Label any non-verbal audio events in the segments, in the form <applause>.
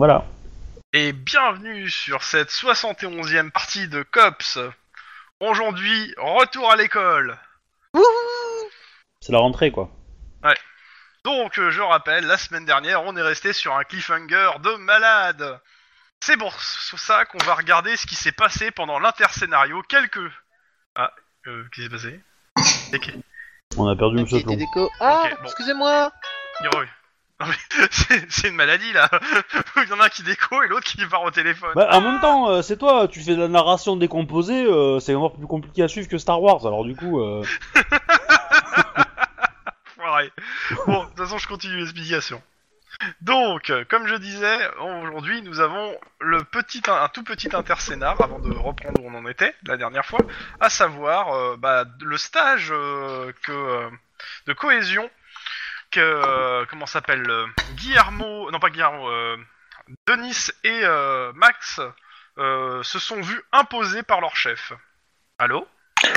Voilà. Et bienvenue sur cette 71e partie de COPS. Aujourd'hui, retour à l'école. C'est la rentrée, quoi. Donc, euh, je rappelle, la semaine dernière, on est resté sur un cliffhanger de malade. C'est pour ça qu'on va regarder ce qui s'est passé pendant l'interscénario. Quelques... Ah, euh, qu'est-ce qui s'est passé? <laughs> Ok, On a perdu Monsieur Plomb. Ah, Ok, bon. excusez-moi. <laughs> C'est une maladie là. <laughs> Il y en a un qui déco et l'autre qui part au téléphone. Bah, en même temps, euh, c'est toi, tu fais de la narration décomposée, euh, c'est encore plus compliqué à suivre que Star Wars, alors du coup... euh. <laughs> Bon, de toute façon, je continue l'explication. Donc, euh, comme je disais, aujourd'hui, nous avons le petit, un tout petit interscénar avant de reprendre où on en était la dernière fois, à savoir euh, bah, le stage euh, que euh, de cohésion que euh, comment s'appelle euh, Guillermo, non pas Guillermo, euh, Denis et euh, Max euh, se sont vus imposer par leur chef. Allô,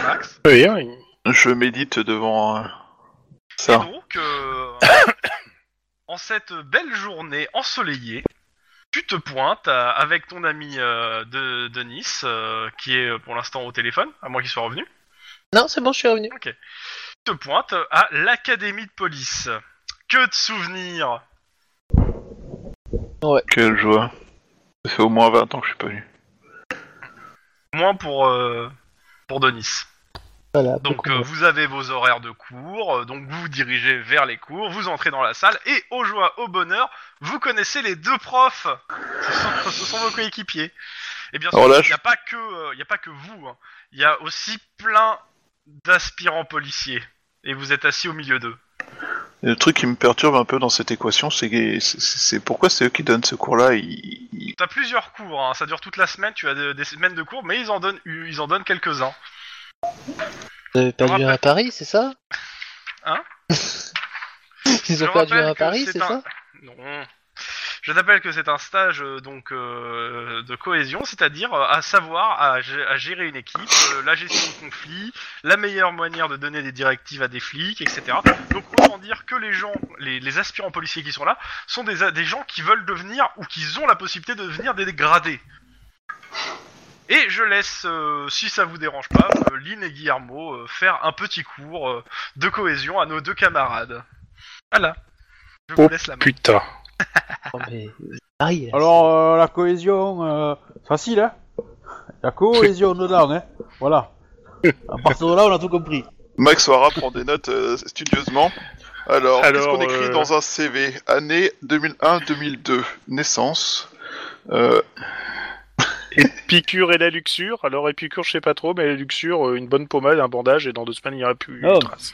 Max? Oui, oui. Je médite devant euh, Et ça. donc, euh, en cette belle journée ensoleillée, tu te pointes à- avec ton ami euh, de, de Nice, euh, qui est pour l'instant au téléphone, à moins qu'il soit revenu. Non, c'est bon, je suis revenu. Tu te pointes à l'académie de police. Que de souvenirs Quelle joie. Ça fait au moins 20 ans que je suis pas venu. Moins pour, euh, pour Denis. Voilà. Donc euh, vous avez vos horaires de cours, euh, donc vous vous dirigez vers les cours, vous entrez dans la salle et au joie, au bonheur, vous connaissez les deux profs. Ce sont, ce sont vos coéquipiers. Et bien sûr, il n'y a pas que, euh, il y a pas que vous. hein. Il y a aussi plein d'aspirants policiers. Et vous êtes assis au milieu d'eux. Le truc qui me perturbe un peu dans cette équation, c'est que- c'est- c'est pourquoi c'est eux qui donnent ce cours-là. Ils... ils- T'as plusieurs cours, hein. ça dure toute la semaine. Tu as des, des semaines de cours, mais ils en donnent, ils en donnent quelques-uns. Vous avez perdu rappelle- un à Paris, c'est ça Hein <laughs> Ils ont perdu un à Paris, c'est c'est un- ça Non. Je t'appelle que c'est un stage euh, donc euh, de cohésion, c'est-à-dire euh, à savoir à, gé- à gérer une équipe, la gestion de conflits, la meilleure manière de donner des directives à des flics, etc. Donc autant dire que les gens, les, les aspirants policiers qui sont là, sont des, des gens qui veulent devenir ou qui ont la possibilité de devenir des gradés. Et je laisse, euh, si ça vous dérange pas, euh, Lynn et Guillermo euh, faire un petit cours de cohésion à nos deux camarades. Voilà. Je vous Oh, laisse la main. Putain. Oh, mais là, Alors, euh, la cohésion, euh, facile, hein La cohésion dedans, hein Voilà. À partir de là, on a tout compris. Max Wara prend des notes euh, studieusement. Alors, qu'est-ce Alors, qu'on écrit euh, dans un CV Année 2001-2002. Naissance. Euh, Épicure et la luxure. Alors, Épicure, je sais pas trop, mais la luxure, une bonne pommade, un bandage, et dans deux semaines, il n'y aura plus Oh. de traces.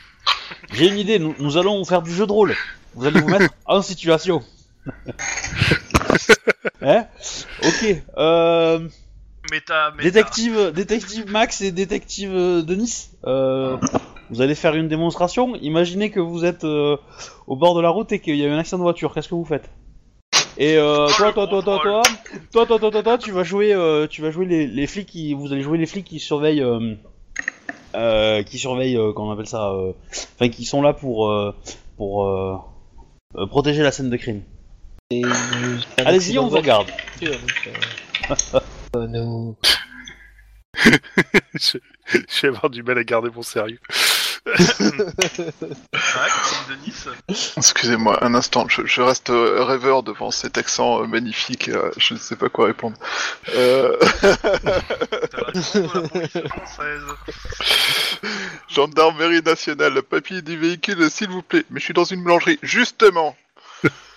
J'ai une idée, nous, nous allons faire du jeu de rôle. Vous allez vous mettre <laughs> en situation. <laughs> hein Ok. Euh, Méta, méta. détective, détective Max et détective euh, Denis. Euh, vous allez faire une démonstration. Imaginez que vous êtes euh, au bord de la route et qu'il y a eu un accident de voiture. Qu'est-ce que vous faites? Et euh, toi, toi, toi, toi, toi, toi, toi, toi, toi, toi, tu vas jouer, euh, tu vas jouer les, les flics qui, vous allez jouer les flics qui surveillent, euh, qui surveillent, comment on appelle ça, enfin qui sont là pour, pour protéger la scène de crime. Et, Allez-y, on vous regarde. euh, nous- <laughs> je, je vais avoir du mal à garder mon sérieux. <laughs> Excusez-moi, un instant, je, je reste euh, rêveur devant cet accent euh, magnifique. je ne sais pas quoi répondre. Euh... <laughs> Gendarmerie nationale, le papier du véhicule, s'il vous plaît. Mais je suis dans une boulangerie, justement.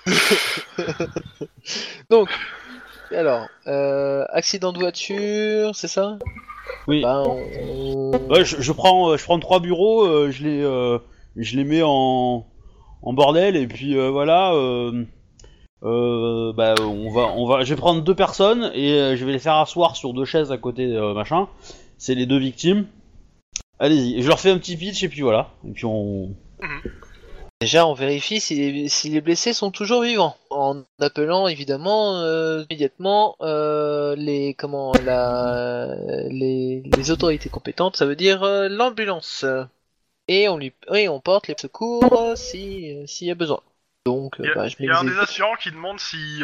<laughs> Donc, alors, euh, accident de voiture, c'est ça? Oui. Bah, on- Ouais, je, je prends, euh, je prends trois bureaux, euh, je les, euh, je les mets en, en bordel et puis euh, voilà. Euh, euh, bah, on va, on va, je vais prendre deux personnes et euh, je vais les faire asseoir sur deux chaises à côté, euh, machin. C'est les deux victimes. Allez-y, Et je leur fais un petit pitch et puis voilà. Et puis on. Déjà, on vérifie si les, si les blessés sont toujours vivants, en appelant évidemment euh, immédiatement euh, les comment la les, les autorités compétentes, ça veut dire euh, l'ambulance. Et on lui et on porte les secours si s'il y a besoin. Donc, Il y a, bah, je il y a un des assurants qui demande si,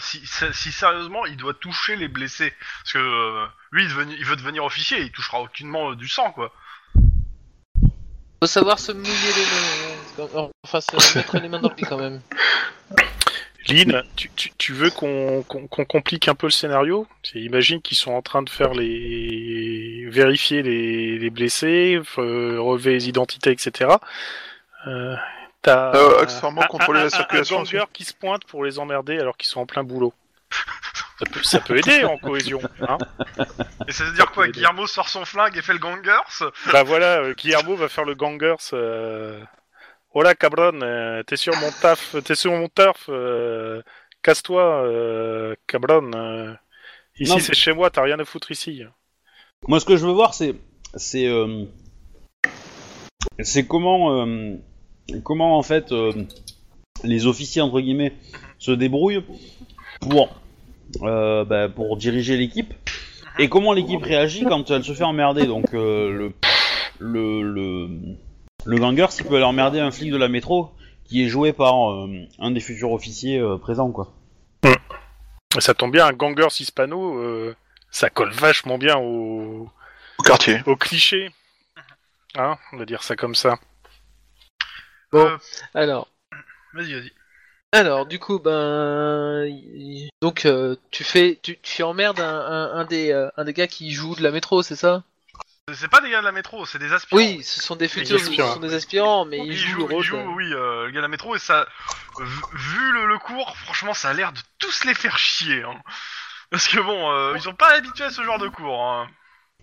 si, si sérieusement il doit toucher les blessés. Parce que lui, il, il veut devenir officier, il touchera aucunement du sang, quoi. Faut savoir se mouiller les mains. hein. Enfin, se mettre les mains dans le lit quand même. Lynn, tu, tu, tu veux qu'on qu'on qu'on complique un peu le scénario? C'est- Imagine qu'ils sont en train de faire les vérifier les, les blessés, euh, relever les identités, etc. Euh, T'as Euh, accessoirement un- contrôler un- la un- circulation Un ganger qui se pointe pour les emmerder alors qu'ils sont en plein boulot. Ça peut, ça peut aider en cohésion. Hein Et ça veut dire quoi. Guillermo sort son flingue et fait le gangers? Bah voilà, euh, Guillermo va faire le gangers. Euh... Hola cabron, euh, t'es sur mon taf, t'es sur mon turf, euh, casse-toi, euh, cabron. euh. Ici Non. c'est chez moi, t'as rien à foutre ici. Moi, ce que je veux voir, c'est, c'est, euh, c'est comment, euh, comment en fait euh, les officiers entre guillemets se débrouillent pour, bah, pour diriger l'équipe et comment l'équipe réagit quand elle se fait emmerder. Donc euh, le, le, le, le ganger, s'il peut aller emmerder un flic de la métro qui est joué par euh, un des futurs officiers euh, présents, quoi. Ça tombe bien, un gangers hispano, euh, ça colle vachement bien au, au quartier. au cliché. Hein, on va dire ça comme ça. Bon. Euh, Alors, Vas-y, vas-y. Alors, du coup, ben, donc euh, tu fais, tu, tu emmerdes un, un, un des, euh, un des gars qui joue de la métro, c'est ça? C'est pas des gars de la métro, c'est des aspirants. Oui, ce sont des futurs, ce aspirants. sont des aspirants, mais Il ils joue, jouent le rôle. de- oui, euh, le gars de la métro, et ça, vu, vu le, le cours, franchement, ça a l'air de tous les faire chier. Hein. Parce que bon, euh, ils sont pas habitués à ce genre de cours. Hein.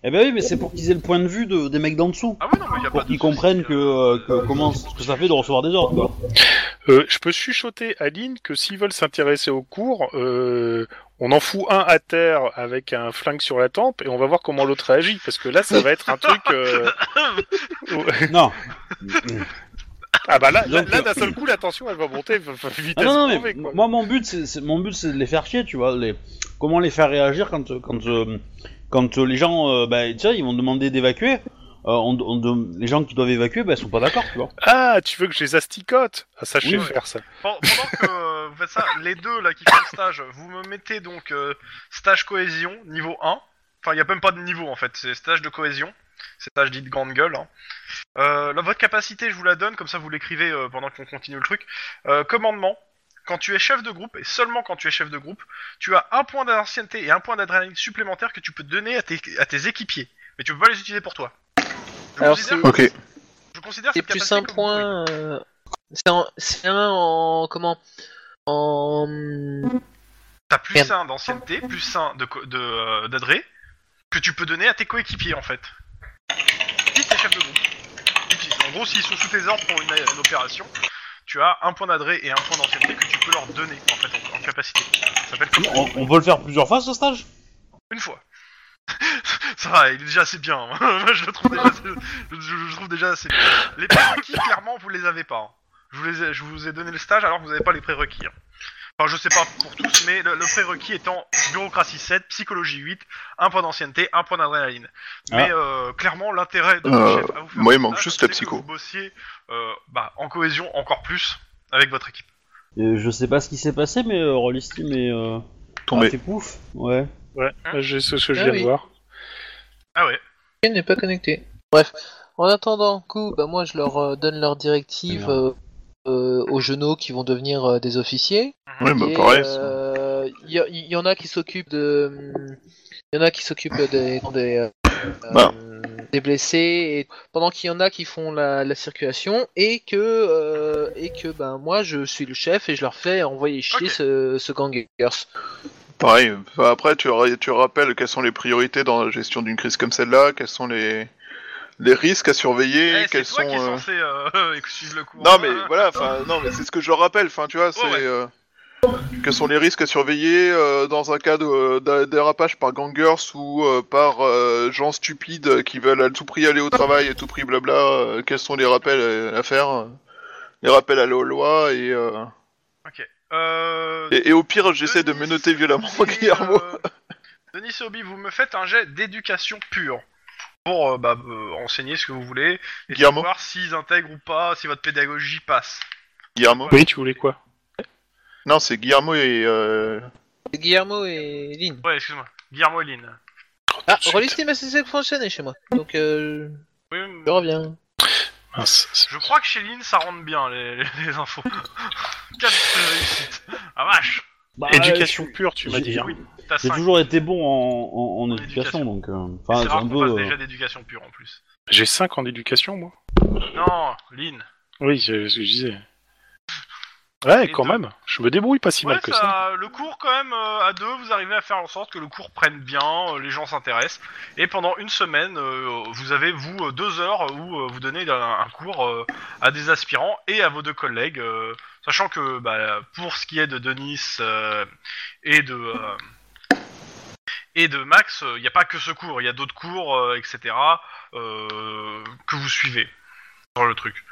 Eh ben oui, mais c'est pour qu'ils aient le point de vue de- des mecs d'en dessous. Ah oui, non, mais y a pas Pour de qu'ils souci, comprennent que, euh, euh, que comment ce que ça fait de recevoir des ordres, quoi. Euh, je peux chuchoter à Lynn que s'ils veulent s'intéresser au cours, euh, on en fout un à terre avec un flingue sur la tempe et on va voir comment l'autre réagit. Parce que là, ça va être un truc. euh, <laughs> Non. Ah bah là, là, Donc, là, euh, d'un seul coup, la tension, elle va monter v- v- vitesse Ah non, non, mais quoi. moi mon but c'est c'est- mon but c'est de les faire chier, tu vois, les comment les faire réagir quand quand euh, quand euh, les gens euh, bah tu sais, ils vont demander d'évacuer. euh, on, on dem- les gens qui doivent évacuer, bah, ils sont pas d'accord, tu vois. Ah, tu veux que je les asticote? Ah, ça, je sais Oui. faire ça. Pen- Pendant que vous faites ça, les deux là qui font le stage, vous me mettez donc euh, stage cohésion niveau 1. Enfin, il y a même pas de niveau en fait, c'est stage de cohésion. C'est stage dit de grande gueule. Hein. Euh, là, votre capacité, je vous la donne, comme ça vous l'écrivez euh, pendant qu'on continue le truc. Euh, commandement. Quand tu es chef de groupe, et seulement quand tu es chef de groupe, tu as un point d'ancienneté et un point d'adrénaline supplémentaire que tu peux donner à tes, à tes équipiers. Mais tu peux pas les utiliser pour toi. Je Alors, considère, c'est- Ok. je considère C'est plus un comme point. euh, C'est un, c'est un en comment En T'as plus Merde. 1 d'ancienneté, plus 1 de, co- de, euh, d'adré, que tu peux donner à tes coéquipiers en fait. Si t'es chef de groupe. En gros, s'ils sont sous tes ordres pour une, une opération, tu as un point d'adré et un point d'ancienneté que tu peux leur donner en fait en, en capacité. Ça s'appelle comme On, on peut le faire plusieurs fois ce stage? Une fois. <laughs> Ça va, il est déjà assez bien. hein. <laughs> Moi, je le trouve déjà, assez- je, je le trouve déjà assez bien. Les prérequis, clairement, vous les avez pas. hein. Je vous, les ai, je vous ai donné le stage alors que vous n'avez pas les prérequis. hein. Enfin, je sais pas pour tous, mais le, le prérequis étant bureaucratie 7, psychologie 8, un point d'ancienneté, un point d'adrénaline. Mais euh, clairement, l'intérêt de Euh, votre chef à vous faire moi, il manque juste c'est la que psycho. Vous bossiez euh, bah, en cohésion encore plus avec votre équipe. Euh, Je sais pas ce qui s'est passé, mais euh, Rollistim est euh, Tombé. ah, t'es pouf. Ouais. Ouais, là, j'ai ce que je Ah viens oui. de voir. Ah ouais. Il n'est pas connecté. Bref. En attendant, coup, bah moi je leur euh, donne leurs directives euh, euh, aux genoux qui vont devenir euh, des officiers. Ouais, bah pareil. euh, Il y, en a qui s'occupent de, il y en a qui s'occupent des, des, euh, Bah. euh, des blessés, et pendant qu'il y en a qui font la, la circulation, et que, euh, et que ben moi je suis le chef et je leur fais envoyer chier ce, ce gangers. Pareil. Enfin, après, tu, tu rappelles quelles sont les priorités dans la gestion d'une crise comme celle-là, quels sont les, les risques à surveiller, Eh, c'est quels toi sont. qui es euh, censé euh, <laughs> suivre le cours. Non mais voilà, enfin non mais c'est ce que je leur rappelle, enfin tu vois, c'est ouais. Quels sont les risques à surveiller euh, dans un cas dérapage par gangers ou euh, par euh, gens stupides qui veulent à tout prix aller au travail, à tout prix blabla, euh, quels sont les rappels à, faire, les rappels à la loi et, euh, Ok. Euh... et, et au pire j'essaie de Denis menotter violemment et, Guillermo. euh, <laughs> Denis et Obi, vous me faites un jet d'éducation pure pour euh, bah, euh, enseigner ce que vous voulez et Guillermo savoir s'ils intègrent ou pas, si votre pédagogie passe. Guillermo Oui, tu voulais quoi? Non, c'est Guillermo et. Euh... Guillermo et Lynn. Ouais, excuse-moi. Guillermo et Lynn. Ah. Rollistim a cessé de fonctionner chez moi. Donc, euh, Oui, je reviens. Mince, c'est- je crois que chez Lynn, ça rentre bien, les, les- les infos. <laughs> 4 réussites. Ah vache Bah, Éducation pure, tu m'as j'ai- dit. hein. Oui, t'as J'ai 5. toujours été bon en, en, en En éducation, éducation. donc. euh, Enfin, c'est c'est rare un qu'on fasse peu. déjà euh, d'éducation pure en plus. J'ai 5 en éducation, moi. Non, Lynn. Oui, c'est ce que je disais. Ouais, quand deux. même. Je me débrouille pas si Ouais, mal que ça. ça, le cours quand même euh, à deux, vous arrivez à faire en sorte que le cours prenne bien, euh, les gens s'intéressent, et pendant une semaine, euh, vous avez vous euh, deux heures où vous donnez un, un cours à des aspirants et à vos deux collègues, sachant que bah, pour ce qui est de Denis et de et de Max, il n'y a pas que ce cours, il y a d'autres cours, etc. que vous suivez dans le truc.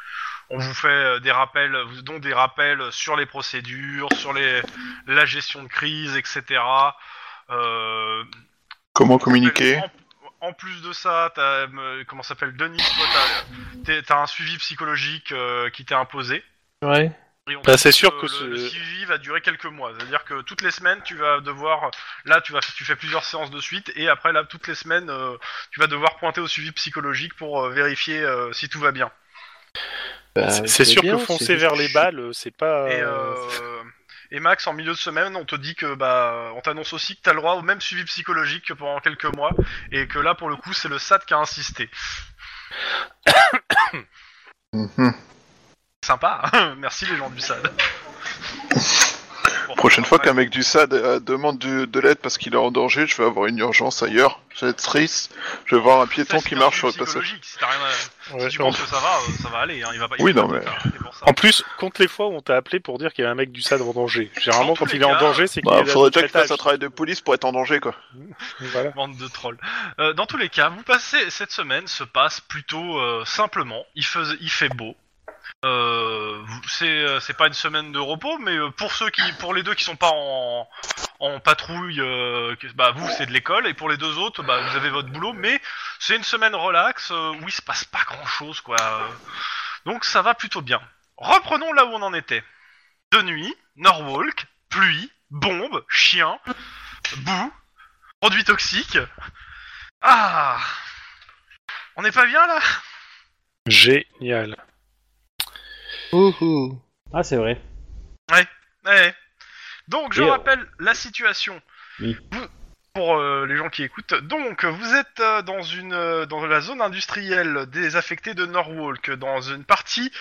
On vous fait euh, des rappels, vous donnons des rappels sur les procédures, sur les, la gestion de crise, etc. Euh, Comment communiquer en, en plus de ça, t'as, euh, comment s'appelle Denis, toi, t'as, un suivi psychologique euh, qui t'est imposé. Ouais. Bah, c'est sûr que le, ce- le suivi va durer quelques mois. C'est-à-dire que toutes les semaines, tu vas devoir, là, tu vas, tu fais plusieurs séances de suite, et après, là, toutes les semaines, euh, tu vas devoir pointer au suivi psychologique pour euh, vérifier euh, si tout va bien. Bah, C'est- sûr bien, que foncer vers les balles, c'est pas. Et, euh, euh, et Max, en milieu de semaine, on te dit que bah, on t'annonce aussi que t'as le droit au même suivi psychologique que pendant quelques mois, et que là, pour le coup, c'est le SAT qui a insisté. <coughs> <coughs> Mhm. Sympa, <laughs> merci les gens du SAD. <laughs> Prochaine fois qu'un mec du SAD euh, demande du- de l'aide parce qu'il est en danger, je vais avoir une urgence ailleurs. Je vais être triste. Je vais voir un piéton qui marche sur le passage. psychologique, Si, t'as rien à- ouais, si tu en, penses que ça va, euh, ça va aller. Hein. Il va pas. il Oui, va non, pas mais- tout faire, c'est pour ça. en plus, compte les fois où on t'a appelé pour dire qu'il y a un mec du SAD en danger. Généralement, Dans tous quand les il est en cas, danger, c'est qu'il Bah, est faudrait déjà qu'il fasse un travail de police pour être en danger, quoi. <laughs> Voilà. Bande de trolls. Euh, dans tous les cas, vous passez cette semaine se passe plutôt euh, simplement. Il, fais- il fait beau. Euh, c'est euh, c'est pas une semaine de repos, mais euh, pour ceux qui, pour les deux qui sont pas en, patrouille, bah vous c'est de l'école, et pour les deux autres, bah vous avez votre boulot, mais c'est une semaine relax où il se passe pas grand chose quoi. Donc ça va plutôt bien. Reprenons là où on en était. De nuit, Norwalk, pluie, bombe, chien, boue, produits toxiques. Ah On n'est pas bien là? Génial. Ouhou. Ah, c'est vrai. Ouais. Donc je Et, euh, rappelle la situation. Oui. Vous- pour euh, les gens qui écoutent, donc vous êtes euh, dans une euh, dans la zone industrielle désaffectée de Norwalk, dans une partie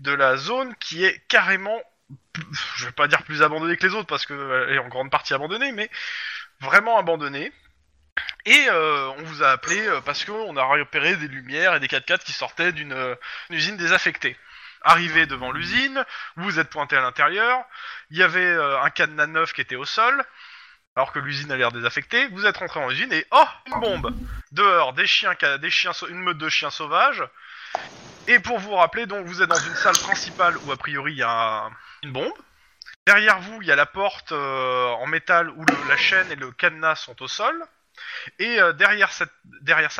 de la zone qui est carrément, je vais pas dire plus abandonnée que les autres parce qu'elle est en grande partie abandonnée, mais vraiment abandonnée. Et euh, on vous a appelé euh, parce qu'on a repéré des lumières et des 4x4 qui sortaient d'une euh, une usine désaffectée. Arrivé devant l'usine, vous êtes pointé à l'intérieur, il y avait euh, un cadenas neuf qui était au sol, alors que l'usine a l'air désaffectée. Vous êtes rentré dans l'usine et oh, une bombe Dehors, des chiens, des chiens, une meute de chiens sauvages. Et pour vous rappeler, donc vous êtes dans une salle principale où a priori il y a un- une bombe. Derrière vous, il y a la porte euh, en métal où la chaîne et le cadenas sont au sol. Et euh, derrière, ça,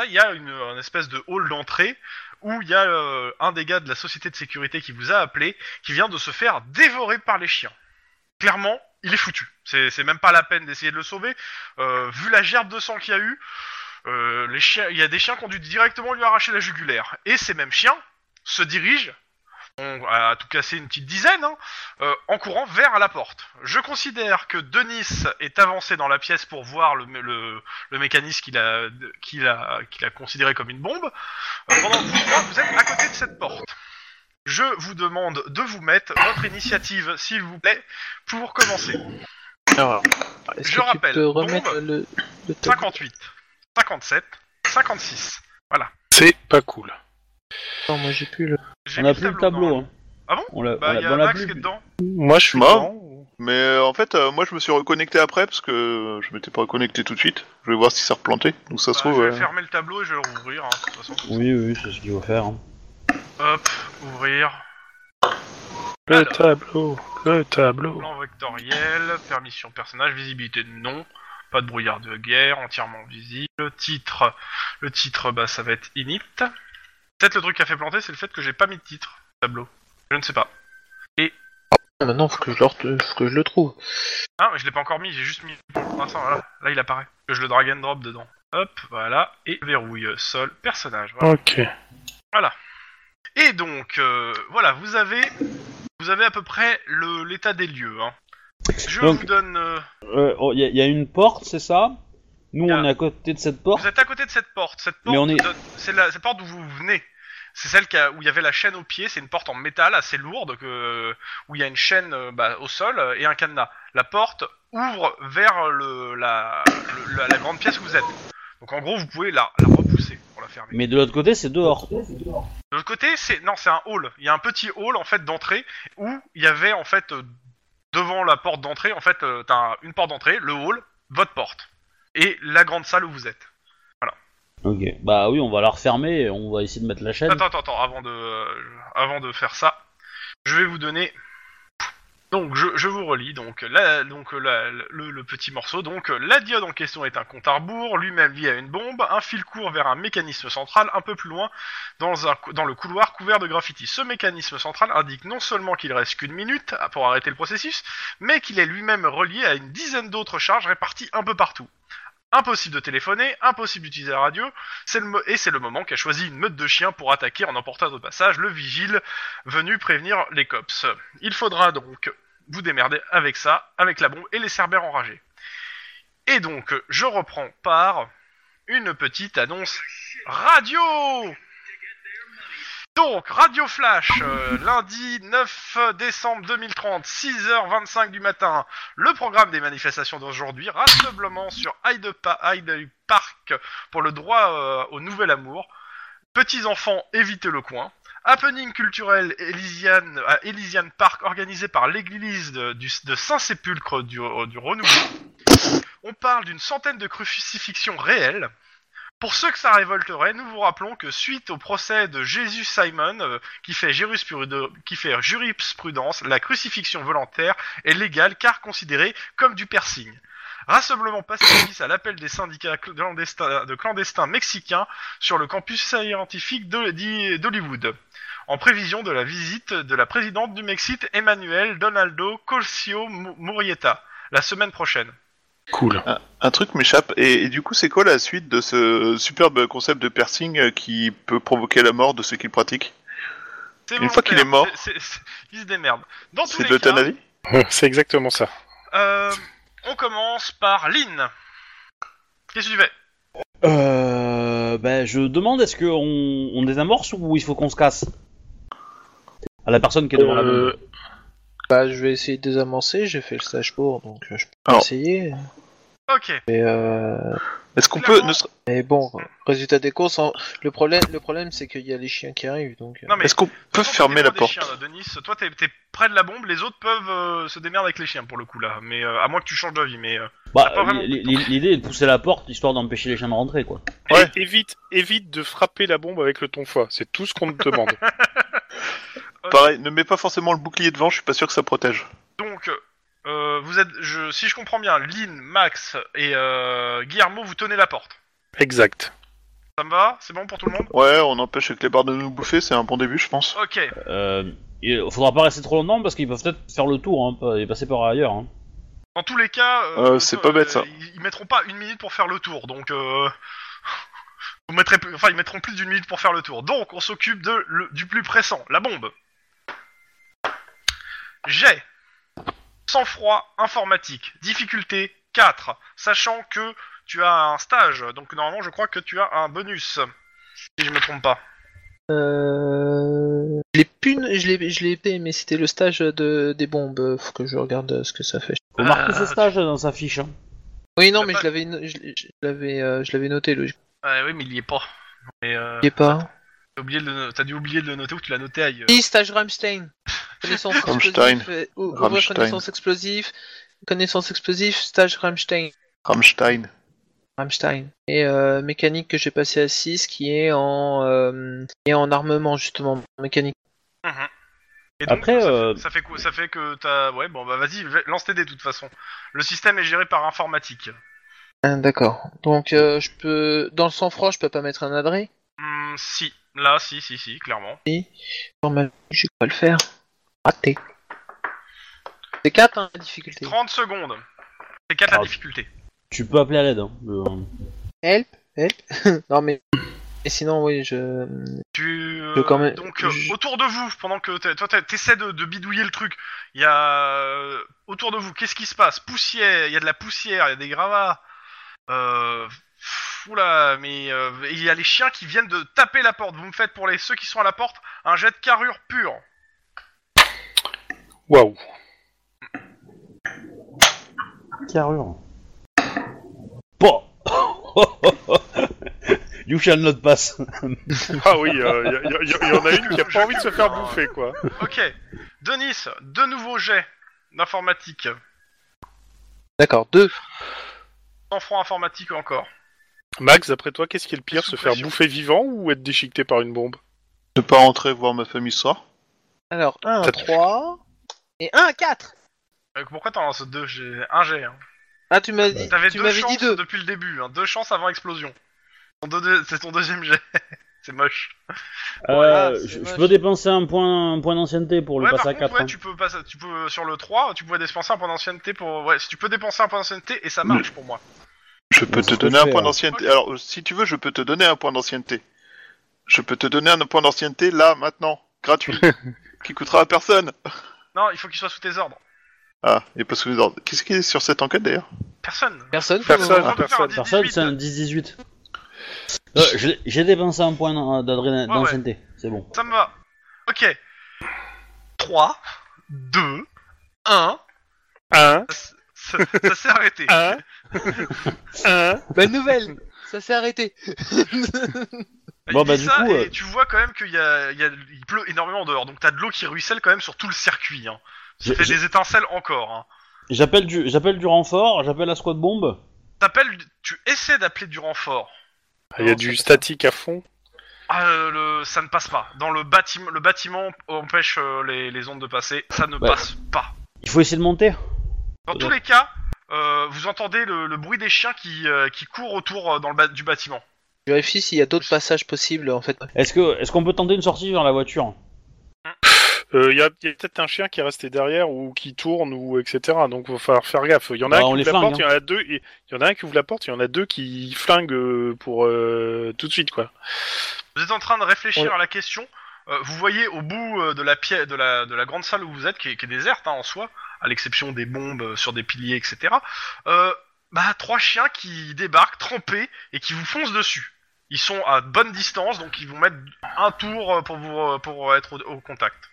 il y a une espèce de hall d'entrée où il y a euh, un des gars de la société de sécurité qui vous a appelé, qui vient de se faire dévorer par les chiens. Clairement, il est foutu. C'est même pas la peine d'essayer de le sauver. Euh, vu la gerbe de sang qu'il y a eu, euh, il y a des chiens qui ont dû directement lui arracher la jugulaire. Et ces mêmes chiens se dirigent, on a tout cassé une petite dizaine, hein, euh, en courant vers la porte. Je considère que Denis est avancé dans la pièce pour voir le, le, le mécanisme qu'il a, qu'il a, qu'il a considéré comme une bombe, euh, pendant que vous, trois, vous êtes à côté de cette porte. Je vous demande de vous mettre votre initiative, s'il vous plaît, pour commencer. Alors, Je que rappelle, tu peux remettre bombe. le, le top? 58, 57, 56. C'est pas cool. Non, moi j'ai plus le. J'ai On mis a plus le tableau. Hein. Ah bon on l'a, Bah, on il l'a- y a on l'a Max plus. qui est dedans. Moi, je suis dedans. Mais euh, en fait, euh, moi je me suis reconnecté après parce que euh, je m'étais pas reconnecté tout de suite. Je vais voir si ça replanté. Donc ça se Bah, trouve. je vais euh, fermer le tableau et je vais le rouvrir, hein, de toute façon. Oui, oui, c'est ce qu'il faut faire. hein. Hop, ouvrir. Le Alors. tableau, le tableau. Plan vectoriel, permission personnage, visibilité non, pas de brouillard de guerre, entièrement visible. Le titre, le titre, bah ça va être init. Peut-être le truc qui a fait planter, c'est le fait que j'ai pas mis de titre au tableau. Je ne sais pas. Et Maintenant, faut que je le, faut que je le trouve. Ah, mais je l'ai pas encore mis, j'ai juste mis pour l'instant, voilà. Là, il apparaît. Que je le drag and drop dedans. Hop, voilà. Et verrouille, sol, personnage. Voilà. Ok. Et donc, euh, voilà, vous avez, vous avez à peu près le l'état des lieux. Hein. Je Donc- vous donne. euh, Euh, oh, y, il y a une porte, c'est ça? Nous, on est à côté de cette porte. vous êtes à côté de cette porte. Cette porte, Mais on est- donne- c'est la cette porte d'où vous venez. C'est celle qui a- où il y avait la chaîne au pied. C'est une porte en métal assez lourde que, où il y a une chaîne euh, bah, au sol euh, et un cadenas. La porte ouvre vers le, la, le- la, la grande pièce où vous êtes. Donc en gros, vous pouvez la, la repousser pour la fermer. Mais de l'autre côté, c'est dehors. De l'autre côté, c'est non, c'est un hall. Il y a un petit hall en fait d'entrée où il y avait en fait euh, devant la porte d'entrée, en fait, t'as un- une porte d'entrée, le hall, votre porte et la grande salle où vous êtes. Ok. Bah oui, on va la refermer et on va essayer de mettre la chaîne. Attends, attends, attends, avant de, euh, avant de faire ça, je vais vous donner. Donc, je, je vous relis donc, la, donc la- le, le petit morceau. Donc, la diode en question est un compte à rebours, lui-même lié à une bombe. Un fil court vers un mécanisme central, un peu plus loin, dans, un, dans le couloir couvert de graffiti. Ce mécanisme central indique non seulement qu'il reste qu'une minute pour arrêter le processus, mais qu'il est lui-même relié à une dizaine d'autres charges réparties un peu partout. Impossible de téléphoner, impossible d'utiliser la radio, et c'est le moment qu'a choisi une meute de chiens pour attaquer en emportant au passage le vigile venu prévenir les cops. Il faudra donc vous démerder avec ça, avec la bombe et les cerbères enragés. Et donc, je reprends par une petite annonce radio donc, Radio Flash, euh, lundi 9 décembre 2030, 6h25 du matin. Le programme des manifestations d'aujourd'hui, rassemblement sur Hyde, Pa- Park pour le droit euh, au nouvel amour. Petits enfants, évitez le coin. Happening culturel Elysiane, à Elysiane Park organisé par l'église de Saint-Sépulcre du, du Renouveau. On parle d'une centaine de crucifixions réelles. Pour ceux que ça révolterait, nous vous rappelons que suite au procès de Jésus Simon, euh, qui, fait jurisprudence, la crucifixion volontaire est légale car considérée comme du piercing. Rassemblement pacifiste à l'appel des syndicats de clandestins mexicains sur le campus scientifique d'Hollywood, en prévision de la visite de la présidente du Mexique, Emmanuel Donaldo Colcio Mu- Murrieta, la semaine prochaine. Cool. Un, un truc m'échappe. Et, et du coup, c'est quoi la suite de ce superbe concept de piercing euh, qui peut provoquer la mort de ceux qui le pratiquent C'est Une fois qu'il est mort. c'est- c'est- c'est- il se démerde. Dans tous C'est les de cas, l'euthanasie C'est exactement ça. euh, on commence par Lynn. Qu'est-ce que tu fais? Euh, ben, je demande est-ce qu'on on désamorce ou il faut qu'on se casse? À la personne qui est devant la Euh, bombe. Bah, je vais essayer de désamorcer, j'ai fait le stage pour, donc euh, je peux Alors. essayer. Ok. Mais, euh... Est-ce qu'on peut... Clairement. ne ser- mais bon, résultat des courses, en- le problème, le problème c'est qu'il y a les chiens qui arrivent, donc... euh, Non mais Est-ce qu'on peut fermer la des porte chiens, là, Denis, toi t'es t'es près de la bombe, les autres peuvent euh, se démerder avec les chiens pour le coup là, mais euh, à moins que tu changes d'avis, mais euh, Bah, pas vraiment l'idée est de pousser la porte histoire d'empêcher les chiens de rentrer, quoi. Ouais. et évite, évite de frapper la bombe avec le tonfa. C'est tout ce qu'on te demande. <laughs> Pareil, ne mets pas forcément le bouclier devant, je suis pas sûr que ça protège. donc euh, vous êtes, je, si je comprends bien, Lynn, Max et euh, Guillermo, vous tenez la porte. exact. Ça me va? C'est bon pour tout le monde? Ouais, on empêche avec les barres de nous bouffer, c'est un bon début, je pense. Ok. Euh, il faudra pas rester trop longtemps parce qu'ils peuvent peut-être faire le tour hein, et passer par ailleurs. Hein. Dans tous les cas, euh, Euh, c'est pas bête, ça. Ils, ils mettront pas une minute pour faire le tour, donc euh, <laughs> vous mettrez, plus- enfin ils mettront plus d'une minute pour faire le tour. Donc on s'occupe de le- du plus pressant, la bombe. J'ai sang-froid informatique, difficulté 4, sachant que tu as un stage, donc normalement je crois que tu as un bonus, si je me trompe pas. Euh... Je l'ai je l'ai, je l'ai payé, mais c'était le stage de, des bombes. Faut que je regarde euh, ce que ça fait. Faut marquer Ah, ce stage dans sa fiche. Hein. Oui, non, mais pas- je l'avais, no- je, l'ai- je l'avais, euh, je l'avais noté, logiquement. Oui mais il y est pas. Mais, euh, Il est pas. T'as oublié de le no- t'as dû oublier de le noter ou tu l'as noté ailleurs. Oui, stage Rammstein. <laughs> Connaissance Rammstein. explosive. euh, ou- Rammstein. connaissance explosive. Connaissance explosive, stage Rammstein. Rammstein. Rammstein. Et euh, mécanique que j'ai passé à 6 qui est en euh, qui est en armement justement mécanique. Et donc, Après, ça, euh, fait, ça fait quoi Ça fait que t'as. Ouais, bon, bah vas-y, va- lance tes dés de toute façon. Le système est géré par informatique. Ah, D'accord. Donc euh, je peux dans le sang-froid, je peux pas mettre un adré? Hmm, si. Là, si, si, si, clairement. Normal, je vais pas le faire. Raté. C'est 4 hein, la difficulté. 30 secondes. C'est 4 la Ah. difficulté. Tu peux appeler à l'aide. Hein. Euh, Help Help <laughs> Non mais... Et sinon, oui, je... Tu, euh, Je quand même- donc euh, je- autour de vous, pendant que t'es- toi t'es- t'essaies de, de bidouiller le truc, il y a euh, autour de vous, qu'est-ce qui se passe? Poussière, il y a de la poussière, il y a des gravats. Euh, oula, mais euh, il y a les chiens qui viennent de taper la porte. Vous me faites pour les ceux qui sont à la porte un jet de carrure pure. Waouh. Carrure. Bon. <laughs> you shall not pass. <laughs> Ah oui, il y, y en a une qui a pas envie de se faire bouffer, quoi. Ok, Denis, deux nouveaux jets d'informatique, D'accord, 2. sans front informatique encore. Max, d'après toi, qu'est-ce qui est le pire Se faire bouffer vivant ou être déchiqueté par une bombe Ne pas rentrer voir ma famille ce soir. Alors, 1, T'as- 3... Et 1, 4 Euh, pourquoi t'en lances deux J'ai un jet. Hein. Ah, tu m'as dit, T'avais tu deux m'avais chances dit 2. depuis le début, hein, deux chances avant explosion. Ton deux- C'est ton deuxième jet. <laughs> c'est moche. Voilà, Euh, c'est je, je moche. peux dépenser un point, un point d'ancienneté pour le ouais, passer par à contre, 4. ouais, hein. tu peux passer, tu peux sur le 3, tu pourrais dépenser un point d'ancienneté pour. Ouais, si tu peux dépenser un point d'ancienneté et ça marche pour moi. Je peux te donner un point d'ancienneté. Alors, euh, si tu veux, je peux te donner un point d'ancienneté. Je peux te donner un point d'ancienneté là, maintenant, gratuit, <laughs> qui coûtera à personne. Non, il faut qu'il soit sous tes ordres. Ah, et pas sous les ordres. Qu'est-ce qui est sur cette enquête d'ailleurs? Personne. Personne Personne. Personne, 18. c'est un 10-18. Euh, J'ai dépensé un point Ouais, ouais. d'ancienneté, c'est bon. Ça me va. Ok. 3, 2, 1. Un, Ça, ça s'est arrêté. un, un. Bonne nouvelle Ça s'est arrêté Bon, bah, du ça, coup, et euh, tu vois quand même qu'il y a, il y a- il pleut énormément dehors, donc t'as de l'eau qui ruisselle quand même sur tout le circuit. Hein. Ça J'ai- fait j'ai- des étincelles encore. Hein. J'appelle du, j'appelle du renfort, j'appelle la squad bombe. T'appelles, tu essaies d'appeler du renfort. Il y a du statique à fond. Ah, euh, le, ça ne passe pas. Dans le bâtiment, le bâtiment empêche euh, les, les ondes de passer. Ça ne Ouais. passe pas. Il faut essayer de monter. Dans tous les cas, euh, vous entendez le, le bruit des chiens qui, euh, qui courent autour euh, dans le ba- du bâtiment. Je vérifie s'il y a d'autres passages possibles en fait. Est-ce que, est-ce qu'on peut tenter une sortie vers la voiture? Euh, Il y a, il y a peut-être un chien qui est resté derrière ou qui tourne ou etc. Donc il va falloir faire gaffe. Il y en a Bah, un on qui les ouvre la flingue, porte, il y en a deux. et- Il y en a un qui ouvre la porte, il y en a deux qui flinguent euh, pour euh, tout de suite quoi. Vous êtes en train de réfléchir Ouais. à la question. Euh, vous voyez au bout euh, de la pièce, de la, de la grande salle où vous êtes, qui est, qui est déserte hein, en soi, à l'exception des bombes euh, sur des piliers, etc. Euh, bah trois chiens qui débarquent trempés et qui vous foncent dessus. Ils sont à bonne distance, donc ils vont mettre un tour euh, pour vous euh, pour être au, au contact.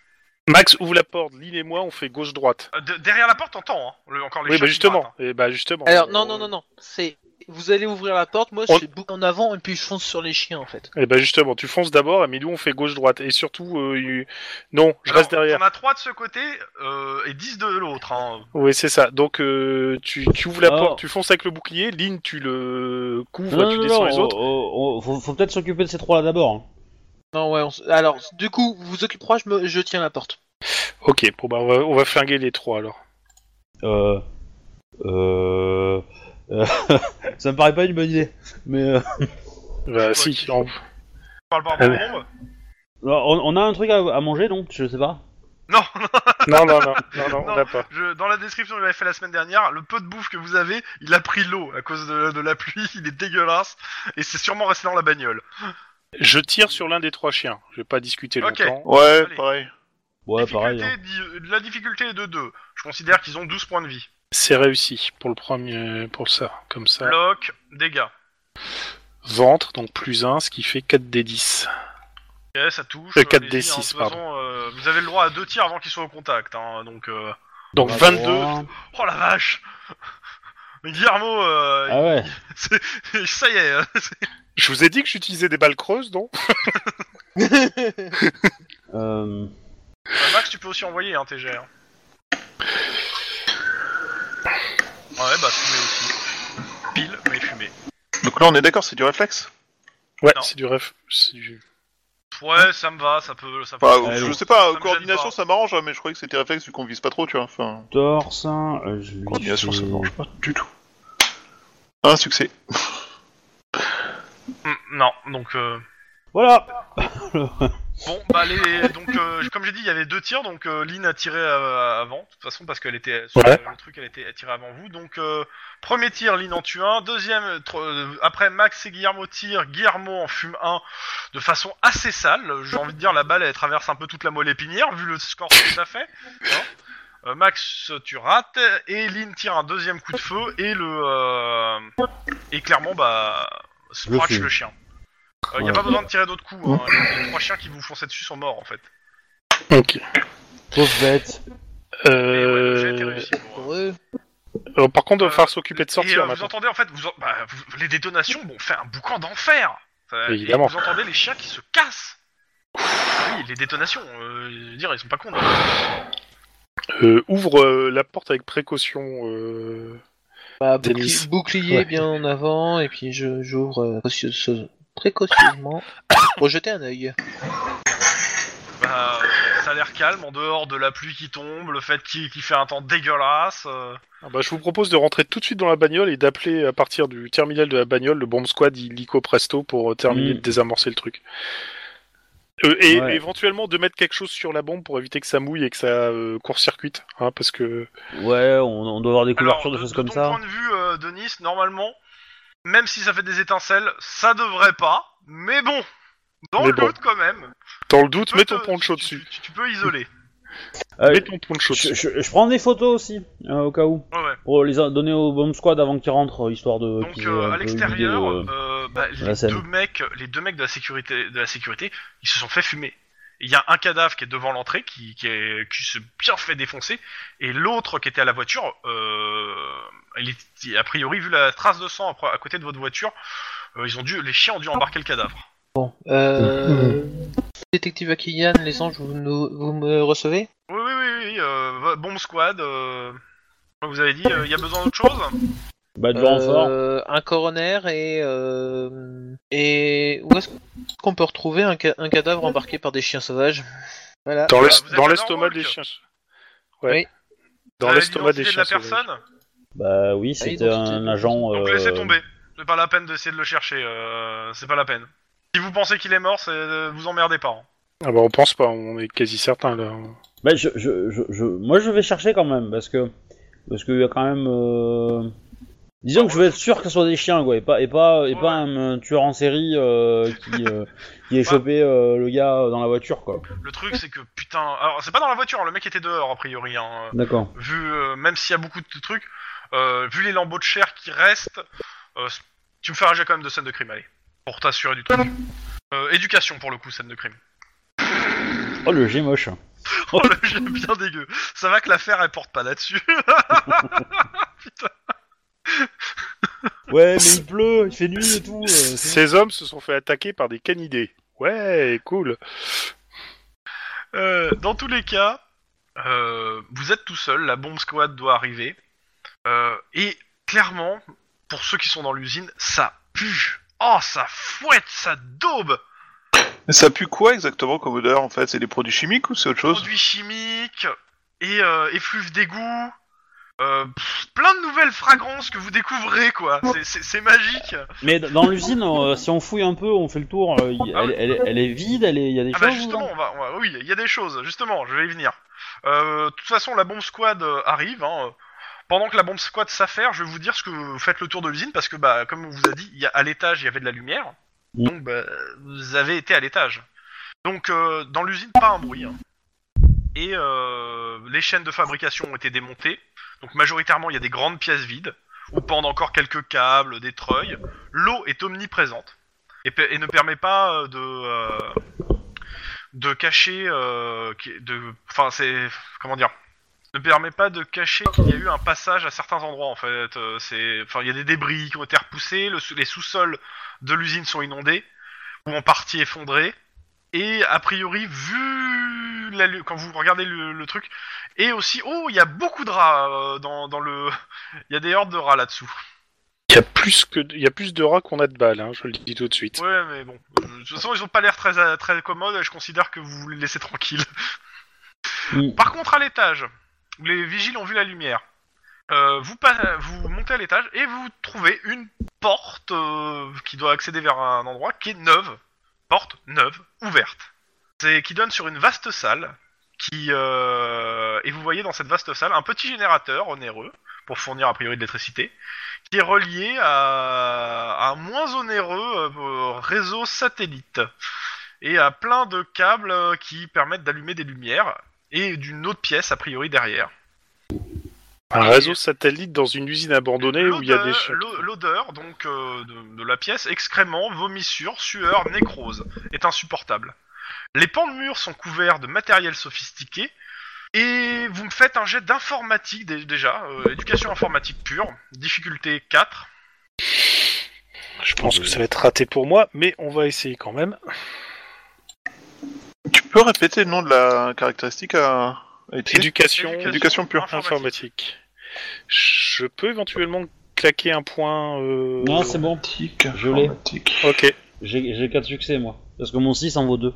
Max ouvre la porte, Lynn et moi on fait gauche droite. Euh, de- derrière la porte, t'entends hein, le- encore les Oui chiens bah qui justement. grattent, Et bah justement. Alors non non non non, c'est vous allez ouvrir la porte, moi je fais boucle en avant et puis je fonce sur les chiens en fait. Et bah justement, tu fonces d'abord, mais nous on fait gauche droite. Et surtout, euh, il- non, je Alors, reste derrière. On a trois de ce côté euh, et 10 de l'autre. Hein. Oui, c'est ça. Donc euh, tu, tu ouvres la Alors- porte, tu fonces avec le bouclier, Lynn tu le couvres, Non, tu non, descends non, les autres. on- on- faut, faut peut-être s'occuper de ces trois-là d'abord. hein. Non ouais, on s- alors du coup vous vous occupera, je, me... je tiens la porte. Ok, bon bah on va, on va flinguer les trois alors. Euh, euh, <laughs> ça me paraît pas une bonne idée. Mais euh, <laughs> Bah si, on- Tu parles par Ah ouais. bombes on, on a un truc à, à manger donc, je sais pas. Non, <laughs> non non non, non, non, on n'a pas. Je, dans la description que j'avais fait la semaine dernière, le peu de bouffe que vous avez, il a pris l'eau à cause de, de la pluie, il est dégueulasse, et c'est sûrement resté dans la bagnole. Je tire sur l'un des trois chiens. Je vais pas discuter Ok. longtemps. Ouais, Allez. pareil. Ouais, pareil. difficulté, hein. di- la difficulté est de 2. Je considère qu'ils ont 12 points de vie. C'est réussi pour le premier, pour ça, comme ça. Bloc, dégâts. Ventre, donc plus 1, ce qui fait 4 d 10. Ok, ça touche. Euh, 4 allez-y, D6, hein, de toute pardon. façon, euh, vous avez le droit à deux tirs avant qu'ils soient au contact, hein, donc... euh, Donc On a 22. droit. Oh la vache <laughs> Guillermo, euh, Ah ouais. <laughs> c'est- ça y est, <laughs> hein, Je vous ai dit que j'utilisais des balles creuses, non <laughs> Euh, Euh, Max, tu peux aussi envoyer un TG. Hein. Ouais, bah fumé aussi. Pile, mais fumé. Donc là, on est d'accord, c'est du réflexe? Ouais, Non. c'est du ref. c'est du- Ouais, ça me va, ça peut... Ça peut... Enfin, Ouais, je sais pas, Ça me coordination gêne pas. ça m'arrange, hein, mais je croyais que c'était réflexe vu qu'on vise pas trop, tu vois. Enfin, torse, euh, je lui coordination ça fais- m'arrange pas du tout. Un succès. <laughs> Hmm, non, donc... Euh... Voilà <laughs> Bon, bah les, donc euh, comme j'ai dit, il y avait deux tirs, donc euh, Lynn a tiré euh, avant, de toute façon parce qu'elle était sur Ouais. le truc, elle était tirée avant vous. Donc euh, premier tir, Lynn en tue un. Deuxième, euh, tro- euh, après Max et Guillermo tirent, Guillermo en fume un de façon assez sale. J'ai envie de dire la balle elle traverse un peu toute la moelle épinière vu le score que ça fait. hein. Euh, Max, tu rates et Lynn tire un deuxième coup de feu et le euh, et clairement bah scratch le chien. Il n'y a Ouais. pas besoin de tirer d'autres coups. hein. Les, les trois chiens qui vous fonçaient dessus sont morts en fait. Ok. Pauvre bête. Ouais, Euh... réussi euh, par contre, il va Euh, falloir s'occuper de Et sortir euh, vous entendez en fait, vous, en- bah, vous- les détonations vont faire un boucan d'enfer. Euh, Évidemment. Vous entendez les chiens qui se cassent. Oui, les détonations. Euh, je veux dire, ils sont pas cons. Euh, ouvre euh, la porte avec précaution. Bah, bouclier, bouclier Ouais. bien en avant, et puis je j'ouvre euh, précieuse- précautionneusement <coughs> pour jeter un œil. Bah, euh, ça a l'air calme en dehors de la pluie qui tombe, le fait qu'il qu'il fait un temps dégueulasse. euh. Ah bah, je vous propose de rentrer tout de suite dans la bagnole et d'appeler à partir du terminal de la bagnole le bomb squad illico presto pour euh, terminer Mm. de désamorcer le truc. Euh, et Ouais. éventuellement de mettre quelque chose sur la bombe pour éviter que ça mouille et que ça euh, court-circuite, hein, parce que Ouais, on, on doit avoir des couvertures, Alors, des choses de comme ton ça. point de vue, euh, Denis, normalement, même si ça fait des étincelles, ça devrait pas. Mais bon, dans Mais le bon. doute quand même. dans le doute, tu mets ton poncho tu- dessus. Tu, tu peux isoler. <laughs> Euh, Mets ton poncho je, dessus. je- je prends des photos aussi, euh, au cas où. Ouais, ouais. Pour les a- donner au bomb squad avant qu'ils rentrent, histoire de. Donc euh, à l'extérieur, de- euh, bah, les scène. deux mecs, les deux mecs de la sécurité, de la sécurité, ils se sont fait fumer. Il y a un cadavre qui est devant l'entrée, qui, qui, est, qui se bien fait défoncer, et l'autre qui était à la voiture, euh, il est, a priori vu la trace de sang à, à côté de votre voiture, euh, ils ont dû, les chiens ont dû embarquer le cadavre. Bon, euh... Détective Akiyan, les anges, vous, nous- vous me recevez? Oui, oui, oui, oui euh, bombe squad. Euh, comme vous avez dit, euh, il y a besoin d'autre chose? Bah, du renfort. Euh, Un coroner et... Euh... Et où est-ce qu'on peut retrouver un, ca- un cadavre embarqué par des chiens sauvages? Voilà. Dans Bah, l'est- vous êtes dans l'estomac des Norwalk chiens. Ouais. Oui. Dans Vous avez l'estomac des l'identité chiens de la personne? Bah oui, Ah, c'était un agent. Donc euh, laissez tomber. C'est pas la peine d'essayer de le chercher. euh, c'est pas la peine. Si vous pensez qu'il est mort, c'est euh, vous emmerdez pas. hein. Ah bah on pense pas, on est quasi certain là. Bah, je, je, je, je- moi je vais chercher quand même parce que parce qu'il y a quand même. euh, Disons que je veux être sûr que ce soit des chiens quoi et pas et pas et pas un, tueur en série euh, qui euh, qui ait chopé euh, le gars dans la voiture quoi. Le truc, c'est que putain. Alors, c'est pas dans la voiture, le mec était dehors a priori. Hein. D'accord. Vu, euh, même s'il y a beaucoup de trucs, euh, vu les lambeaux de chair qui restent, euh, tu me fais un jet quand même de scène de crime, allez. Pour t'assurer du truc. Euh, éducation pour le coup, scène de crime. Oh le G moche. <laughs> Oh, le jet bien dégueu. Ça va que l'affaire elle porte pas là-dessus. <laughs> <laughs> Ouais mais il pleut, il fait nuit et tout. euh, c'est- Ces hommes se sont fait attaquer par des canidés. Ouais, cool. Euh, dans tous les cas, euh, vous êtes tout seul, la bombe squad doit arriver. Euh, et clairement, pour ceux qui sont dans l'usine, ça pue. Oh, ça fouette, ça daube. Mais ça pue quoi exactement comme odeur en fait? C'est des produits chimiques ou c'est autre chose? Produits chimiques et euh, effluves d'égout. Euh, pff, plein de nouvelles fragrances que vous découvrez, quoi. C'est- C'est c'est magique. Mais d- dans l'usine, euh, si on fouille un peu, on fait le tour. euh, y- Ah elle, est- elle est vide, elle est, il y a des Ah choses. bah justement, dedans on va, on va- oui, il y a des choses. Justement, je vais y venir. Euh, de toute façon, la bombe squad euh, arrive. hein. Pendant que la bombe squad s'affaire, je vais vous dire ce que vous faites le tour de l'usine parce que, bah, comme on vous a dit, il y a, à l'étage, il y avait de la lumière. Mm. Donc, bah, vous avez été à l'étage. Donc, euh, dans l'usine, pas un bruit. hein. Et euh, les chaînes de fabrication ont été démontées. Donc, majoritairement, il y a des grandes pièces vides où pendent encore quelques câbles, des treuils. L'eau est omniprésente et, ne permet pas euh, de euh, de cacher de enfin c'est comment dire? Ne permet pas de cacher qu'il y a eu un passage à certains endroits en fait enfin il y a des débris qui ont été repoussés les sous-sols de l'usine sont inondés ou en partie effondrés et a priori vu la quand vous regardez le, le truc et aussi oh il y a beaucoup de rats euh, dans, dans le <laughs> il y a des hordes de rats là-dessous Il y a plus que il y a plus de rats qu'on a de balles, hein, je le dis tout de suite. ouais mais bon Euh, de toute façon ils ont pas l'air très euh, très commodes et je considère que vous les laissez tranquilles. Par contre, à l'étage, où les vigiles ont vu la lumière, euh, vous, vous montez à l'étage et vous trouvez une porte euh, qui doit accéder vers un endroit qui est neuve. Porte neuve, ouverte. c'est qui donne sur une vaste salle qui euh, et vous voyez dans cette vaste salle un petit générateur onéreux pour fournir a priori de l'électricité qui est relié à, un moins onéreux euh, réseau satellite et à plein de câbles euh, qui permettent d'allumer des lumières et d'une autre pièce a priori derrière. Un réseau satellite dans une usine abandonnée où il y a des l'o- L'odeur donc euh, de, de la pièce, excréments, vomissures, sueur, nécrose, est insupportable. Les pans de mur sont couverts de matériel sophistiqué et vous me faites un jet d'informatique dé- déjà, euh, éducation informatique pure, difficulté 4. Je pense que ça va être raté pour moi, mais on va essayer quand même. Tu peux répéter le nom de la caractéristique à, Éducation, Éducation. Éducation pure. informatique. Je peux éventuellement claquer un point. euh, Non, c'est bon. Informatique, Je l'ai. Ok. J'ai j'ai 4 succès, moi. Parce que mon 6 en vaut 2.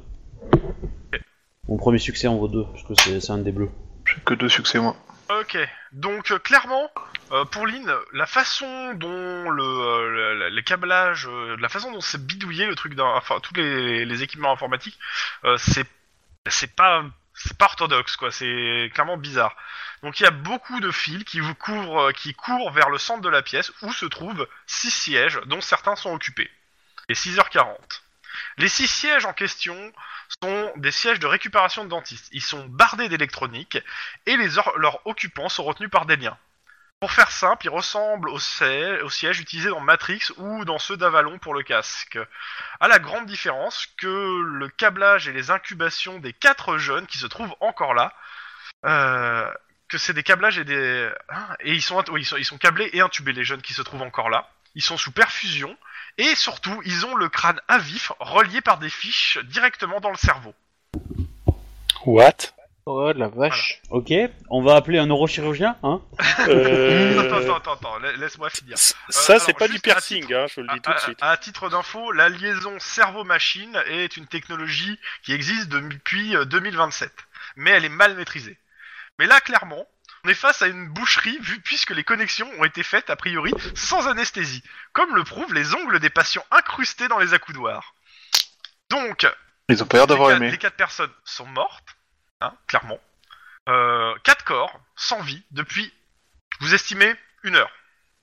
Mon premier succès en vaut 2, parce que c'est un des bleus. J'ai que deux succès, moi. Ok, donc euh, clairement, euh, pour Lynn, la façon dont le, euh, le- les câblages, euh, la façon dont c'est bidouillé le truc, enfin tous les, les équipements informatiques, euh, c'est c'est pas c'est pas orthodoxe quoi, c'est clairement bizarre. Donc il y a beaucoup de fils euh, qui courent vers le centre de la pièce où se trouvent six sièges, dont certains sont occupés. Et 6h40. Les six sièges en question sont des sièges de récupération de dentistes. Ils sont bardés d'électronique et leurs occupants sont retenus par des liens. Pour faire simple, aux sièges, aux sièges utilisés dans Matrix ou dans ceux d'Avalon pour le casque. À la grande différence que le câblage et les incubations des quatre jeunes qui se trouvent encore là, euh, que c'est des câblages et des hein, et ils sont ils sont câblés et intubés les jeunes qui se trouvent encore là. Ils sont sous perfusion et surtout ils ont le crâne à vif relié par des fiches directement dans le cerveau. What? Oh la vache. Ok, on va appeler un neurochirurgien, hein <laughs> Euh, Attends, attends, attends, attends, la- laisse-moi finir. Ça, ça, c'est pas du juste piercing, titre- hein, je le dis tout de suite. À, à titre d'info, la liaison cerveau-machine est une technologie qui existe depuis euh, 2027, mais elle est mal maîtrisée. Mais là, clairement, on est face à une boucherie vu, puisque les connexions ont été faites a priori sans anesthésie, comme le prouvent les ongles des patients incrustés dans les accoudoirs. Donc, Ils ont pas l'air les quatre, aimé. les quatre personnes sont mortes, hein, clairement. Euh, quatre corps, sans vie, depuis, vous estimez, une heure.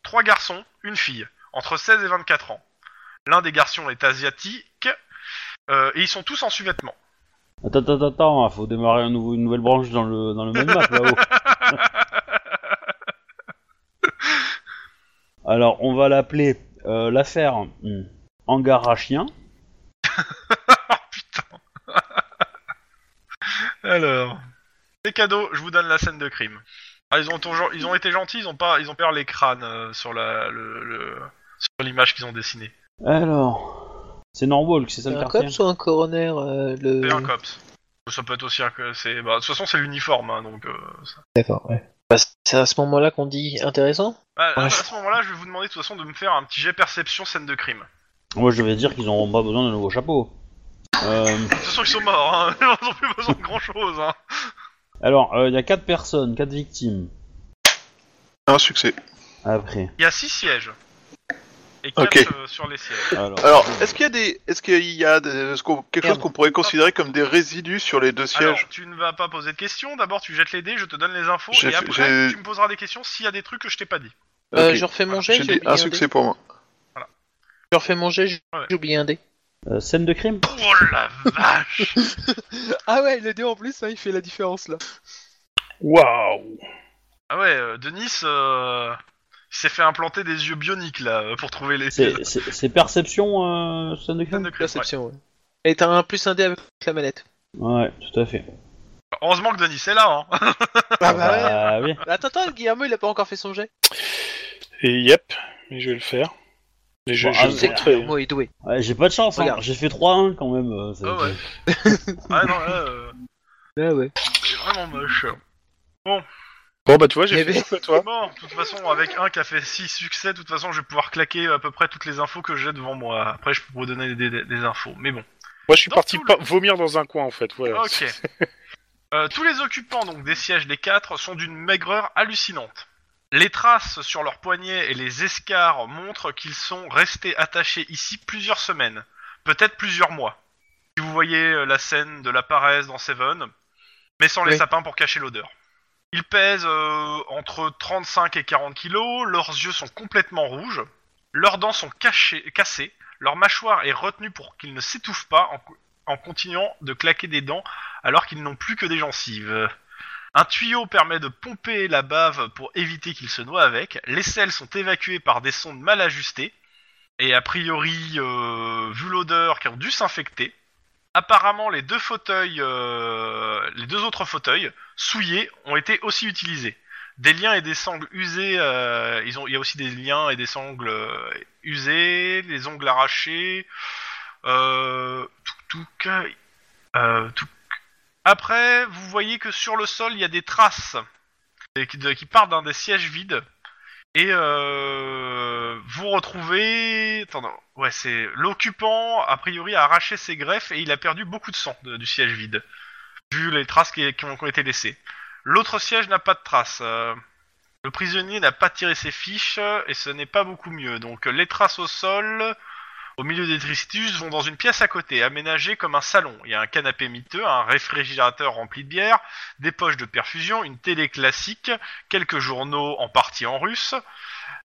Trois garçons, une fille, entre 16 et 24 ans. L'un des garçons est asiatique, euh, et ils sont tous en sous-vêtements. Attends, attends, attends, faut démarrer un nouveau, une nouvelle branche dans le, dans le même map là-haut. <laughs> Alors, on va l'appeler euh, l'affaire hmm, <laughs> hangar à chien. Putain. Alors, c'est cadeau, je vous donne la scène de crime. Ah, ils ont toujours, ils ont été gentils, ils ont pas, ils ont perdu les crânes euh, sur la, le, le- sur l'image qu'ils ont dessinée. Alors, c'est Norwalk, c'est ça C'est le un quartier cops ou un coroner euh, le... C'est un cops. Ça peut être aussi un, que c'est, bah, de toute façon c'est l'uniforme, hein, donc. euh, ça- D'accord, ouais. Bah, c'est à ce moment-là qu'on dit intéressant? Bah, à, à Ouais. ce moment-là, je vais vous demander de toute façon de me faire un petit jet perception scène de crime. Moi, je vais dire qu'ils n'auront pas besoin de nouveau chapeau. Euh, De toute façon, ils sont morts, hein. <laughs> ils n'ont plus besoin de grand chose. Hein. alors, euh, il y a 4 personnes, 4 victimes. Un succès. Après. Il y a 6 sièges. Et 4 Ok. sur les sièges. Alors, Alors, est-ce qu'il y a des, est-ce qu'il y a des- est-ce qu'on- quelque chose qu'on pourrait considérer comme des résidus sur les deux Alors, sièges tu ne vas pas poser de questions. D'abord, tu jettes les dés, je te donne les infos, J'ai et fait- après, j'ai- tu me poseras des questions s'il y a des trucs que je t'ai pas dit. Euh, Ok. Je refais mon Voilà, jet, J'ai j'ai dit oublié un un succès dé. pour moi. Je refais mon jet, j'ai Ouais. j'ai oublié un dé. Euh, scène de crime Oh la vache <laughs> Ah ouais, le dé en plus, il fait la différence là. Waouh Ah ouais, euh, Denis euh, il s'est fait implanter des yeux bioniques là pour trouver les C'est c'est- c'est perception, euh, scène de crime de crime. Perception, ouais. Et t'as un plus un dé avec la manette. Ouais, tout à fait. ouais. Heureusement que Denis est là. Hein. <laughs> Ah bah ouais. Bah, oui. Attends, attends, Guillermo il a pas encore fait son jet. Et yep, mais je vais le faire. Et je, Bon, je ah. Guillermo est doué. Ouais, j'ai pas de chance, hein. Regarde. j'ai fait 3-1 quand même. euh, c'est- Ah ouais. <laughs> ah non, là, euh, Ah ouais. c'est vraiment moche. Bon bah tu vois, j'ai Eh fait ben- mieux que toi. Bon, de toute façon, avec un qui a fait 6 succès, de toute façon, je vais pouvoir claquer à peu près toutes les infos que j'ai devant moi. Après, je peux vous donner des, des- des infos. Mais bon. Moi je suis Dans parti tout vomir dans un coin en fait. Voilà. Ok. <laughs> Euh, tous les occupants donc des sièges des quatre sont d'une maigreur hallucinante. Les traces sur leurs poignets et les escarres montrent qu'ils sont restés attachés ici plusieurs semaines, peut-être plusieurs mois. Si vous voyez euh, la scène de la paresse dans Seven, mais sans les Oui. sapins pour cacher l'odeur. Ils pèsent euh, entre 35 et 40 kilos, leurs yeux sont complètement rouges, leurs dents sont cachées, cassées, leur mâchoire est retenue pour qu'ils ne s'étouffent pas en, co- en continuant de claquer des dents alors qu'ils n'ont plus que des gencives. Un tuyau permet de pomper la bave pour éviter qu'ils se noient avec. Les selles sont évacuées par des sondes mal ajustées. Et a priori, euh, vu l'odeur, qui ont dû s'infecter. Apparemment, les deux fauteuils, euh, les deux autres fauteuils souillés ont été aussi utilisés. Des liens et des sangles usés. euh, il y a aussi des liens et des sangles usés, les ongles arrachés. Euh, tout, tout, tout- Après, vous voyez que sur le sol, il y a des traces qui, partent d'un des sièges vides. Et euh, vous retrouvez... Attends, ouais, c'est l'occupant, a priori, a arraché ses greffes et il a perdu beaucoup de sang du siège vide, vu les traces qui, qui ont, qui ont été laissées. L'autre siège n'a pas de traces. euh, le prisonnier n'a pas tiré ses fiches et ce n'est pas beaucoup mieux. Donc les traces au sol, au milieu des tristus, vont dans une pièce à côté, aménagée comme un salon. Il y a un canapé miteux, un réfrigérateur rempli de bière, des poches de perfusion, une télé classique, quelques journaux en partie en russe,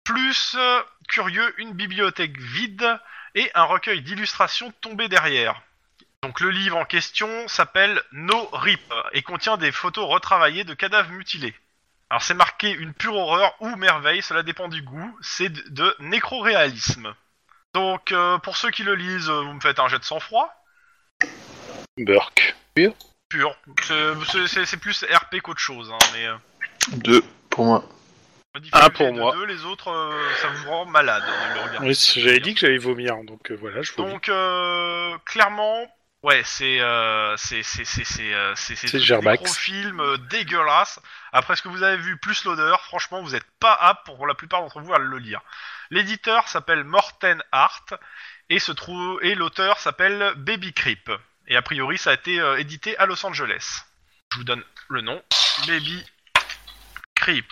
plus, euh, curieux, une bibliothèque vide et un recueil d'illustrations tombé derrière. Donc le livre en question s'appelle No Rip et contient des photos retravaillées de cadavres mutilés. Alors c'est marqué une pure horreur ou merveille, cela dépend du goût, c'est de, de nécroréalisme. Donc euh, pour ceux qui le lisent, euh, vous me faites un jet de sang-froid, Burk. pur. C'est- C'est c'est- c'est plus RP qu'autre chose, hein, mais... euh, Deux pour moi. la difficulté Un pour de moi. deux, les autres, euh, ça vous rend malade de le regarder. Oui, j'avais dit que j'allais vomir, donc euh, voilà, je vomis. Donc euh, clairement, ouais, c'est euh, c'est c'est c'est c'est euh, c'est c'est Gerbax. nécrofilm euh, dégueulasse. Après ce que vous avez vu plus l'odeur, franchement, vous n'êtes pas apte pour la plupart d'entre vous à le lire. L'éditeur s'appelle Morten Hart et se trouve et l'auteur s'appelle Baby Creep. Et a priori, ça a été euh, édité à Los Angeles. Je vous donne le nom, Baby Creep.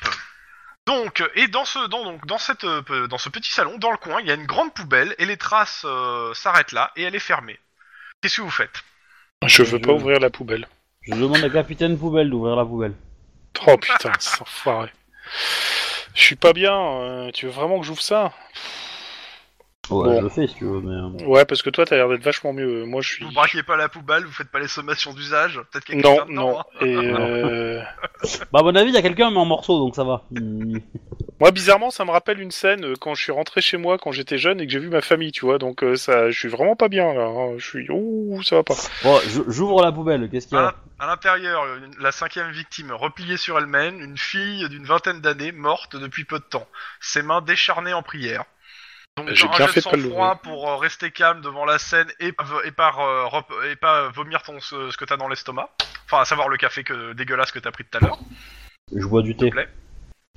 Donc, et dans ce, dans, donc, dans, cette, euh, dans ce petit salon, dans le coin, il y a une grande poubelle et les traces euh, s'arrêtent là et elle est fermée. Qu'est-ce que vous faites? Je veux pas ouvrir la poubelle. Je demande à Capitaine Poubelle d'ouvrir la poubelle. Oh putain, <laughs> c'est enfoiré. Je suis pas bien, euh, tu veux vraiment que j'ouvre ça? Ouais, Bon. je le fais si tu veux, mais. euh, Ouais, parce que toi t'as l'air d'être vachement mieux. Moi je suis. Vous braquez pas la poubelle, vous faites pas les sommations d'usage Peut-être qu'il y a Non, quelqu'un dedans, non. hein. Et euh... <laughs> Bah, à mon avis, il y a quelqu'un, mais en morceaux, donc ça va. <laughs> Moi, bizarrement, ça me rappelle une scène euh, quand je suis rentré chez moi quand j'étais jeune et que j'ai vu ma famille, tu vois. Donc euh, ça, je suis vraiment pas bien là. hein. Je suis, ouh, ça va pas. Bon, j'ouvre la poubelle, qu'est-ce qu'il y a l'in- À l'intérieur, la cinquième victime, repliée sur elle-même, une fille d'une vingtaine d'années, morte depuis peu de temps, ses mains décharnées en prière. Donc J'ai un bien jet fait de de pas le sang-froid pour euh, rester calme devant la scène et, pas- et, par, euh, rep- et pas vomir ton, ce, ce que t'as dans l'estomac. Enfin, à savoir le café que, dégueulasse que t'as pris tout à l'heure. Je bois du thé, plaît.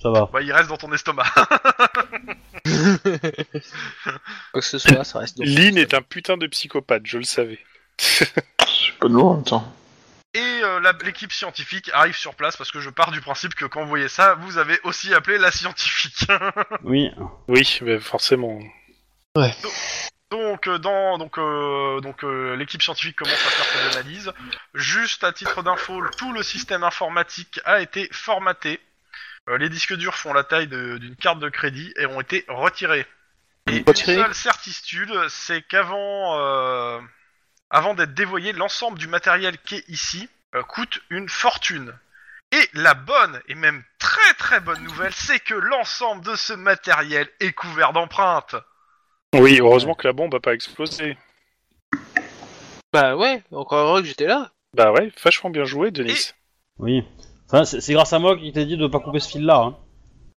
ça va. Ouais, il reste dans ton estomac. <laughs> Quoi que ce soit, ça reste. Lynn est un putain de psychopathe, je le savais. C'est pas de loin, attends. Et euh, l'équipe scientifique arrive sur place parce que je pars du principe que quand vous voyez ça, vous avez aussi appelé la scientifique. <laughs> Oui. Oui, mais forcément. Donc, euh, dans, donc, euh, donc euh, l'équipe scientifique commence à faire ses analyses. Juste à titre d'info, tout le système informatique a été formaté. Euh, les disques durs font la taille d'une carte de crédit et ont été retirés. Et Retirés une seule certitude, c'est qu'avant euh, avant d'être dévoyé, l'ensemble du matériel qui est ici euh, coûte une fortune. Et la bonne, et même très très bonne nouvelle, c'est que l'ensemble de ce matériel est couvert d'empreintes. Oui, heureusement que la bombe a pas explosé. Bah ouais, encore heureux que j'étais là. Bah ouais, vachement bien joué, Denis. Oui. Enfin, c'est c'est grâce à moi qu'il t'a dit de pas couper ce fil-là. Hein.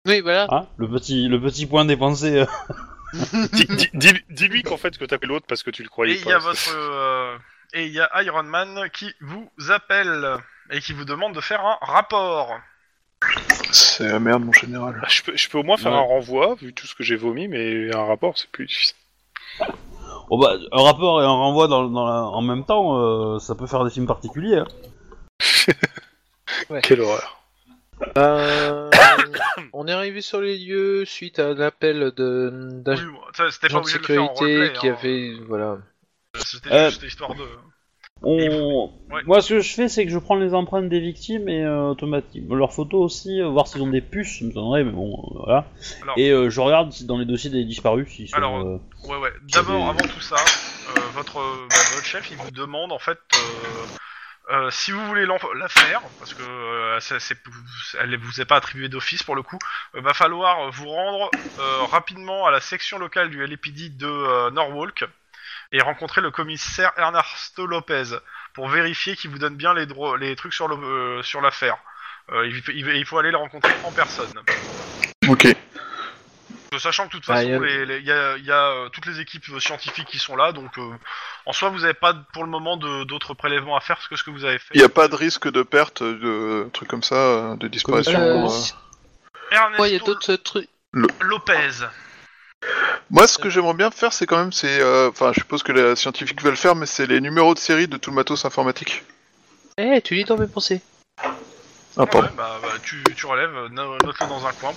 Oui, voilà. Hein le, petit, le petit point dépensé. euh. <laughs> <laughs> Dis- dis- dis- Dis-lui qu'en fait que t'as fait l'autre parce que tu le Et croyais il pas. y a votre euh, et il y a Iron Man qui vous appelle et qui vous demande de faire un rapport. C'est la merde, mon général. Ah, Je peux, je peux au moins faire Ouais. un renvoi, vu tout ce que j'ai vomi, mais un rapport, c'est plus difficile. Bon, bah, un rapport et un renvoi dans, dans la- en même temps, euh, ça peut faire des films particuliers. hein. <laughs> Quelle horreur. Ben, <coughs> on est arrivé sur les lieux suite à l'appel de d'un Oui, moi, ça, c'était pas agent de obligé de le faire en sécurité qui hein. avait voilà. C'était Euh, juste histoire de. On... Ouais. Moi, ce que je fais, c'est que je prends les empreintes des victimes et euh, automatiquement leurs photos aussi, euh, voir s'ils ont des puces, ça me donnerait, mais bon, euh, voilà. Alors- Et euh, je regarde si dans les dossiers des disparus s'ils sont. Alors, euh, Ouais, ouais. D'abord, des- avant tout ça, euh, votre, euh, bah, votre chef, il vous demande en fait euh, euh, si vous voulez la faire, parce que euh, elle vous est pas attribuée d'office pour le coup, euh, va falloir vous rendre rapidement à la section locale du LAPD de Norwalk et rencontrer le commissaire Ernesto Lopez pour vérifier qu'il vous donne bien les, trucs sur, l'affaire. Il- il faut aller le rencontrer en personne. Ok. Euh, Sachant que de toute Ah, façon, il y a- les- les- il y a, il y a, euh, toutes les équipes scientifiques qui sont là, donc euh, en soi, vous n'avez pas pour le moment d'autres prélèvements à faire que ce que vous avez fait. Il n'y a pas de risque de perte, de trucs comme ça, de disparition. Euh, euh. si- Ernesto ouais, il y a d'autres trucs. Lopez. Moi, ce que j'aimerais bien faire, c'est quand même, c'est, euh, enfin, je suppose que les scientifiques veulent faire, mais c'est les numéros de série de tout le matos informatique. Eh, tu lis dans mes pensées. Ah, pardon. Ouais, bah, bah, tu, tu relèves, no- note-le dans un coin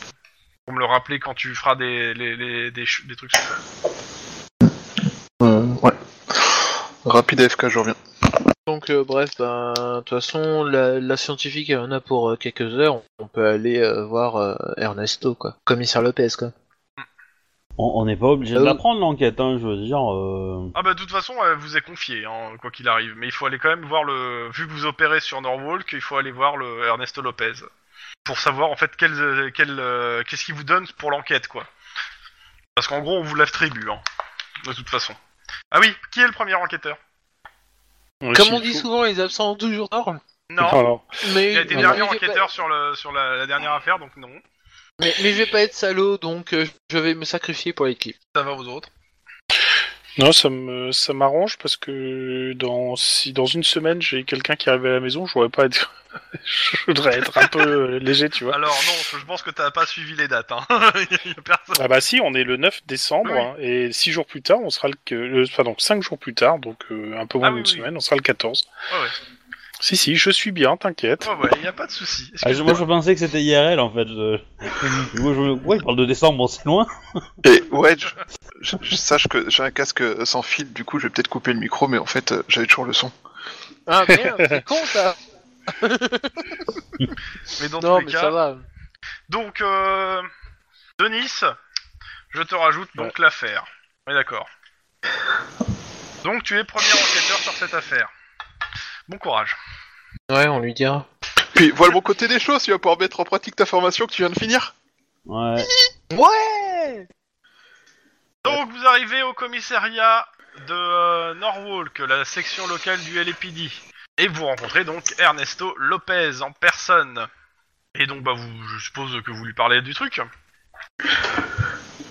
pour me le rappeler quand tu feras des, les, les- des, trucs sur ça. Euh, ouais. Rapide FK, je reviens. Donc, euh, bref, ben, de toute façon, la, la scientifique, elle en a pour euh, quelques heures. On peut aller euh, voir euh, Ernesto, quoi. Commissaire Lopez, quoi. On n'est pas obligé de la prendre l'enquête, hein, je veux dire. euh, Ah bah de toute façon, elle vous est confiée, hein, quoi qu'il arrive. Mais il faut aller quand même voir le... Vu que vous opérez sur Norwalk, il faut aller voir le Ernesto Lopez. Pour savoir en fait quel, euh, quel, euh, qu'est-ce qu'il vous donne pour l'enquête, quoi. Parce qu'en gros, on vous l'attribue, hein, de toute façon. Ah oui, qui est le premier enquêteur? Ouais, Comme on dit faut. souvent, les absents ont toujours tort. Non. Mais, il a été mais- dernier enquêteur sur, le, sur la, la dernière affaire, donc non. mais je vais pas être salaud, donc euh, je vais me sacrifier pour l'équipe. Ça va aux autres? Non, ça me ça m'arrange parce que dans si dans une semaine j'ai quelqu'un qui arrive à la maison, je voudrais pas être <laughs> je voudrais être un peu euh, léger, tu vois. Alors non, je pense que t'as pas suivi les dates, hein. <laughs> Il y a personne. Ah bah si, on est le 9 décembre Oui. hein, et six jours plus tard, on sera le que- le pardon, cinq jours plus tard, donc euh, un peu moins Ah d'une oui. semaine, on sera le 14. Ouais, ouais. Si si, je suis bien, t'inquiète. Ouais, ouais, y a pas de souci. ah, je- moi, je pensais que c'était IRL en fait. je- Moi, je- Ouais, il parle de décembre, bon, c'est loin. Et ouais, je, je- je sache que j'ai un casque sans fil, du coup, je vais peut-être couper le micro, mais en fait, euh, j'avais toujours le son. Ah merde, c'est con ça <laughs> Mais dans Non, tous les mais cas, ça va. Donc, euh, Denis, je te rajoute donc l'affaire. On est d'accord. Donc, tu es premier enquêteur sur cette affaire. Bon courage. Ouais, on lui dira. Puis, voilà le bon côté des choses, tu vas pouvoir mettre en pratique ta formation que tu viens de finir. Ouais. Ouais Donc, vous arrivez au commissariat de euh, Norwalk, la section locale du LAPD. Et vous rencontrez donc Ernesto Lopez en personne. Et donc, bah, vous, je suppose que vous lui parlez du truc.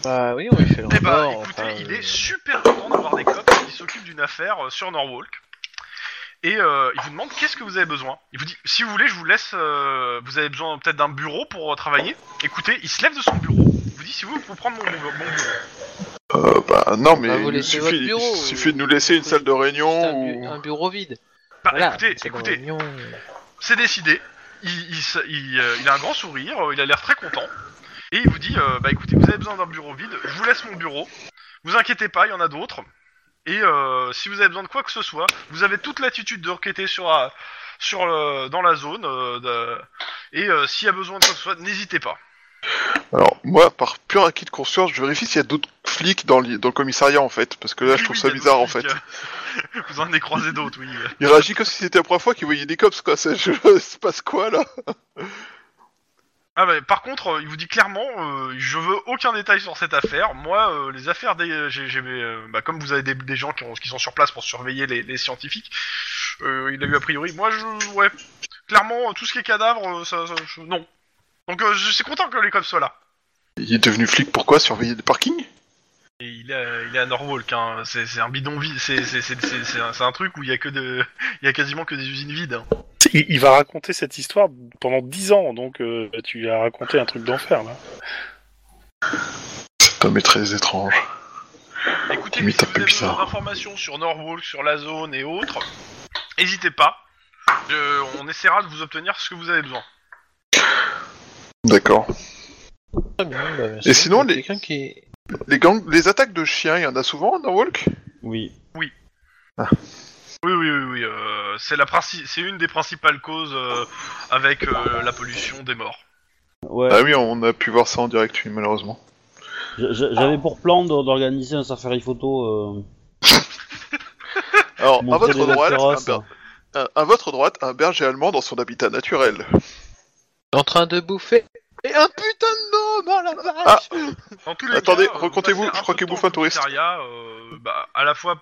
Bah oui, on lui fait le Eh bah, rapport. écoutez, enfin, il euh, est super content d'avoir des cops qui s'occupent d'une affaire euh, sur Norwalk. Et euh, il vous demande qu'est-ce que vous avez besoin? Il vous dit, si vous voulez, je vous laisse. euh, vous avez besoin peut-être d'un bureau pour euh, travailler. Écoutez, il se lève de son bureau. Il vous dit, si vous voulez, vous pouvez prendre mon, mon bureau. Euh, bah, non, mais Bah, vous il laissez suffit, bureau, il suffit de nous laisser une salle de c'est un, réunion bu- ou... un bureau vide. Bah, Voilà, écoutez, c'est écoutez, c'est décidé. Il, il, se- il, euh, il a un grand sourire, euh, il a l'air très content. Et il vous dit, euh, bah écoutez, vous avez besoin d'un bureau vide, je vous laisse mon bureau. Vous inquiétez pas, il y en a d'autres. Et euh, si vous avez besoin de quoi que ce soit, vous avez toute l'attitude de requêter sur, la- sur le- dans la zone. euh, de- et euh, s'il y a besoin de quoi que ce soit, n'hésitez pas. Alors, moi, par pur acquis de conscience, je vérifie s'il y a d'autres flics dans, le- dans le commissariat, en fait, parce que là, je trouve oui, ça il y a bizarre, en d'autres fait. euh, <laughs> vous en avez croisé d'autres, oui. Il réagit comme si c'était la première fois qu'il voyait des cops, quoi. C'est, je, <laughs> il se passe quoi, là? Ah bah, par contre, euh, il vous dit clairement, euh, je veux aucun détail sur cette affaire. Moi, euh, les affaires des, j'ai, j'ai- euh, bah, comme vous avez des, gens qui, ont- qui sont sur place pour surveiller les, les scientifiques, euh, il a eu a priori. Moi, je, ouais, clairement, euh, tout ce qui est cadavre, euh, ça, ça- non. Donc, euh, je suis content que les cops soient là. Il est devenu flic, pourquoi Surveiller des parkings? Et il est, à- il est à Norwalk, hein. c'est, c'est un bidonville, c'est, c'est, c'est, c'est, c'est un, c'est un truc où il y a que de, il y a quasiment que des usines vides. hein. Il, il va raconter cette histoire pendant 10 ans, donc euh, tu lui as raconté un truc d'enfer là. Cet homme est très étrange. Écoutez, Limite si un vous peu avez besoin bizarre. d'informations sur Norwalk, sur la zone et autres, n'hésitez pas. Je- on essaiera de vous obtenir ce que vous avez besoin. D'accord. Très bien, bah, Et sinon, les- quelqu'un qui est- Les gangs, les attaques de chiens, il y en a souvent, dans Walk? Oui. Oui, oui, oui, oui. euh, c'est la princi- c'est une des principales causes euh, avec euh, la pollution des morts. Ouais. Ah oui, on a pu voir ça en direct, oui, malheureusement. J- j- J'avais pour plan de- d'organiser un safari photo. Euh, <laughs> Alors, à montrer votre droite, un, féroces. ber- un- à votre droite, un berger allemand dans son habitat naturel. En train de bouffer. Et un putain de la vache Ah. Dans tous les Attendez, cas, euh, recomptez-vous, passez je un crois peu qu'il de bouffe temps un au touriste. commissariat, euh, bah, à la fois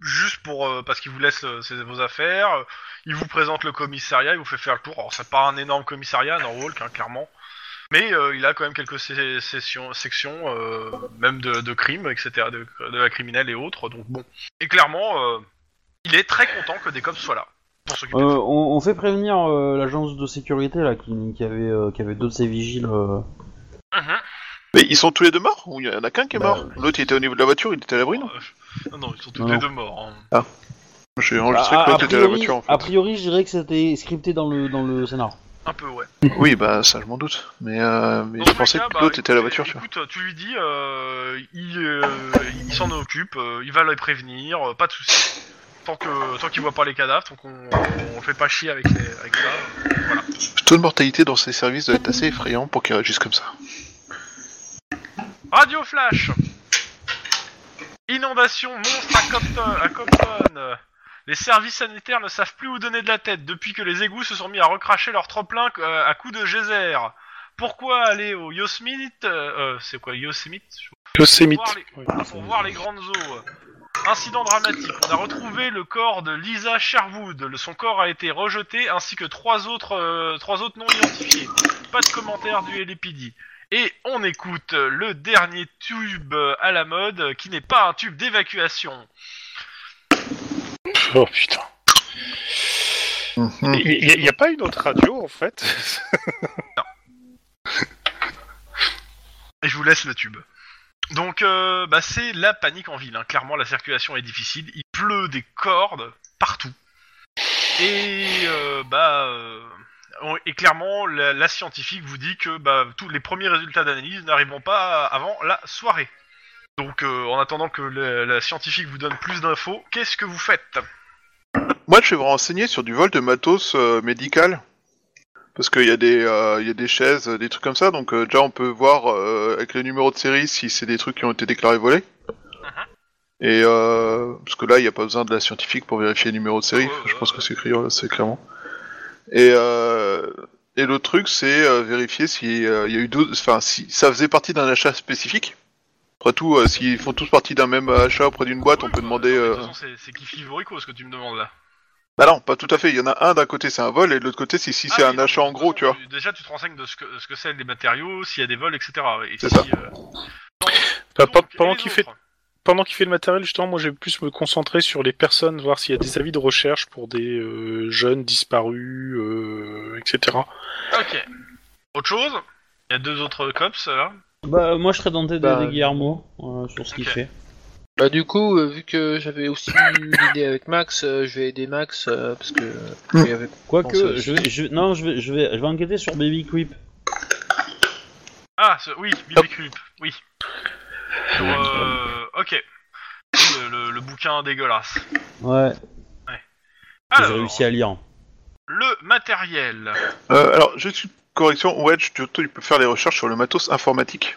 juste pour euh, parce qu'il vous laisse euh, ses- vos affaires, euh, il vous présente le commissariat, il vous fait faire le tour. Alors c'est pas un énorme commissariat, Norwalk, hein, clairement, mais euh, il a quand même quelques sé- sessions- sections, euh, même de, de crimes, etc., de, de la criminelle et autres. Donc bon, et clairement, euh, il est très content que des cops soient là pour s'occuper. euh, on, on fait prévenir euh, l'agence de sécurité là qui, qui avait euh, qui avait deux de ses vigiles. euh. Mhm. Mais ils sont tous les deux morts Ou il y en a qu'un qui est Bah, mort L'autre, il était au niveau de la voiture, il était à l'abri, non Euh, non, non, ils sont tous Non, les non. deux morts. hein. J'ai enregistré A- que l'autre était à la priori, voiture, en fait. a priori, je dirais que c'était scripté dans le dans le scénar. Un peu, ouais. <laughs> Oui, bah ça, je m'en doute. Mais, euh, mais Dans je tous les pensais cas, que bah, l'autre était à la voiture, tu vois. Écoute, tu lui dis, euh, il, euh, il s'en occupe, euh, il va les prévenir, euh, pas de soucis. Tant que tant qu'il voit pas les cadavres, tant qu'on on fait pas chier avec, les, avec ça. euh, voilà. Le taux de mortalité dans ces services doit être assez effrayant pour qu'ils réagissent comme ça. Radio Flash. Inondation monstre à Compton. À Compton. Les services sanitaires ne savent plus où donner de la tête depuis que les égouts se sont mis à recracher leur trop-plein euh, à coups de geyser. Pourquoi aller au Yosemite euh, euh, C'est quoi Yosemite? Yosemite. Voir les- Oui. pour voir les grandes eaux. Incident dramatique. On a retrouvé le corps de Lisa Sherwood. Le- Son corps a été rejeté ainsi que trois autres, euh, trois autres non identifiés. Pas de commentaire du LAPD. Et on écoute le dernier tube à la mode qui n'est pas un tube d'évacuation. Oh putain. Mhm. Il n'y a, pas une autre radio en fait? Et je vous laisse le tube. Donc, euh, bah, c'est la panique en ville. hein. Clairement, la circulation est difficile. Il pleut des cordes partout. Et euh, bah, euh, et clairement, la, scientifique vous dit que bah, tous les premiers résultats d'analyse n'arriveront pas avant la soirée. Donc, euh, en attendant que la, scientifique vous donne plus d'infos, qu'est-ce que vous faites? Moi, je vais vous renseigner sur du vol de matos euh, médical. Parce qu'il y, a des, euh, il y a des chaises, euh, des trucs comme ça. Donc, euh, déjà, on peut voir euh, avec le numéro de série si c'est des trucs qui ont été déclarés volés. Et euh, parce que là, il n'y a pas besoin de la scientifique pour vérifier le numéro de série. Je pense que c'est c'est clairement. Et, euh, et l'autre truc, c'est euh, vérifier si euh, il y a eu enfin, si ça faisait partie d'un achat spécifique. Après tout, s'ils font tous partie d'un même achat auprès d'une boîte, on peut demander. non, mais De toute façon, c'est- c'est Kifi Vorico ce que tu me demandes là. Bah non, pas tout à fait. Il y en a un d'un côté c'est un vol et de l'autre côté c'est si c'est Ah un achat en gros, tu vois. Déjà, tu te renseignes de ce que, ce que c'est les matériaux, s'il y a des vols, etc. Et C'est si, ça. euh, Bah, donc, pe- et pendant les qu'il fait autres pendant qu'il fait le matériel, justement, moi, je vais plus me concentrer sur les personnes, voir s'il y a des avis de recherche pour des euh, jeunes disparus, euh, etc. Ok. Autre chose? Il y a deux autres cops là. Bah, moi, je serais tenté Bah, d'aider Guillermo euh, sur ce qu'il ok. fait. Bah du coup, euh, vu que j'avais aussi eu l'idée avec Max, euh, je vais aider Max euh, parce que Mm. il y avait- Quoique, je vais, je, non, je vais, je vais, je vais enquêter sur Baby Creep. Ah, ce- oui, Bibi Creep, oui. Sur, euh, ok. Le, le- le bouquin dégueulasse. Ouais. que J'ai Alors, réussi à lire. le matériel. Euh, alors, juste une correction. Wedge, tu, tu peux faire les recherches sur le matos informatique.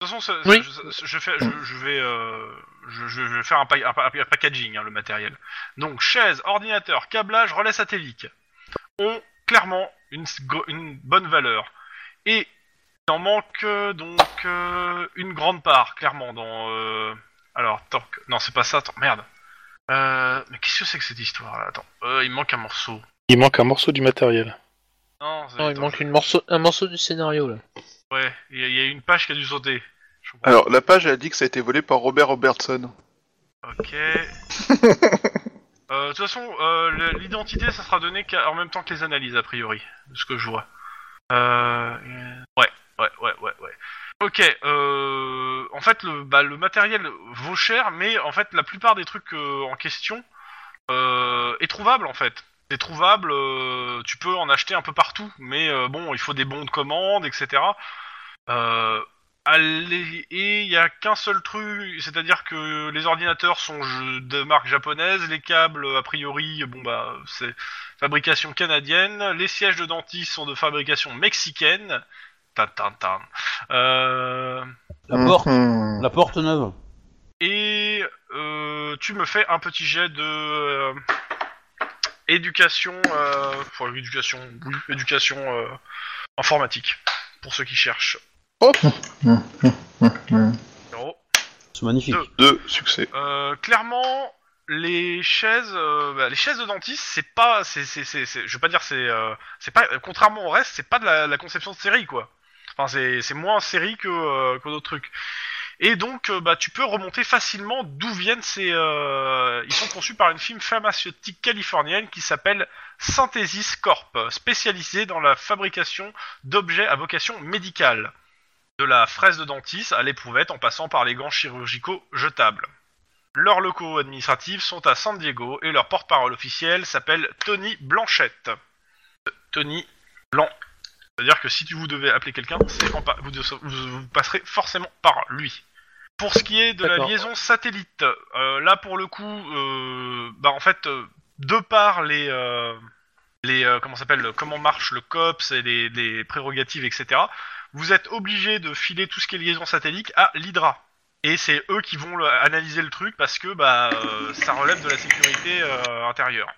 De toute façon, Oui. je, je fais, je, je vais, euh, je, je vais faire un, pa- un pa- un packaging, hein, le matériel. Donc, chaise, ordinateur, câblage, relais satellite ont clairement une, bonne valeur. Et il en manque euh, donc euh, une grande part, clairement, dans... euh, alors, tant que- Non, c'est pas ça, attends, merde. Euh, mais qu'est-ce que c'est que cette histoire là Attends, euh, il manque un morceau. Il manque un morceau du matériel. Non, il attends, manque une morceau, un morceau du scénario là. Ouais, il y, a- il y a une page qui a dû sauter. Je. Alors, la page, elle dit que ça a été volé par Robert Robertson. Ok. Euh, De toute façon, euh, le- l'identité, ça sera donné qu'à- en même temps que les analyses, a priori, de ce que je vois. Euh... Ouais, ouais, ouais, ouais, ouais. Ok, euh... en fait, le, bah, le matériel vaut cher, mais en fait, la plupart des trucs euh, en question euh, est trouvable, en fait. C'est trouvable, euh, tu peux en acheter un peu partout, mais euh, bon, il faut des bons de commande, etc. Euh, Allez, et il y a qu'un seul truc, c'est-à-dire que les ordinateurs sont de marque japonaise, les câbles a priori, bon bah c'est fabrication canadienne, les sièges de dentistes sont de fabrication mexicaine. Tan, tan, tan. Euh, La porte, Mhm. la porte neuve. et euh, tu me fais un petit jet de euh, éducation, euh, enfin, éducation, oui, éducation euh, informatique pour ceux qui cherchent. Mhm. Zéro. C'est magnifique. Deux. Deux succès. Euh, clairement, les chaises, euh, bah, les chaises de dentiste, c'est pas, c'est, c'est, c'est, c'est- je veux pas dire, c'est, euh, c'est pas, contrairement au reste, c'est pas de la, la conception de série, quoi. Enfin, c'est, c'est moins série que, euh, que d'autres trucs. Et donc, euh, bah, tu peux remonter facilement d'où viennent ces. euh, ils sont conçus par une firme pharmaceutique californienne qui s'appelle Synthesis Corp, spécialisée dans la fabrication d'objets à vocation médicale, de la fraise de dentiste à l'éprouvette en passant par les gants chirurgicaux jetables. Leurs locaux administratifs sont à San Diego et leur porte-parole officiel s'appelle Tony Blanchette. Tony Blanc. C'est-à-dire que si tu vous devez appeler quelqu'un, pa- vous, de- vous- vous passerez forcément par lui. Pour ce qui est de la liaison satellite, euh, là pour le coup, euh, bah en fait, euh, de par les les euh, comment s'appelle, comment marche le COPS et les, les prérogatives, etc. Vous êtes obligé de filer tout ce qui est liaison satellite à l'Hydra. Et c'est eux qui vont le- analyser le truc parce que bah euh, ça relève de la sécurité euh, intérieure.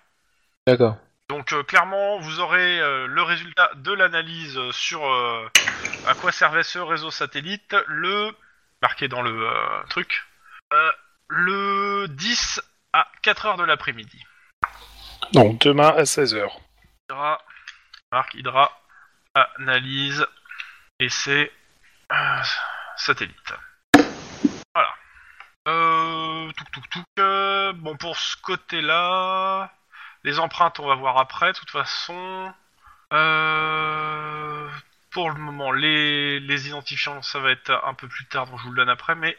D'accord. Donc euh, clairement, vous aurez euh, le résultat de l'analyse sur euh, à quoi servait ce réseau satellite le marqué dans le euh, truc euh, le 10 à 4 heures de l'après-midi. Donc demain à 16h. Hydra, Hydra, analyse, essai, euh, satellite. Voilà. Euh, touc touc bon, pour ce côté-là, les empreintes, on va voir après, de toute façon. Euh, pour le moment, les, les identifiants, ça va être un peu plus tard, donc je vous le donne après. Mais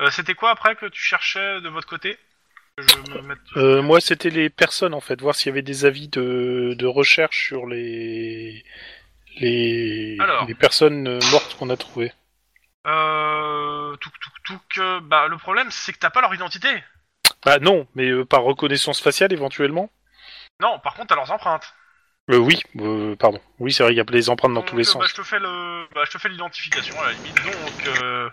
euh, c'était quoi après que tu cherchais de votre côté? Je me mette- Euh, moi, c'était les personnes en fait, voir s'il y avait des avis de, de recherche sur les les, Alors. les personnes euh, mortes qu'on a trouvées. Euh, euh, bah le problème c'est que t'as pas leur identité. Bah non, mais euh, par reconnaissance faciale éventuellement. Non, par contre t'as leurs empreintes. Euh, oui, euh, pardon. Oui, c'est vrai, il y a des empreintes dans Donc, tous les euh, sens. Bah, je te fais le, bah, je te fais l'identification à la limite. Donc, euh,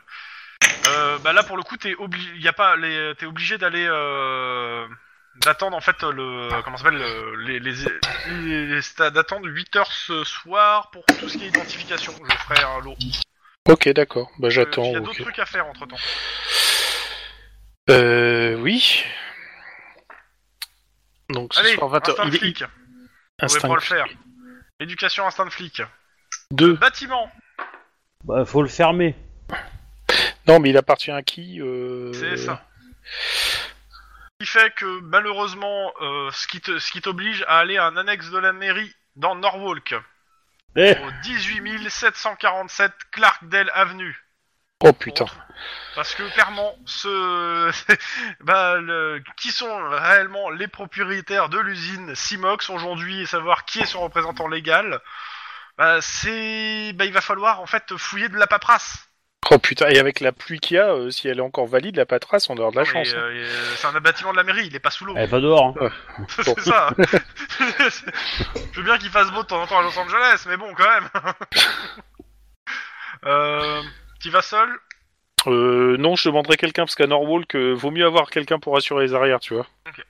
euh, bah là pour le coup t'es obligé, y a pas les, t'es obligé d'aller, euh, d'attendre en fait le, comment ça s'appelle, le- les, les, les, les sta- d'attendre 8 heures ce soir pour tout ce qui est identification. Je ferai un lot. Ok, d'accord. Bah j'attends. Il y a ok. d'autres trucs à faire entre temps. Euh, oui. Donc ce Allez, soir 20h. instinct Il est flic. Vous pouvez instinct pas le faire. Éducation instinct flic. 2. Bâtiment. Bah, faut le fermer. Non, mais il appartient à qui euh... C'est ça. Ce qui fait que malheureusement, euh, ce qui te- ce qui t'oblige à aller à un annexe de la mairie dans Norwalk, Eh au 18 747 Clarkdale Avenue. Oh putain. Parce que clairement, ce, <laughs> bah, le- qui sont réellement les propriétaires de l'usine Simox aujourd'hui et savoir qui est son représentant légal, bah, c'est, bah, il va falloir en fait fouiller de la paperasse. Oh putain, et avec la pluie qu'il y a, euh, si elle est encore valide, la patrace, on doit avoir de la chance. hein. euh, euh, c'est un bâtiment de la mairie, il est pas sous l'eau. Elle va dehors. hein. <laughs> c'est ça. <laughs> Je veux bien qu'il fasse beau de temps en temps à Los Angeles, mais bon, quand même. <laughs> euh, tu vas seul? Euh, non, je demanderai quelqu'un, parce qu'à Norwalk, euh, vaut mieux avoir quelqu'un pour assurer les arrières, tu vois. Ok.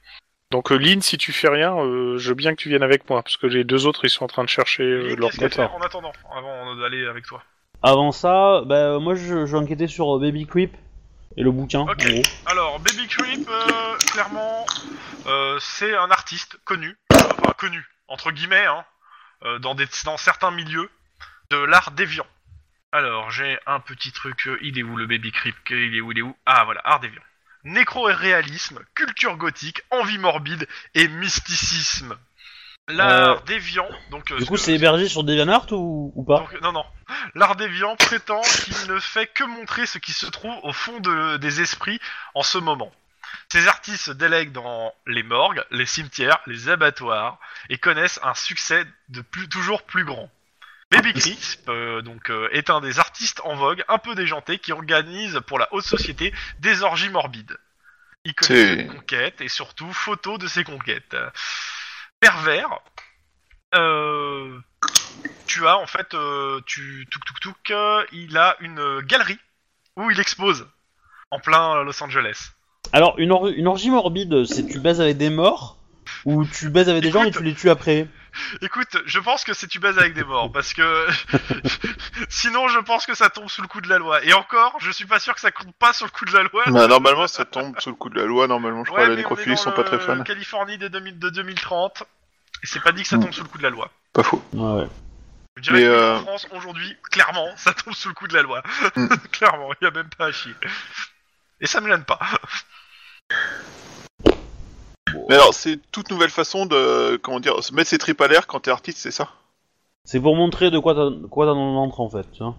Donc euh, Lynn, si tu fais rien, euh, je veux bien que tu viennes avec moi, parce que les deux autres, ils sont en train de chercher euh, Lynn, leur qu'est-ce en attendant, avant d'aller avec toi? Avant ça, bah, moi je, vais enquêter sur euh, Baby Creep et le bouquin. Ok. en gros. Alors, Baby Creep, euh, clairement, euh, c'est un artiste connu, enfin connu, entre guillemets, hein, euh, dans, des, dans certains milieux de l'art déviant. Alors, j'ai un petit truc, euh, il est où le Baby Creep? Que- Il est où Il est où? Ah, voilà, art déviant. Nécro et réalisme, culture gothique, envie morbide et mysticisme. L'art déviant, donc... euh, Du ce coup, que- c'est hébergé sur DeviantArt ou, ou pas donc, non, non. L'art déviant prétend qu'il ne fait que montrer ce qui se trouve au fond de- des esprits en ce moment. Ces artistes se délèguent dans les morgues, les cimetières, les abattoirs et connaissent un succès de plus, toujours plus grand. Baby Crisp euh, donc, euh, est un des artistes en vogue, un peu déjanté, qui organise pour la haute société des orgies morbides. Il connaît C'est- ses conquêtes et surtout photos de ses conquêtes. Pervers, euh, tu as en fait, euh, tu touk touk, euh, il a une galerie où il expose en plein euh, Los Angeles. Alors, une, or- une orgie morbide, c'est tu baises avec des morts ou tu baises avec des gens et Écoute. tu les tues après? Écoute, je pense que c'est tu baises avec des morts, parce que <laughs> sinon je pense que ça tombe sous le coup de la loi. Et encore, je suis pas sûr que ça compte pas sur le coup de la loi. Bah, normalement, ça tombe sous le coup de la loi. Normalement, je crois que les nécrophiles sont pas très fans. Californie de, 2000 de 2030, et c'est pas dit que ça tombe sous le coup de la loi. Pas faux. Ouais, ouais. Je dirais Mais, que euh, en France, aujourd'hui, clairement, ça tombe sous le coup de la loi. Mm. <laughs> clairement, il y a même pas à chier. Et ça me gêne pas. Mais alors, c'est toute nouvelle façon de, comment dire, se mettre ses tripes à l'air quand t'es artiste, c'est ça? C'est pour montrer de quoi t'as quoi t'as dans le ventre en fait, tu vois.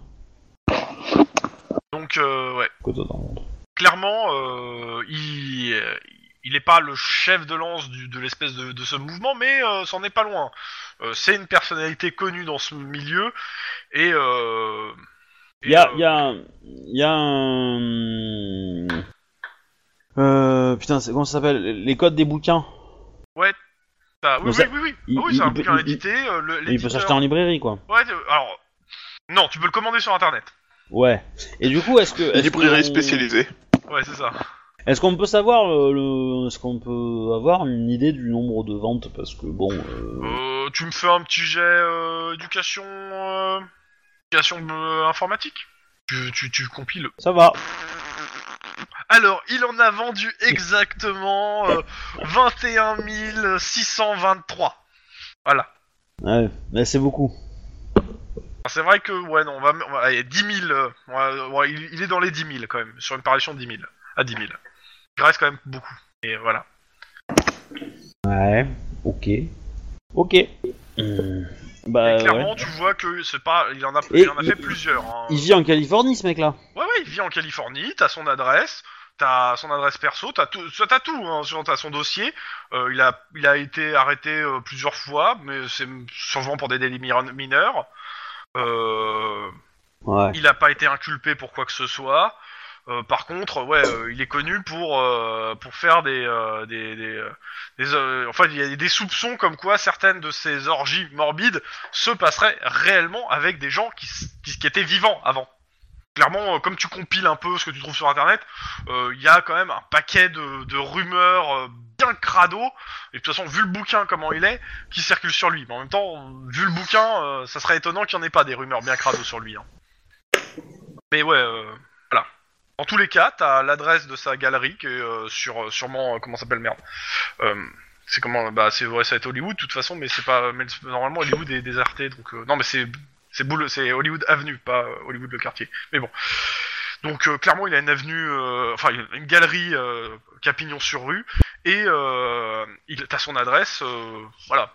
Donc, euh, ouais. Quoi t'as dans le ventre. clairement, euh, il, euh, il n'est pas le chef de lance du- de l'espèce de, de ce mouvement, mais euh, c'en est pas loin. Euh, c'est une personnalité connue dans ce milieu et. Euh, Il y a, euh, y a, un- y a un. Euh, putain, c'est- comment ça s'appelle? Les codes des bouquins. t'as- oui, donc oui, ça- oui, oui, il- Ah oui, c'est un il peut- bouquin il- édité. euh, le- Il peut l'éditeur- s'acheter en librairie quoi. Ouais, euh, alors. Non, tu peux le commander sur internet. Ouais. Et du coup, est-ce que. est-ce Librairie qu'on- spécialisée. Ouais, c'est ça. Est-ce qu'on peut savoir le, le- est-ce qu'on peut avoir une idée du nombre de ventes? Parce que bon. euh, Euh, tu me fais un petit jet euh, éducation. euh, éducation euh, informatique tu, tu, tu compiles. Ça va. Alors, il en a vendu exactement euh, 21 623. Voilà. Ouais, mais c'est beaucoup. C'est vrai que, ouais, non, on va, on va allez, 10 000. euh, ouais, ouais, il, il est dans les 10 000 quand même, sur une parution de 10 000. À 10 000. Il reste quand même beaucoup. Et voilà. Ouais. Ok. Ok. Hmm. Bah Et clairement, ouais. tu vois que c'est pas. Il en a, il en a il- fait plusieurs. hein. Il vit en Californie ce mec-là. Ouais, ouais, il vit en Californie, t'as son adresse, t'as son adresse perso, t'as tout, t'as tout, hein, t'as son dossier. Euh, il a, il a été arrêté euh, plusieurs fois, mais c'est souvent pour des délits mi- mineurs. Euh, Ouais. il a pas été inculpé pour quoi que ce soit. Euh, par contre, ouais, euh, il est connu pour euh, pour faire des des, des, enfin il y a des soupçons comme quoi certaines de ces orgies morbides se passeraient réellement avec des gens qui qui, étaient vivants avant. Clairement, comme tu compiles un peu ce que tu trouves sur internet, il y a quand même un paquet de, de rumeurs bien crado. Et de toute façon, vu le bouquin comment il est, qui circule sur lui. Mais en même temps, vu le bouquin, ça serait étonnant qu'il n'y en ait pas des rumeurs bien crado sur lui. hein. Mais ouais, En tous les cas, t'as l'adresse de sa galerie qui est euh, sur euh, sûrement euh, comment s'appelle merde. Euh, c'est comment bah c'est ouais, ça va être Hollywood de toute façon, mais c'est pas mais normalement Hollywood est déserté donc euh, non mais c'est c'est boule c'est Hollywood Avenue pas Hollywood le quartier. Mais bon. Donc euh, clairement il a une avenue euh, enfin une galerie euh, qui a pignon sur rue et euh, il t'as son adresse euh, voilà.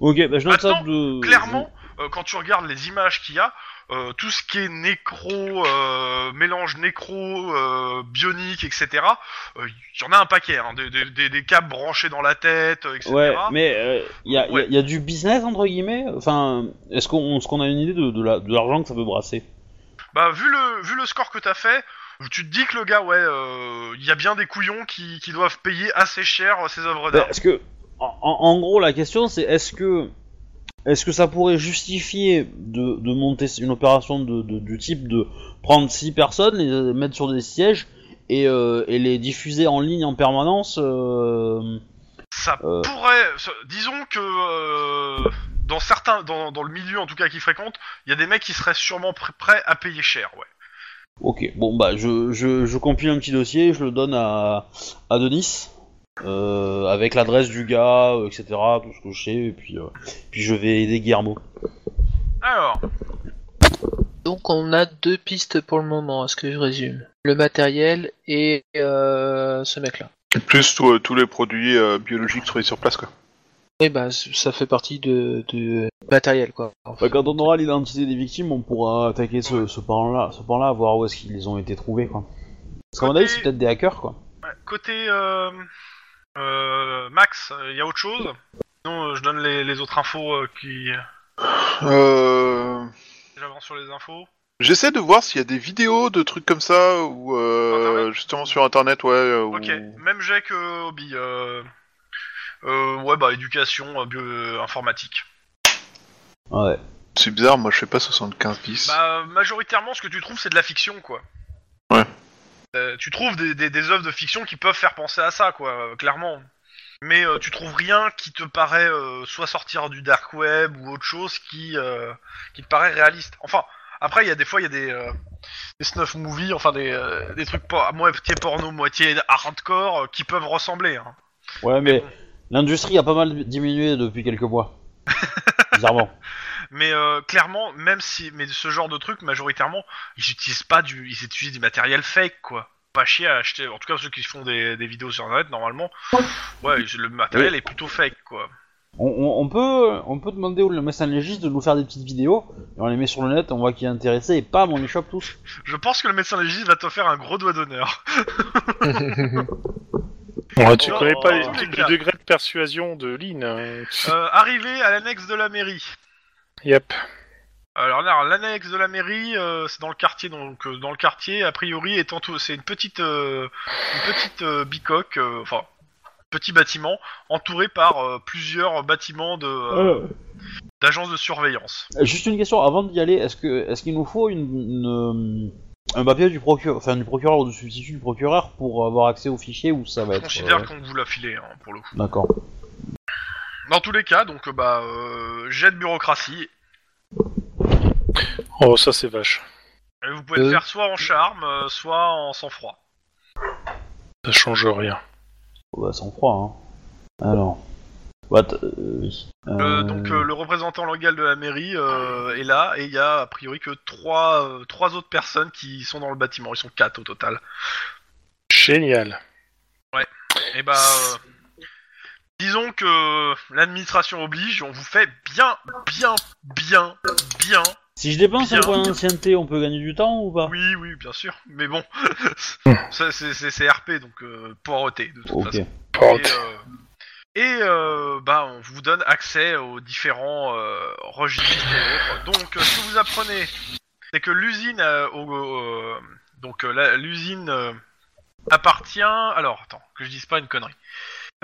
Ok, bah je note ça de. Clairement, euh, quand tu regardes les images qu'il y a, euh, tout ce qui est nécro, euh, mélange nécro, euh, bionique, etc. euh, Il y en a un paquet, hein, des, des, des, câbles branchés dans la tête, euh, etc. Ouais, mais il y, a, y y a du business entre guillemets? Enfin, est-ce qu'on qu'on a une idée de, de la- de l'argent que ça peut brasser? Bah vu le vu le score que t'as fait, tu te dis que le gars, ouais, euh, il y a bien des couillons qui, qui doivent payer assez cher euh, ces œuvres d'art. Parce que, en, en- en gros, la question c'est est-ce que est-ce que ça pourrait justifier de, de monter une opération de, de- du type de prendre six personnes, les mettre sur des sièges et, euh, et les diffuser en ligne en permanence euh, Ça Euh. pourrait, disons que dans certains, dans, dans le milieu en tout cas qui fréquente, il y a des mecs qui seraient sûrement pr- prêts à payer cher, ouais. Ok, bon bah je, je, je compile un petit dossier, je le donne à, à Denis, euh, avec l'adresse du gars, euh, etc., tout ce que je sais, et puis, euh, puis je vais aider Guillermo. Alors, Donc on a deux pistes pour le moment, à ce que je résume. Le matériel et euh, ce mec-là. Plus tout- euh, tous les produits euh, biologiques trouvés sur place, quoi. Oui, bah c- ça fait partie de, de matériel, quoi. Bah, quand on aura l'identité des victimes, on pourra attaquer ce, ce pan-là, ce pan-là, voir où est-ce qu'ils ont été trouvés, quoi. Parce qu'à mon avis, c'est peut-être des hackers, quoi. ouais, côté euh, euh, Max, il y a autre chose Sinon, euh, je donne les, les autres infos euh, qui, Euh... J'avance sur les infos. J'essaie de voir s'il y a des vidéos de trucs comme ça ou euh, Internet justement sur internet, ouais. Ok, même jet que hobby. Euh... euh, ouais, bah éducation, euh, bio, euh, informatique. Ouais. C'est bizarre, moi je fais pas 75 10. Bah majoritairement, ce que tu trouves, c'est de la fiction, quoi. Ouais. Euh, tu trouves des, des, des œuvres de fiction qui peuvent faire penser à ça, quoi, euh, clairement. Mais euh, tu trouves rien qui te paraît euh, soit sortir du dark web ou autre chose qui qui te paraît réaliste. Enfin, après il y a des fois il y a des des snuff movies, enfin des des trucs pas moitié porno, moitié hardcore qui peuvent ressembler. Hein. Ouais, mais l'industrie a pas mal diminué depuis quelques mois. Bizarrement. <laughs> Mais euh, clairement, même si mais ce genre de truc majoritairement, ils utilisent pas du ils utilisent du matériel fake quoi. Pas chier à acheter. En tout cas ceux qui font des, des vidéos sur internet normalement, ouais le matériel est plutôt fake quoi. On, on- on peut, on peut demander au médecin légiste de nous faire des petites vidéos, et on les met sur le net, on voit qui est intéressé, et pam, on les chope tous. Je pense que le médecin légiste va te faire un gros doigt d'honneur. <laughs> Ouais, tu Non, connais pas les cas. le degré de persuasion de Lynn. hein. Euh, arrivé à l'annexe de la mairie. Yep. Alors là, l'annexe de la mairie, euh, c'est dans le quartier, donc euh, dans le quartier, a priori, étant tout, c'est une petite, euh, une petite euh, bicoque, euh, enfin, petit bâtiment, entouré par euh, plusieurs bâtiments de euh, d'agences de surveillance. Juste une question, avant d'y aller, est-ce que, est-ce qu'il nous faut une, une, un papier du procureur, enfin du procureur ou du substitut du procureur pour avoir accès au fichier ou ça va Je être. considère euh, qu'on vous l'a filé, hein, pour le coup. D'accord. Dans tous les cas, donc, euh, bah, euh, jet de bureaucratie. Oh, ça c'est vache. Et vous pouvez le Euh. faire soit en charme, euh, soit en sang-froid. Ça change rien. Oh, bah, sans froid, hein. Alors. What euh, oui. Euh, Euh, donc euh, le représentant légal de la mairie euh, est là et il y a a priori que trois, euh, trois autres personnes qui sont dans le bâtiment. Ils sont quatre au total. Génial. Et bah, euh, disons que l'administration oblige, on vous fait bien, bien, bien, bien. Si je dépense un point d'ancienneté, on peut gagner du temps ou pas? Oui, oui, bien sûr. Mais bon, ça, c'est c'est- c'est RP donc euh, poireauté de toute façon. Et, euh, et, euh, bah, on vous donne accès aux différents euh, registres et autres. Donc, euh, ce que vous apprenez, c'est que l'usine, euh, au- donc euh, la- l'usine euh, appartient. Alors, attends, que je dise pas une connerie.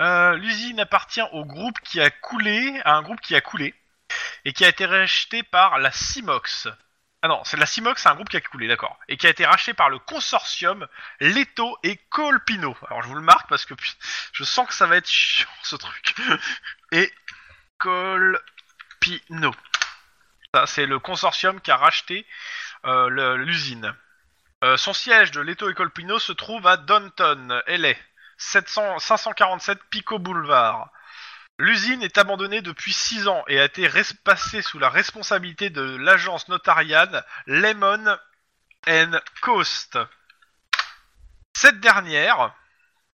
Euh, l'usine appartient au groupe qui a coulé, à un groupe qui a coulé et qui a été racheté par la Simox. Ah non, c'est la Simox, c'est un groupe qui a coulé, d'accord, et qui a été racheté par le consortium Leto et Colpino. Alors je vous le marque parce que je sens que ça va être chiant ce truc. <laughs> Et Colpino. Ça, c'est le consortium qui a racheté euh, l'usine. Euh, son siège de Leto et Colpino se trouve à Downton, LA, 700 547 Pico Boulevard. L'usine est abandonnée depuis 6 ans et a été passée sous la responsabilité de l'agence notariale Lemon and Coast. Cette dernière,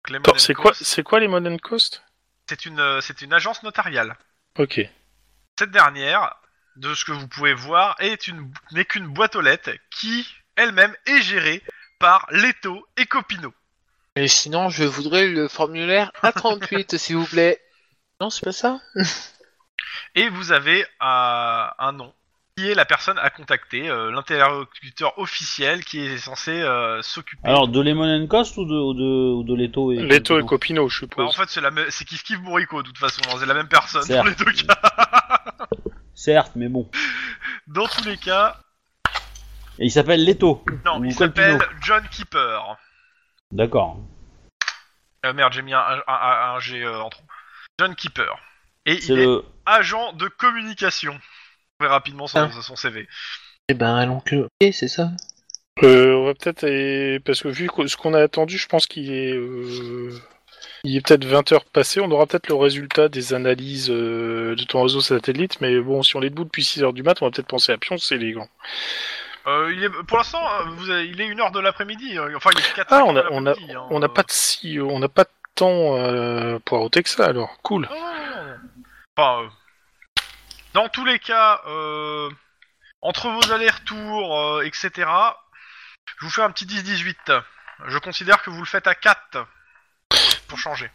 Lemon c'est quoi, c'est Modern Coast? c'est une, c'est une agence notariale. Ok. Cette dernière, de ce que vous pouvez voir, est une n'est qu'une boîte aux lettres qui, elle-même, est gérée par Leto et Copino. Et sinon, je voudrais le formulaire <laughs> A38, s'il vous plaît. Non, c'est pas ça? Et vous avez euh, un nom qui est la personne à contacter, euh, l'interlocuteur officiel qui est censé euh, s'occuper. Alors, de Lemon Cost ou de, ou de, ou de Leto et Leto et Copino je Bah, suppose. en fait, c'est la me- c'est Kiff Kiff Bourrico, de toute façon, hein, c'est la même personne Certes. dans les deux cas. <laughs> Certes, mais bon. Dans tous les cas, Et il s'appelle Leto. non, Ou il Colpino. s'appelle John Keeper. D'accord. Euh, merde, j'ai mis un, un, un- un G euh, en trop. John Keeper. Et il est le. agent de communication. Verrez rapidement son, Ah. son CV. Eh ben, l'oncle. Ok, c'est ça. Euh, on va peut-être aller- parce que vu que- ce qu'on a attendu, je pense qu'il est euh, il est peut-être 20 heures passées, on aura peut-être le résultat des analyses euh, de ton réseau satellite, mais bon, si on est debout depuis 6 heures du mat, on va peut-être penser à Pion, c'est élégant. Euh, il est, pour l'instant, euh, vous avez- il est une heure de l'après-midi. euh, Enfin, il est 4 Ah, on a on a l'après-midi, hein, on n'a euh. pas de si on n'a pas de temps euh, pour ôter que ça alors. Cool. Non, non, non, non. Enfin, euh, dans tous les cas, euh, entre vos allers-retours, euh, etc., je vous fais un petit 10-18. Je considère que vous le faites à 4 pour changer.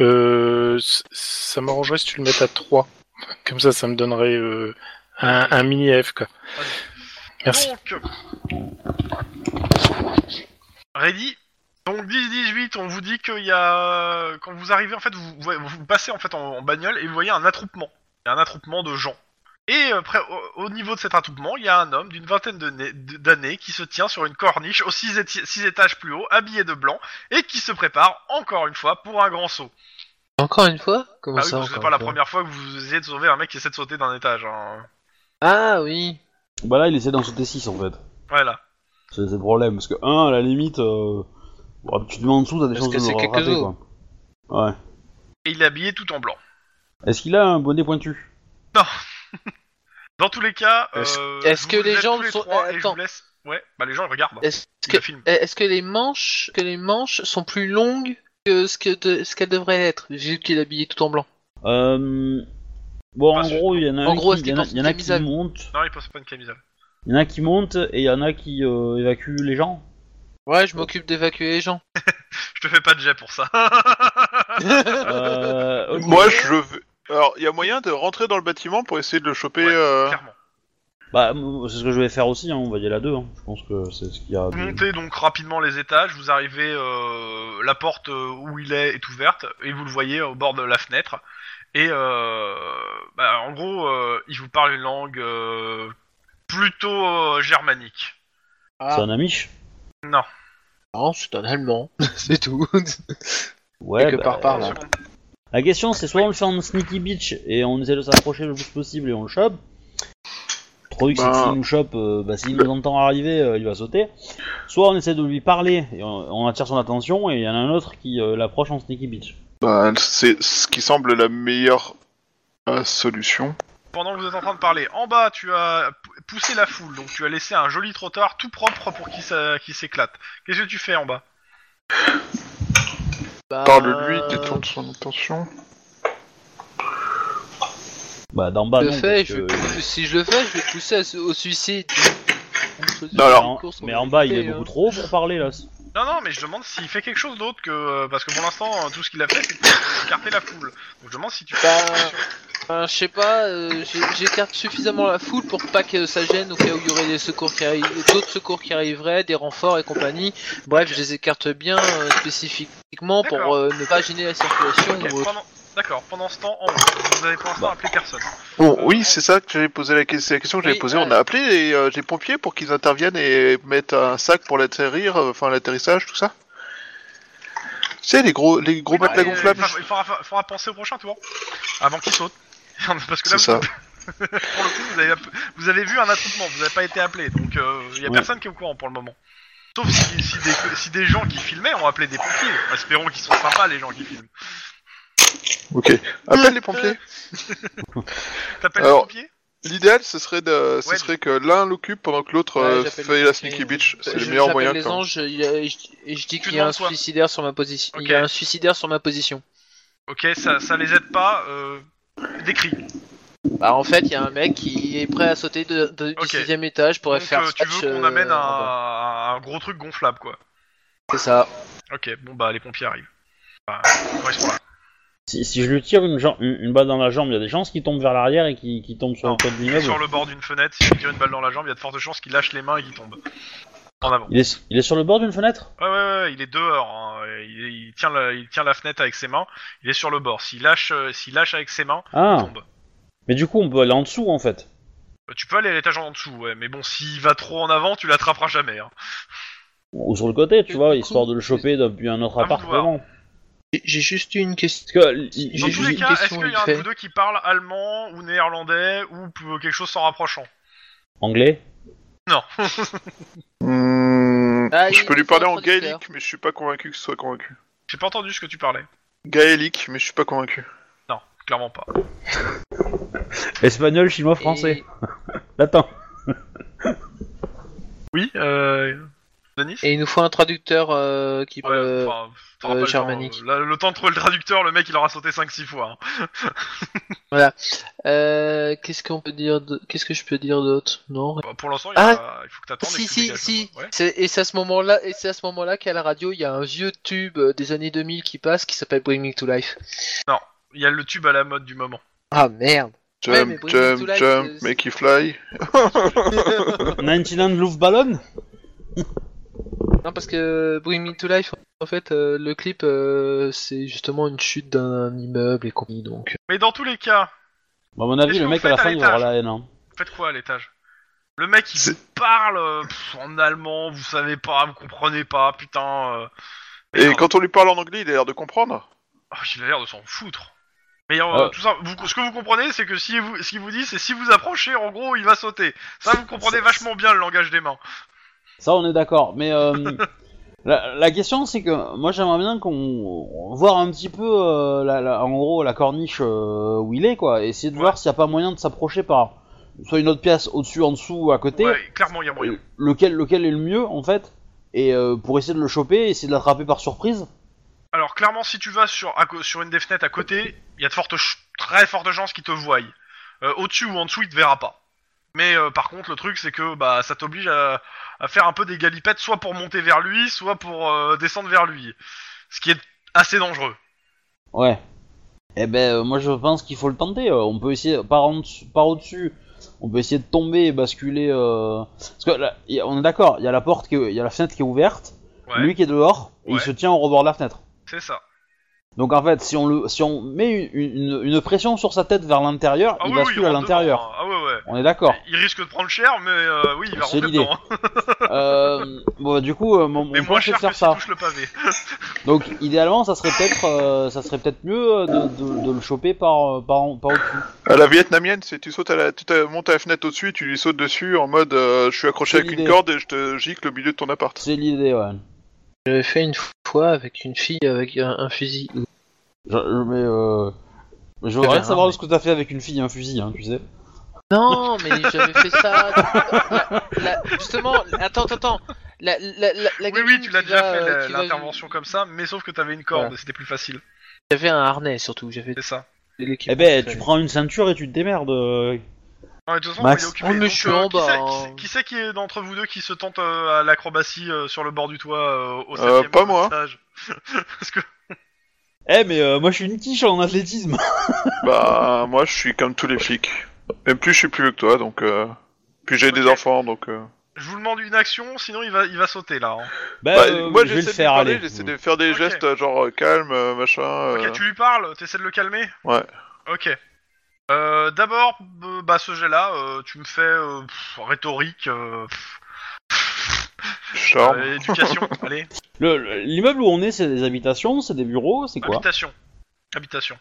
Euh, c- ça m'arrangerait si tu le mets à 3. Comme ça, ça me donnerait euh, Un, un mini F, quoi. Merci. Donc, Ready donc 10-18, on vous dit qu'il y a... Quand vous arrivez, en fait, vous, vous, vous passez en fait en, en bagnole et vous voyez un attroupement. Il y a un attroupement de gens. Et euh, au, au niveau de cet attroupement, il y a un homme d'une vingtaine d'années qui se tient sur une corniche aux six, éti- six étages plus haut, habillé de blanc, et qui se prépare, encore une fois, pour un grand saut. Encore une fois? Comment Ah oui, ça parce que c'est pas la première fois que vous essayez de sauver un mec qui essaie de sauter d'un étage. Hein. Ah oui. Bah là, il essaie d'en sauter 6 en fait. Voilà. C'est c'est le problème. Parce que, un, à la limite, euh, bon, tu te mets en dessous, t'as des Parce chances que de c'est le rater quoi. Ouais. Et il est habillé tout en blanc. Est-ce qu'il a un bonnet pointu? <laughs> Dans tous les cas, Est-ce- euh, est-ce vous que les tous les sont- trois, euh, et je vous attends. laisse. Ouais, bah les gens ils regardent. Est-ce Ils que, le filment. est-ce que les manches, que les manches sont plus longues que ce que de- ce qu'elles devraient être, vu qu'il est habillé tout en blanc? Euh... Bon, en gros, il y en a En un gros, qui, est-ce il y en a, qu'il il y en a porte une qui camisole monte, Non, il pose pas une camisole. il y en a qui monte et il y en a qui euh, évacuent les gens. Ouais, je m'occupe d'évacuer les gens. <laughs> Je te fais pas de jet pour ça. <laughs> Euh. Moi, je veux. Alors, il y a moyen de rentrer dans le bâtiment pour essayer de le choper. Ouais, euh, Clairement. Bah, c'est ce que je vais faire aussi, hein, on va y aller à deux. Hein. Je pense que c'est ce qu'il y a. Vous montez donc rapidement les étages, vous arrivez, euh, la porte euh, où il est est ouverte, et vous le voyez au bord de la fenêtre. Et euh, bah, en gros, euh, il vous parle une langue euh, plutôt euh, germanique. C'est un amiche Non. Non, c'est un allemand, <laughs> c'est tout. Ouais, Quelque bah, part par là. La question, c'est soit on le fait en sneaky beach et on essaie de s'approcher le plus possible et on le chope. C'est que Bah. s'il nous chope, euh, bah, s'il nous entend arriver, euh, il va sauter. Soit on essaie de lui parler et on, on attire son attention et il y en a un autre qui euh, l'approche en sneaky beach. Bah, c'est ce qui semble la meilleure euh, solution. Pendant que vous êtes en train de parler, en bas, tu as poussé la foule, donc tu as laissé un joli trottoir tout propre pour qu'il s'a- qu'il s'éclate. Qu'est-ce que tu fais en bas? Bah, Parle-lui, détourne son attention. Bah, d'en bas, je le non. fais, parce je vais que- pousser- si je le fais, je vais pousser à- au suicide. Non, alors- Mais en- bas, il est beaucoup hein. trop pour parler là. Non, non, mais je demande s'il fait quelque chose d'autre que. euh, Parce que pour l'instant, euh, tout ce qu'il a fait, c'est écarter la foule. Donc je demande si tu fais. Bah, chose. euh, je sais pas, euh, j'ai- j'écarte suffisamment la foule pour pas que ça gêne au cas où il y aurait des secours qui arrivent, d'autres secours qui arriveraient, des renforts et compagnie. Bref, je les écarte bien euh, spécifiquement pour D'accord. euh, ne pas gêner la circulation Ok, ou autre. pendant... D'accord, pendant ce temps, en haut, vous avez pour l'instant appelé personne. Bon, oui, c'est ça que j'avais posé la, que- c'est la question que j'avais Oui, posée. On a appelé les, euh, les pompiers pour qu'ils interviennent et mettent un sac pour l'atterrir, euh, enfin l'atterrissage, tout ça. Tu sais, les gros, les gros bah, matelas euh, gonflables. Il faudra, faudra- faudra penser au prochain tour. Avant qu'il saute. <laughs> Parce que là, C'est ça. <laughs> pour le coup, vous avez, vous avez vu un attroupement, vous n'avez pas été appelé. Donc il y a personne qui est au courant pour le moment. Sauf si, si des, si des gens qui filmaient ont appelé des pompiers. Espérons qu'ils sont sympas, les gens qui filment. Ok. Appelle les pompiers. <laughs> T'appelles les Alors, pompiers L'idéal, ce serait de, ce Ouais. serait que l'un l'occupe pendant que l'autre Ouais, euh, j'appelle fait les la pompiers. sneaky beach. C'est Je- le meilleur j'appelle moyen. les quand même. anges et je, et je dis qu'il y a un demandes quoi suicidaire sur ma position. Il y Ok. a un suicidaire sur ma position. Ok, ça, ça les aide pas. Euh, des cris. Bah en fait, il y a un mec qui est prêt à sauter de, de- Ok. du sixième étage pour Donc faire euh, tu veux qu'on euh, amène un, un gros truc gonflable, quoi. C'est ça. Ok, bon bah les pompiers arrivent. Enfin, ils sont là. Si, si je lui tire une, jam- une, une balle dans la jambe, il y a des chances qu'il tombe vers l'arrière et qu'il tombe sur Non. le toit de Il est l'immeuble. sur le bord d'une fenêtre, si tu tire une balle dans la jambe, il y a de fortes chances qu'il lâche les mains et qu'il tombe. En avant. Il est, il est sur le bord d'une fenêtre? Ouais, ouais, ouais, il est dehors. hein. Il, il tient la, il tient la fenêtre avec ses mains. Il est sur le bord. S'il lâche, euh, s'il lâche avec ses mains, il Ah tombe. Mais du coup, on peut aller en dessous en fait. Euh, Tu peux aller à l'étage en dessous, ouais. Mais bon, s'il va trop en avant, tu l'attraperas jamais. Hein. Ou sur le côté, tu vois, coup, histoire de le choper depuis un autre appartement. J'ai- juste une question. Dans tous juste les une cas, est-ce qu'il y a un fait. de vous deux qui parle allemand ou néerlandais ou quelque chose s'en rapprochant anglais Non. Hmm, Ah, je peux lui parler en gaélique, mais je suis pas convaincu que ce soit convaincu. J'ai pas entendu ce que tu parlais. Gaélique, mais je suis pas convaincu. Non, clairement pas. <laughs> Espagnol, chinois, français. Et, <laughs> Latin. Oui, euh... Denis et il nous faut un traducteur euh, qui Ouais, peut. enfin, t'auras euh, pas le temps, germanique. euh, là, le temps de trouver le traducteur, le mec il aura sauté 5-6 fois. hein. <laughs> Euh, Qu'est-ce qu'on peut dire de... Qu'est-ce que je peux dire d'autre? Non. Bah, pour l'instant, il, y a- Ah, il faut que t'attendes. et Si que tu si dégages si. le- Ouais. C'est- Et c'est à ce moment-là et c'est à ce moment-là qu'à la radio il y a un vieux tube euh, des années 2000 qui passe qui s'appelle Bring Me to Life. Il y a le tube à la mode du moment. Ah merde. Ouais, Jump, mais Bring Me jump, to Life, jump, euh, make it fly. <laughs> 99 Luftballon? Non, parce que Bring Me to Life, en fait, euh, le clip, euh, c'est justement une chute d'un immeuble et compagnie, donc. Mais dans tous les cas, Bah, À mon avis, le mec à la fin il va avoir l'étage la haine. Hein. faites quoi à l'étage? Le mec il vous parle euh, pff, en allemand, vous savez pas, vous comprenez pas, putain. euh, Et quand on lui parle en anglais, il a l'air de comprendre? Ah, il a l'air de s'en foutre. Mais euh, tout ça, vous- ce que vous comprenez, c'est que si vous, ce qu'il vous dit, c'est si vous approchez, en gros, il va sauter. Ça, vous comprenez vachement bien le langage des mains. Ça, on est d'accord. Mais euh, <laughs> la, la question, c'est que moi, j'aimerais bien qu'on voir un petit peu, euh, la, la- en gros, la corniche euh, où il est, quoi. Et essayer de Ouais. voir s'il n'y a pas moyen de s'approcher par soit une autre pièce au-dessus, en dessous, à côté. Ouais, clairement, il y a moyen. Lequel, lequel est le mieux, en fait. Et pour essayer de le choper, essayer de l'attraper par surprise. Alors, clairement, si tu vas sur, à co- sur une des fenêtres à côté, il y a de fortes, très fortes chances qu'il te voie. Au-dessus ou en dessous, il te verra pas. Mais par contre, le truc, c'est que bah, ça t'oblige à, à faire un peu des galipettes, soit pour monter vers lui, soit pour euh, descendre vers lui. Ce qui est assez dangereux. Ouais. Eh ben, euh, moi, je pense qu'il faut le tenter. euh, on peut essayer, par, en par au-dessus, on peut essayer de tomber et basculer. Parce que là, a- on est d'accord, il y a la porte, il y a la fenêtre qui est ouverte. Ouais, Lui qui est dehors, et il se tient au rebord de la fenêtre. c'est ça. Donc en fait, si on, le, si on met une, une- une pression sur sa tête vers l'intérieur, Ah il oui, oui, bascule il à l'intérieur. hein. Ah ouais, ouais. On est d'accord. Il risque de prendre cher, mais euh, oui, il va C'est rentrer l'idée. dedans. <laughs> euh, bon, du coup, euh, mon, Mais mon moins point c'est de cher faire que ça. touche le pavé. <laughs> Donc idéalement, ça serait peut-être, euh, ça serait peut-être mieux de, de- de le choper par, par, par au-dessus. À la vietnamienne, c'est tu sautes à la, tu te- montes à la fenêtre au-dessus, tu lui sautes dessus en mode euh, je suis accroché avec une corde et je te gicle au milieu de ton appart. C'est l'idée, ouais. J'avais fait une fois avec une fille avec un, un fusil. Je, je- mais euh, je voudrais savoir mais- ce que t'as fait avec une fille et un fusil, hein, tu sais. Non, mais j'avais fait ça. La- la- justement, attends, attends, attends. La, la, la, la Oui, oui, tu l'as déjà va, fait euh, va- l'intervention comme ça, mais sauf que t'avais une corde, Voilà. et c'était plus facile. J'avais un harnais surtout. J'avais C'est ça. Eh ben, tu prends une ceinture et tu te démerdes. Non, mais de toute façon, Max. il est occupé. Oh, mais donc, je suis euh, en qui bas, c'est- hein. qui c'est- Qui c'est qui est d'entre vous deux qui se tente euh, à l'acrobatie euh, sur le bord du toit euh, au Euh, septième pas moi. étage <laughs> Parce que <laughs> Eh, mais euh, moi je suis une quiche en athlétisme. <laughs> Bah, moi je suis comme tous les flics. Même plus, je suis plus vieux que toi, donc. Euh... Puis j'ai des Ok. enfants, donc. Euh... je vous demande une action, sinon il va, il va sauter là. hein. Bah, Bah, euh, moi je vais j'essaie le de faire, parler, j'essaie de faire des Ok. gestes euh, genre euh, calme, euh, machin. Ok, tu lui parles, t'essaies de le calmer Ouais. Ok. Euh, D'abord, euh, bah ce jet-là, euh, tu me fais euh, pff, rhétorique, euh, pff, Charme. euh, éducation, <laughs> allez, Le- le- L'immeuble où on est, c'est des habitations, c'est des bureaux, c'est quoi? Habitation, habitation.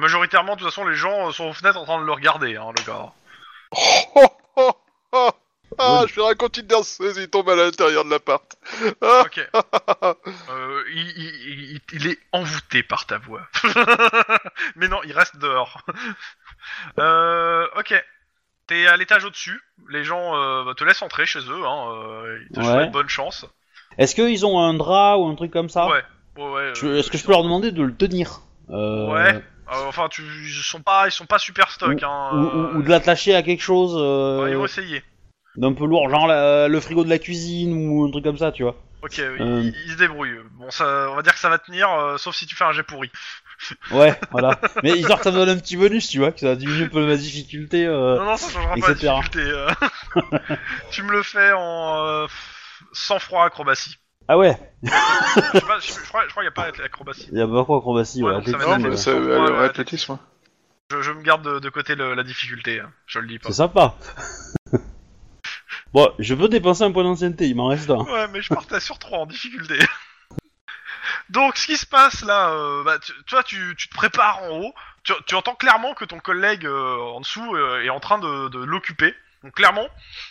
Majoritairement, de toute façon, les gens euh, sont aux fenêtres en train de le regarder, hein, le gars. Oh, oh, oh. Ah, je vais raconter une danseuse, il tombe à l'intérieur de l'appart. Ah, Ok. <laughs> Euh, il, il- il- il est envoûté par ta voix. <laughs> Mais non, il reste dehors. <laughs> Euh, ok. T'es à l'étage au-dessus. Les gens euh, te laissent entrer chez eux. Hein, euh, ils te Ouais. souhaitent bonne chance. Est-ce qu'ils ont un drap ou un truc comme ça Ouais. Ouais, ouais, Je- euh, Est-ce que je peux leur demander de le tenir euh, Ouais. Euh, enfin, tu, ils sont pas, ils sont pas super stock. Hein, ou, ou- ou de l'attacher à quelque chose euh, Ouais, ils vont essayer. D'un peu lourd, genre la- le frigo de la cuisine ou un truc comme ça, tu vois. Ok, Euh. ils se débrouillent. Bon, ça, on va dire que ça va tenir, euh, sauf si tu fais un jet pourri. <laughs> Ouais, voilà. Mais histoire que ça me donne un petit bonus, tu vois, que ça diminue un peu ma difficulté. euh. Non, non, ça changera pas la etc. difficulté. euh. <laughs> tu me le fais en euh, sans froid acrobatie. Ah ouais, Je, sais pas, je, je crois, je crois qu'il n'y a pas l'acrobatie. il y a pas quoi acrobatie, Ouais, ouais, Non, mais euh, c'est athlétisme. Je, je me garde de, de côté le- la difficulté, hein. je le dis pas. C'est sympa. <laughs> bon, je veux dépenser un point d'ancienneté, il m'en reste un. Ouais, mais je partais sur 3 en difficulté. <laughs> Donc, ce qui se passe là, euh, bah, tu, toi, tu, tu te prépares en haut. Tu, tu entends clairement que ton collègue euh, en dessous euh, est en train de, de l'occuper. Donc, clairement,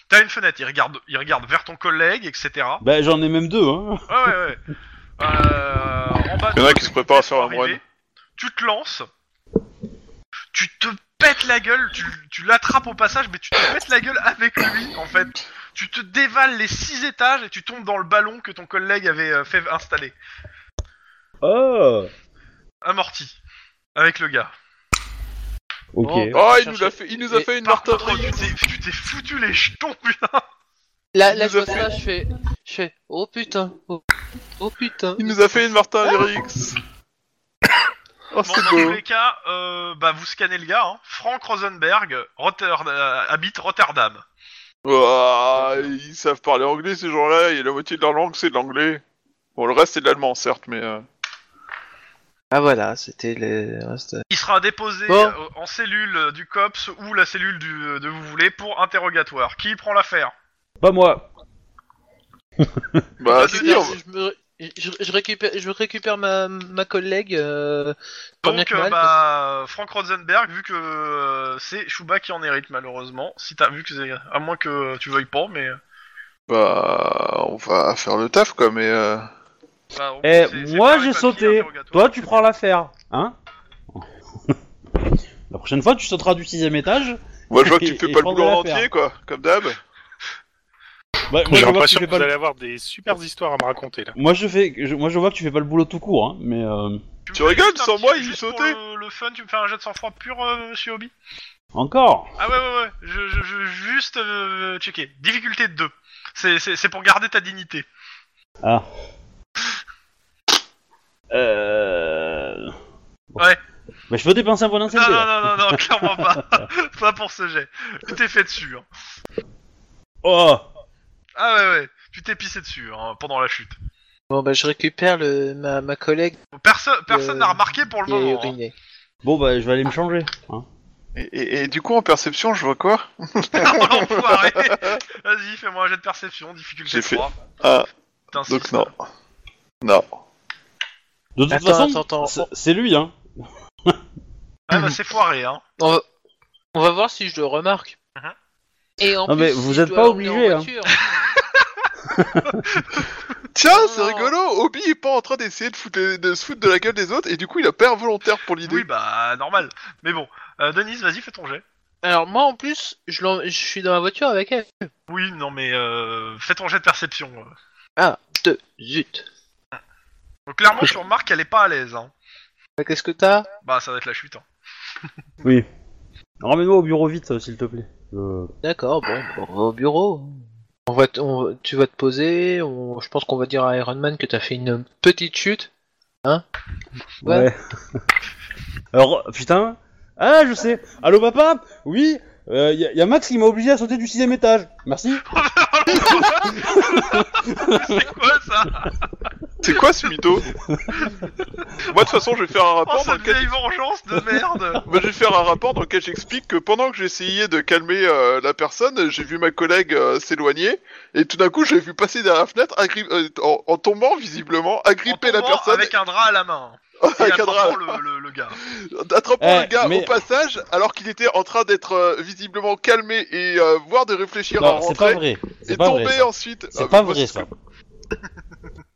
t'as une fenêtre. Il regarde, il regarde vers ton collègue, etc. Bah, j'en ai même deux, hein. Ouais, ouais, ouais. <laughs> Euh, en bas, Il y en a qui se préparent à faire un moine. Tu te lances. Tu te pètes la gueule. Tu, tu l'attrapes au passage, mais tu te pètes la gueule avec lui, en fait. Tu te dévales les six étages et tu tombes dans le ballon que ton collègue avait euh, fait installer. Oh Amorti. Avec le gars. Ok. Bon. Oh, il nous a fait, il nous a Et fait une Par contre, tu t'es- tu t'es foutu les jetons, <laughs> putain. Là, là, je vois fait- ça, je fais, je fais, oh putin, oh, oh putain. Il nous a fait une Martin Lyrics. <laughs> Oh, Bon, dans tous les cas, euh, bah, vous scannez le gars. Hein. Frank Rosenberg Rotter- euh, habite Rotterdam. Ouah, ils savent parler anglais ces gens-là, et la moitié de leur langue c'est de l'anglais. Bon, le reste c'est de l'allemand, certes, mais... euh, Ah voilà, c'était le reste. Il sera déposé Bon. euh, en cellule du COPS ou la cellule du, de vous voulez pour interrogatoire. Qui prend l'affaire? Pas moi. Bah, Bah, si, on- je, me- je- je récupère, je récupère ma, ma collègue. Euh, Donc, que euh, mal, bah, Frank Rosenberg, vu que euh, c'est Chouba qui en hérite malheureusement. Si t'as vu que c'est, à moins que tu veuilles pas, mais. bah, on va faire le taf, quoi, mais... euh, bah, on- Eh, c'est- moi j'ai sauté. Toi, tu prends l'affaire, hein <laughs> La prochaine fois, tu sauteras du sixième étage. Moi, je vois que tu <laughs> fais pas le boulot en entier, quoi, comme d'hab. Bah, moi, J'ai je vois que tu fais pas vous le- allez avoir des super histoires à me raconter là. Moi, je fais, je- moi, je vois que tu fais pas le boulot tout court, hein, mais euh, Tu me fais rigoles, juste un sans petit- moi, il juste sautait. pour Le, le fun, tu me fais un jet de sang-froid pur, euh, monsieur Obi encore. Ah ouais, ouais, ouais. Je, je, je juste euh, checker. Difficulté de 2. C'est, c'est, c'est pour garder ta dignité. Ah. Euh... Ouais. Bah, je peux dépenser un point Non, d'ancienneté. non, là. non, non, non, clairement pas. <laughs> pas pour ce jet. Tu t'es fait dessus. Hein. Oh. Ah ouais, ouais. Tu t'es pissé dessus hein, pendant la chute. Bon bah je récupère le, ma, ma collègue Personne, personne Euh, n'a remarqué pour le qui est moment. hein. urinée. Bon, bah, je vais aller me changer. Hein. Et, et- et du coup, en perception, je vois quoi? <laughs> Oh, l'enfoiré. Vas-y, fais-moi un jet de perception, difficulté J'ai fait- 3. Ah, donc non. Non. De toute Attends, façon, attends, attends. c'est- c'est lui, hein. Ah bah c'est foiré, hein. On va, on va voir si je le remarque. Mhm. Et en Non, plus, mais si vous je êtes dois pas l'emmener en obligé, hein. voiture- <laughs> Tiens, c'est rigolo Obi est pas en train d'essayer de, foutre les- de se foutre de la gueule des autres, et du coup, il a pas involontaire pour l'idée. Oui, bah normal. Mais bon, euh, Denise, vas-y, fais ton jet. Alors moi en plus, je, l'en- je suis dans la voiture avec elle. Oui, non mais euh, fais ton jet de perception. euh. Deux, zut. Donc clairement, tu remarques qu'elle est pas à l'aise. Hein. Bah, Qu'est-ce que t'as? Bah ça va être la chute. Hein. <laughs> Oui. Ramène-moi au bureau vite, euh, s'il te plaît. Euh, D'accord, bon, on va au bureau. On va on tu vas te poser, on- je pense qu'on va dire à Iron Man que t'as fait une petite chute. Ouais. Ouais. <laughs> Alors, putain. Ah, je sais. Allô, papa? Oui euh, y, a- y a Max qui m'a obligé à sauter du sixième étage. Merci. <laughs> c'est quoi ça C'est quoi ce mytho Moi, de toute façon, je vais faire un Oh rapport dans cette lequel... vengeance de merde <laughs> Moi, je vais faire un rapport dans lequel j'explique que pendant que j'essayais de calmer euh, la personne, j'ai vu ma collègue euh, s'éloigner, et tout d'un coup, j'ai vu passer derrière la fenêtre, agri- euh, en, en tombant visiblement, En agripper la personne, avec un drap à la main. Et un drap, attrapant le, le, le gars. attrapant Eh, le gars mais- au passage, alors qu'il était en train d'être euh, visiblement calmé et euh, voire de réfléchir à Non, c'est pas rentrer, vrai. et C'est pas tomber vrai. ça. ensuite. C'est Ah, pas moi, vrai, ça. <laughs>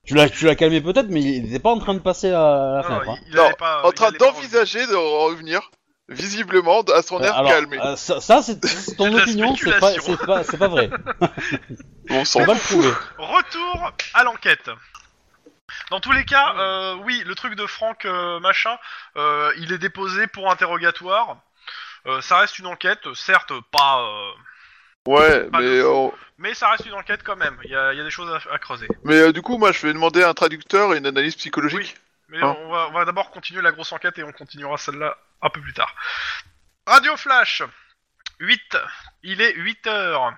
Tu l'as, tu l'as calmé peut-être, mais il était pas en train de passer à la Non, fenêtre. hein. il, il Non, allait pas, En il train allait pas d'envisager de revenir, visiblement, à son Euh, air alors, calmé. euh, ça, ça, c'est c'est <laughs> ton C'est de la opinion, c'est pas, spéculation. c'est pas, c'est pas vrai. <laughs> On s'en On va le prouver. Retour à l'enquête. Dans tous les cas, euh, oui, le truc de Franck euh, machin, euh, il est déposé pour interrogatoire. Ça reste une enquête, certes pas, euh, Ouais, Pas mais, de- on- mais ça reste une enquête quand même. Il y a, il y a des choses à, à creuser. mais du coup, moi, je vais demander un traducteur et une analyse psychologique. Mais Hein. on va, on va d'abord continuer la grosse enquête et on continuera celle-là un peu plus tard. Radio Flash 8. Il est 8 heures.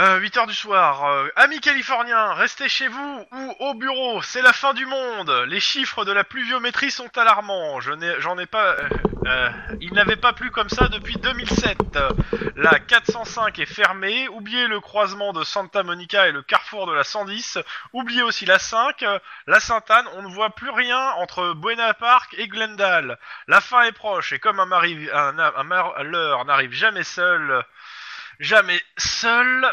Euh, 8 heures du soir. Euh, amis californiens, restez chez vous ou au bureau, c'est la fin du monde. Les chiffres de la pluviométrie sont alarmants. Je n'ai, j'en ai pas. euh, euh, il n'avait pas plu comme ça depuis 2007. La 405 est fermée. Oubliez le croisement de Santa Monica et le carrefour de la 110. Oubliez aussi la 5. La Sainte-Anne, on ne voit plus rien entre Buena Park et Glendale. La fin est proche et comme un, un, un malheur n'arrive jamais seul, jamais seul,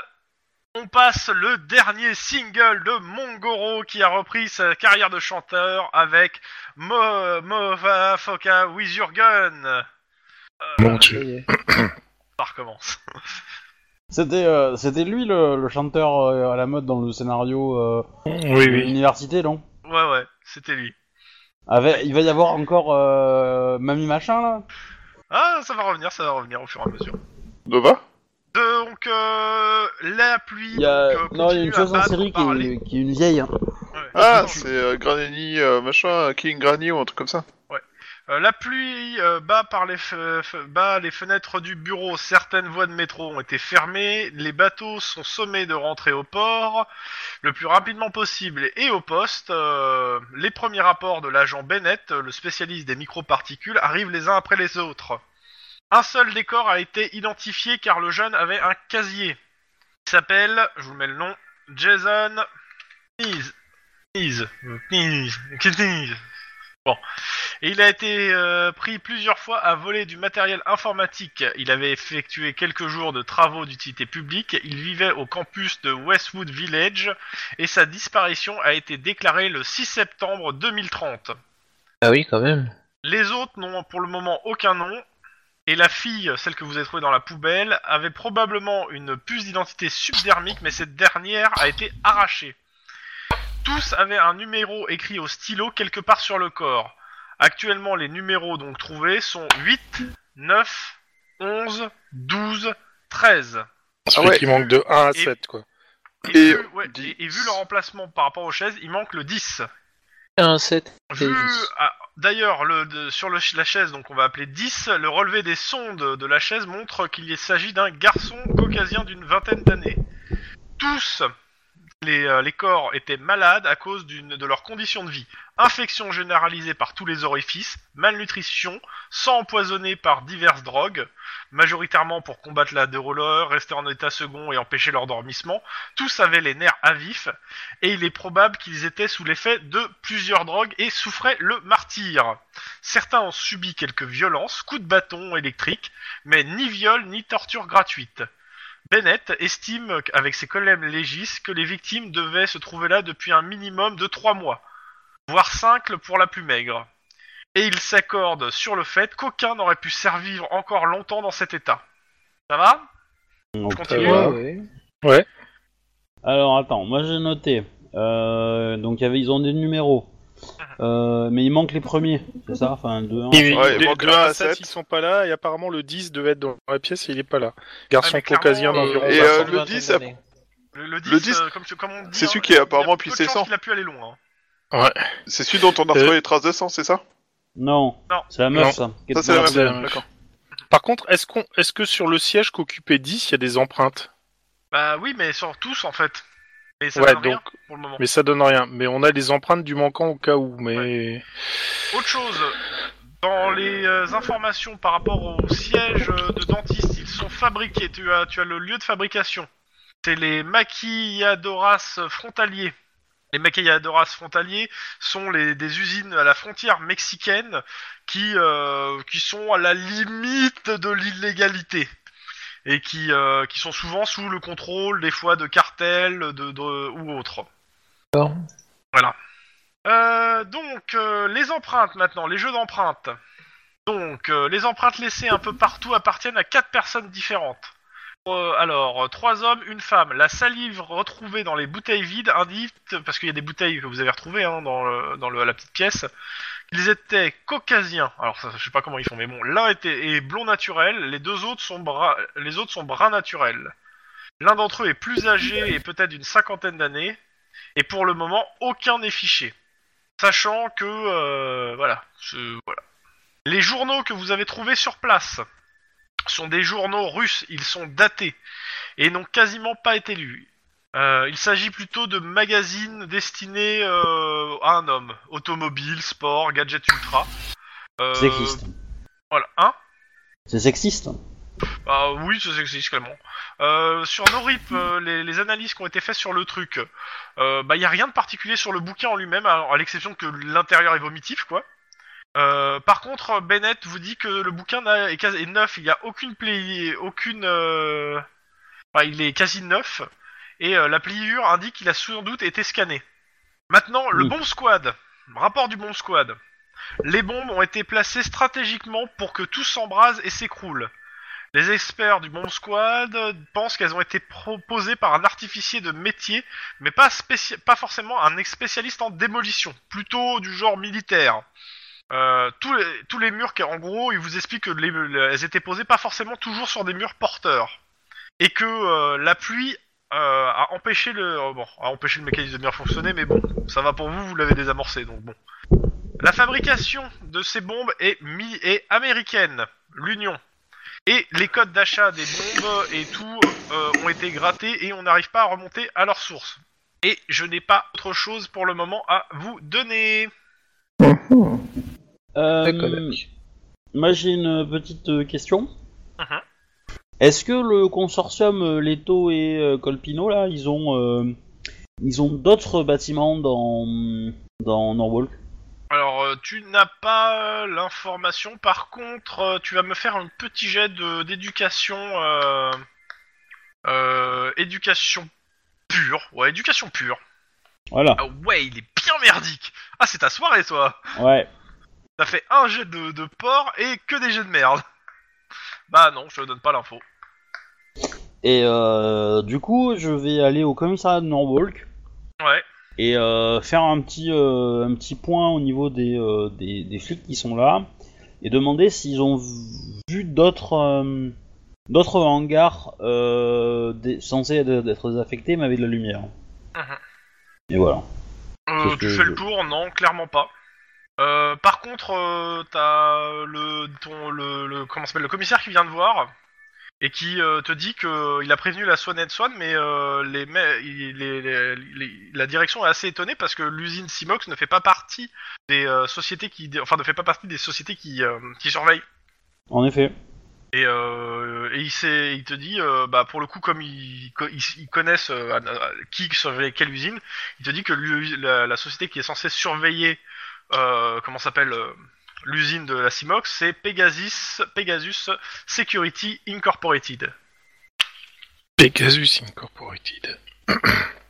on passe le dernier single de Mongoro qui a repris sa carrière de chanteur avec Mo, Mova Foka With Your Gun. Euh, Mon dieu. Ça y est. <coughs> ça recommence. <laughs> C'était, euh, c'était lui le, le chanteur euh, à la mode dans le scénario euh, Oui, de oui. l'université, non? Ouais, ouais, c'était lui. Avec, Il va y avoir encore euh, Mamie Machin là? Ah, ça va revenir, ça va revenir au fur et à mesure. Nova? Donc, euh, la pluie. Il y a, donc, euh, non, il y a une à chose en battre série qui par les- est, qui est une vieille. hein. Ouais. Ah, Non, c'est euh, Granny, euh, machin, King Granny ou un truc comme ça. Euh, la pluie euh, bat par les fe- fe- bat les fenêtres du bureau. Certaines voies de métro ont été fermées. Les bateaux sont sommés de rentrer au port le plus rapidement possible et au poste. euh, les premiers rapports de l'agent Bennett, le spécialiste des microparticules, arrivent les uns après les autres. Un seul décor a été identifié car le jeune avait un casier. Il s'appelle, je vous mets le nom, Jason Knees. Knees. Knees. Knees. Bon. Et il a été euh, pris plusieurs fois à voler du matériel informatique. Il avait effectué quelques jours de travaux d'utilité publique. Il vivait au campus de Westwood Village et sa disparition a été déclarée le 6 septembre 2030. Ah oui, quand même. Les autres n'ont pour le moment aucun nom. Et la fille, celle que vous avez trouvée dans la poubelle, avait probablement une puce d'identité subdermique, mais cette dernière a été arrachée. Tous avaient un numéro écrit au stylo quelque part sur le corps. Actuellement, les numéros donc trouvés sont 8, 9, 11, 12, 13. Ça Ah ouais. qu'il manque de 1 à Et- 7, quoi. Et, Et vu, ouais, et- et vu leur emplacement par rapport aux chaises, il manque le 10. Un 7. Vu, dix. D'ailleurs, sur la chaise, donc on va appeler 10, le relevé des sondes de la chaise montre qu'il s'agit d'un garçon caucasien d'une vingtaine d'années. Tous les, euh, les corps étaient malades à cause de leurs conditions de vie. Infection généralisée par tous les orifices, malnutrition, sang empoisonné par diverses drogues, majoritairement pour combattre la douleur, rester en état second et empêcher l'endormissement. Tous avaient les nerfs à vif et il est probable qu'ils étaient sous l'effet de plusieurs drogues et souffraient le martyr. Certains ont subi quelques violences, coups de bâton électrique, mais ni viol ni torture gratuite. Bennett estime avec ses collègues légistes que les victimes devaient se trouver là depuis un minimum de trois mois, voire cinq pour la plus maigre. Et il s'accorde sur le fait qu'aucun n'aurait pu survivre encore longtemps dans cet état. Ça va? Donc, continue. euh, Ouais, ouais. Alors attends, moi j'ai noté. Euh, donc il y avait, ils ont des numéros. Euh, mais il manque les premiers, c'est ça Enfin, 2, 1. Et Ouais, il manque 1 à à 7, sept. ils sont pas là, et apparemment le 10 devait être dans la pièce et il est pas là. Garçon caucasien euh, d'environ Et, 20 euh, le Vingtaine 10, d'années. Le, le 10, Le 10, euh, comme, comme on dit, c'est hein, celui qui est il a apparemment pissé sang. qu'il a pu aller loin. hein. Ouais. C'est celui dont on a Euh, retrouvé les traces de sang, c'est ça Non, Non. c'est la meuf Non. ça. c'est la meuf. D'accord. Par contre, est-ce qu'on, est-ce que sur le siège qu'occupait 10, il y a des empreintes? Bah oui, mais sur tous en fait. Mais ça Ouais, donne rien donc- pour le moment. Mais ça donne rien. Mais on a les empreintes du manquant au cas où. Mais Autre chose, dans les euh, informations par rapport au siège euh, de dentiste, ils sont fabriqués. Tu as, tu as le lieu de fabrication. C'est les maquilladoras frontaliers. Les maquilladoras frontaliers sont les, des usines à la frontière mexicaine qui, euh, qui sont à la limite de l'illégalité et qui, euh, qui sont souvent sous le contrôle des fois de cartels de, de- ou autres. D'accord. Euh, donc, euh, les empreintes maintenant, les jeux d'empreintes. Donc, les empreintes laissées un peu partout appartiennent à quatre personnes différentes. Alors, trois hommes, une femme. La salive retrouvée dans les bouteilles vides indique, parce qu'il y a des bouteilles que vous avez retrouvées hein, dans, le- dans le- la petite pièce, qu'ils étaient caucasiens. Alors, ça, je sais pas comment ils font, mais bon, l'un était est blond naturel, les deux autres sont bras, les autres sont bruns naturels. L'un d'entre eux est plus âgé et peut-être d'une cinquantaine d'années, et pour le moment, aucun n'est fiché sachant que euh, voilà, voilà. Les journaux que vous avez trouvés sur place sont des journaux russes, ils sont datés et n'ont quasiment pas été lus. Euh, il s'agit plutôt de magazines destinés euh, à un homme, automobile, sport, gadget ultra. Euh, Sexiste. Voilà, hein? C'est sexiste. ah oui, c'est sexiste clairement. Euh, sur NoRip, les, les analyses qui ont été faites sur le truc, bah y a rien de particulier sur le bouquin en lui-même, à, à l'exception que l'intérieur est vomitif, quoi. Euh, par contre, Bennett vous dit que le bouquin est, neuf, il n'y a aucune pli, aucune, euh, enfin, il est quasi neuf, et euh, la pliure indique qu'il a sans doute été scanné. Maintenant, le Oui. bomb squad, rapport du bomb squad. Les bombes ont été placées stratégiquement pour que tout s'embrase et s'écroule. Les experts du Bomb Squad euh, pensent qu'elles ont été proposées par un artificier de métier, mais pas, spéci- pas forcément un ex- spécialiste en démolition, plutôt du genre militaire. Euh, tous, les, tous les murs, qui- en gros, ils vous expliquent que les, les- elles étaient posées pas forcément toujours sur des murs porteurs, et que euh, la pluie euh, a empêché le, euh, bon, a empêché le mécanisme de bien fonctionner, mais bon, ça va pour vous, vous l'avez désamorcé, donc bon. La fabrication de ces bombes est, mi est américaine, l'Union. Et les codes d'achat des bombes et tout euh, ont été grattés et on n'arrive pas à remonter à leur source. Et je n'ai pas autre chose pour le moment à vous donner. Euh, D'accord. moi j'ai une petite question. Mhm. Est-ce que le consortium euh, Leto et euh, Colpino là, ils ont euh, ils ont d'autres bâtiments dans dans Norwalk? Alors, tu n'as pas l'information. Par contre, tu vas me faire un petit jet d'éducation. Euh, euh, éducation pure. Ouais, éducation pure. Voilà. Ah ouais, il est bien merdique. Ah, c'est ta soirée, toi. Ouais. T'as fait un jet de, de porc et que des jets de merde. Bah non, je te donne pas l'info. Et euh, du coup, je vais aller au commissariat de Norwalk Ouais. et euh, faire un petit euh, un petit point au niveau des, des des flics qui sont là et demander s'ils ont vu d'autres d'autres hangars des- censés être désaffectés mais avec de la lumière. Mhm. Et voilà. Tu fais je- le tour Non, clairement pas. Euh, par contre, euh, t'as le, ton, le, le, comment s'appelle, le commissaire qui vient de voir et qui euh, te dit que il a prévenu la Swan Swan, mais les, les- les- la direction est assez étonnée parce que l'usine Simox ne fait pas partie des sociétés qui, enfin, ne fait pas partie des sociétés qui, qui surveillent. En effet. Et, et il, il te dit, bah pour le coup, comme ils, co- ils- ils connaissent qui surveille quelle usine, il te dit que la, la société qui est censée surveiller, comment s'appelle, euh, l'usine de la Simox, c'est Pegasus, Pegasus Security Incorporated. Pegasus Incorporated.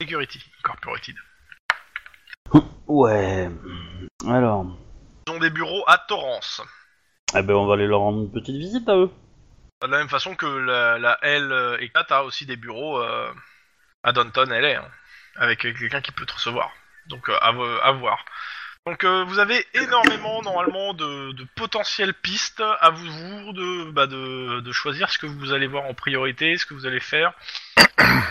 Security Incorporated. Ouais. Alors. Ils ont des bureaux à Torrance. Eh ben on va aller leur rendre une petite visite à eux. De la même façon que la, la L et 4 a aussi des bureaux euh, à Downton LA, hein, avec quelqu'un qui peut te recevoir. Donc euh, à voir. Donc euh, vous avez énormément normalement de, de potentielles pistes à vous, vous de, bah, de, de choisir ce que vous allez voir en priorité, ce que vous allez faire.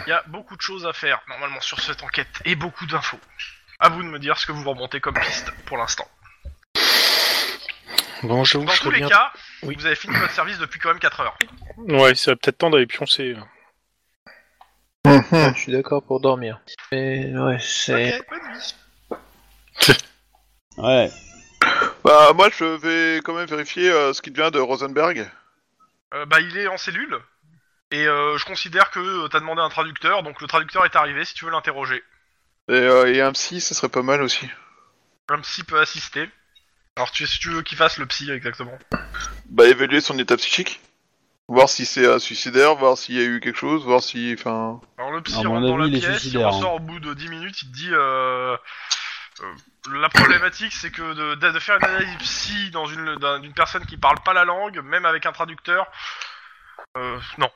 Il y a beaucoup de choses à faire normalement sur cette enquête et beaucoup d'infos. À vous de me dire ce que vous remontez comme piste pour l'instant. Bon, je vous Dans tous les bien. cas, Oui. vous avez fini votre service depuis quand même 4 heures. Ouais, ça va peut-être temps d'aller pioncer. Mhm. Ouais, je suis d'accord pour dormir. Mais ouais, c'est. Ouais. Bah, moi, je vais quand même vérifier euh, ce qui devient de Rosenberg. Euh, bah, il est en cellule. Et euh, je considère que t'as demandé un traducteur, donc le traducteur est arrivé si tu veux l'interroger. Et, euh, et un psy, ça serait pas mal aussi. Un psy peut assister. Alors tu, si tu veux qu'il fasse le psy exactement. Bah, évaluer son état psychique. Voir si c'est suicidaire, voir s'il y a eu quelque chose, voir si. Enfin. Alors le psy rentre dans avis, la pièce, il ressort au bout de 10 minutes, il te dit la problématique c'est que de, faire une analyse psy dans une d'un- d'une personne qui parle pas la langue, même avec un traducteur, euh, non.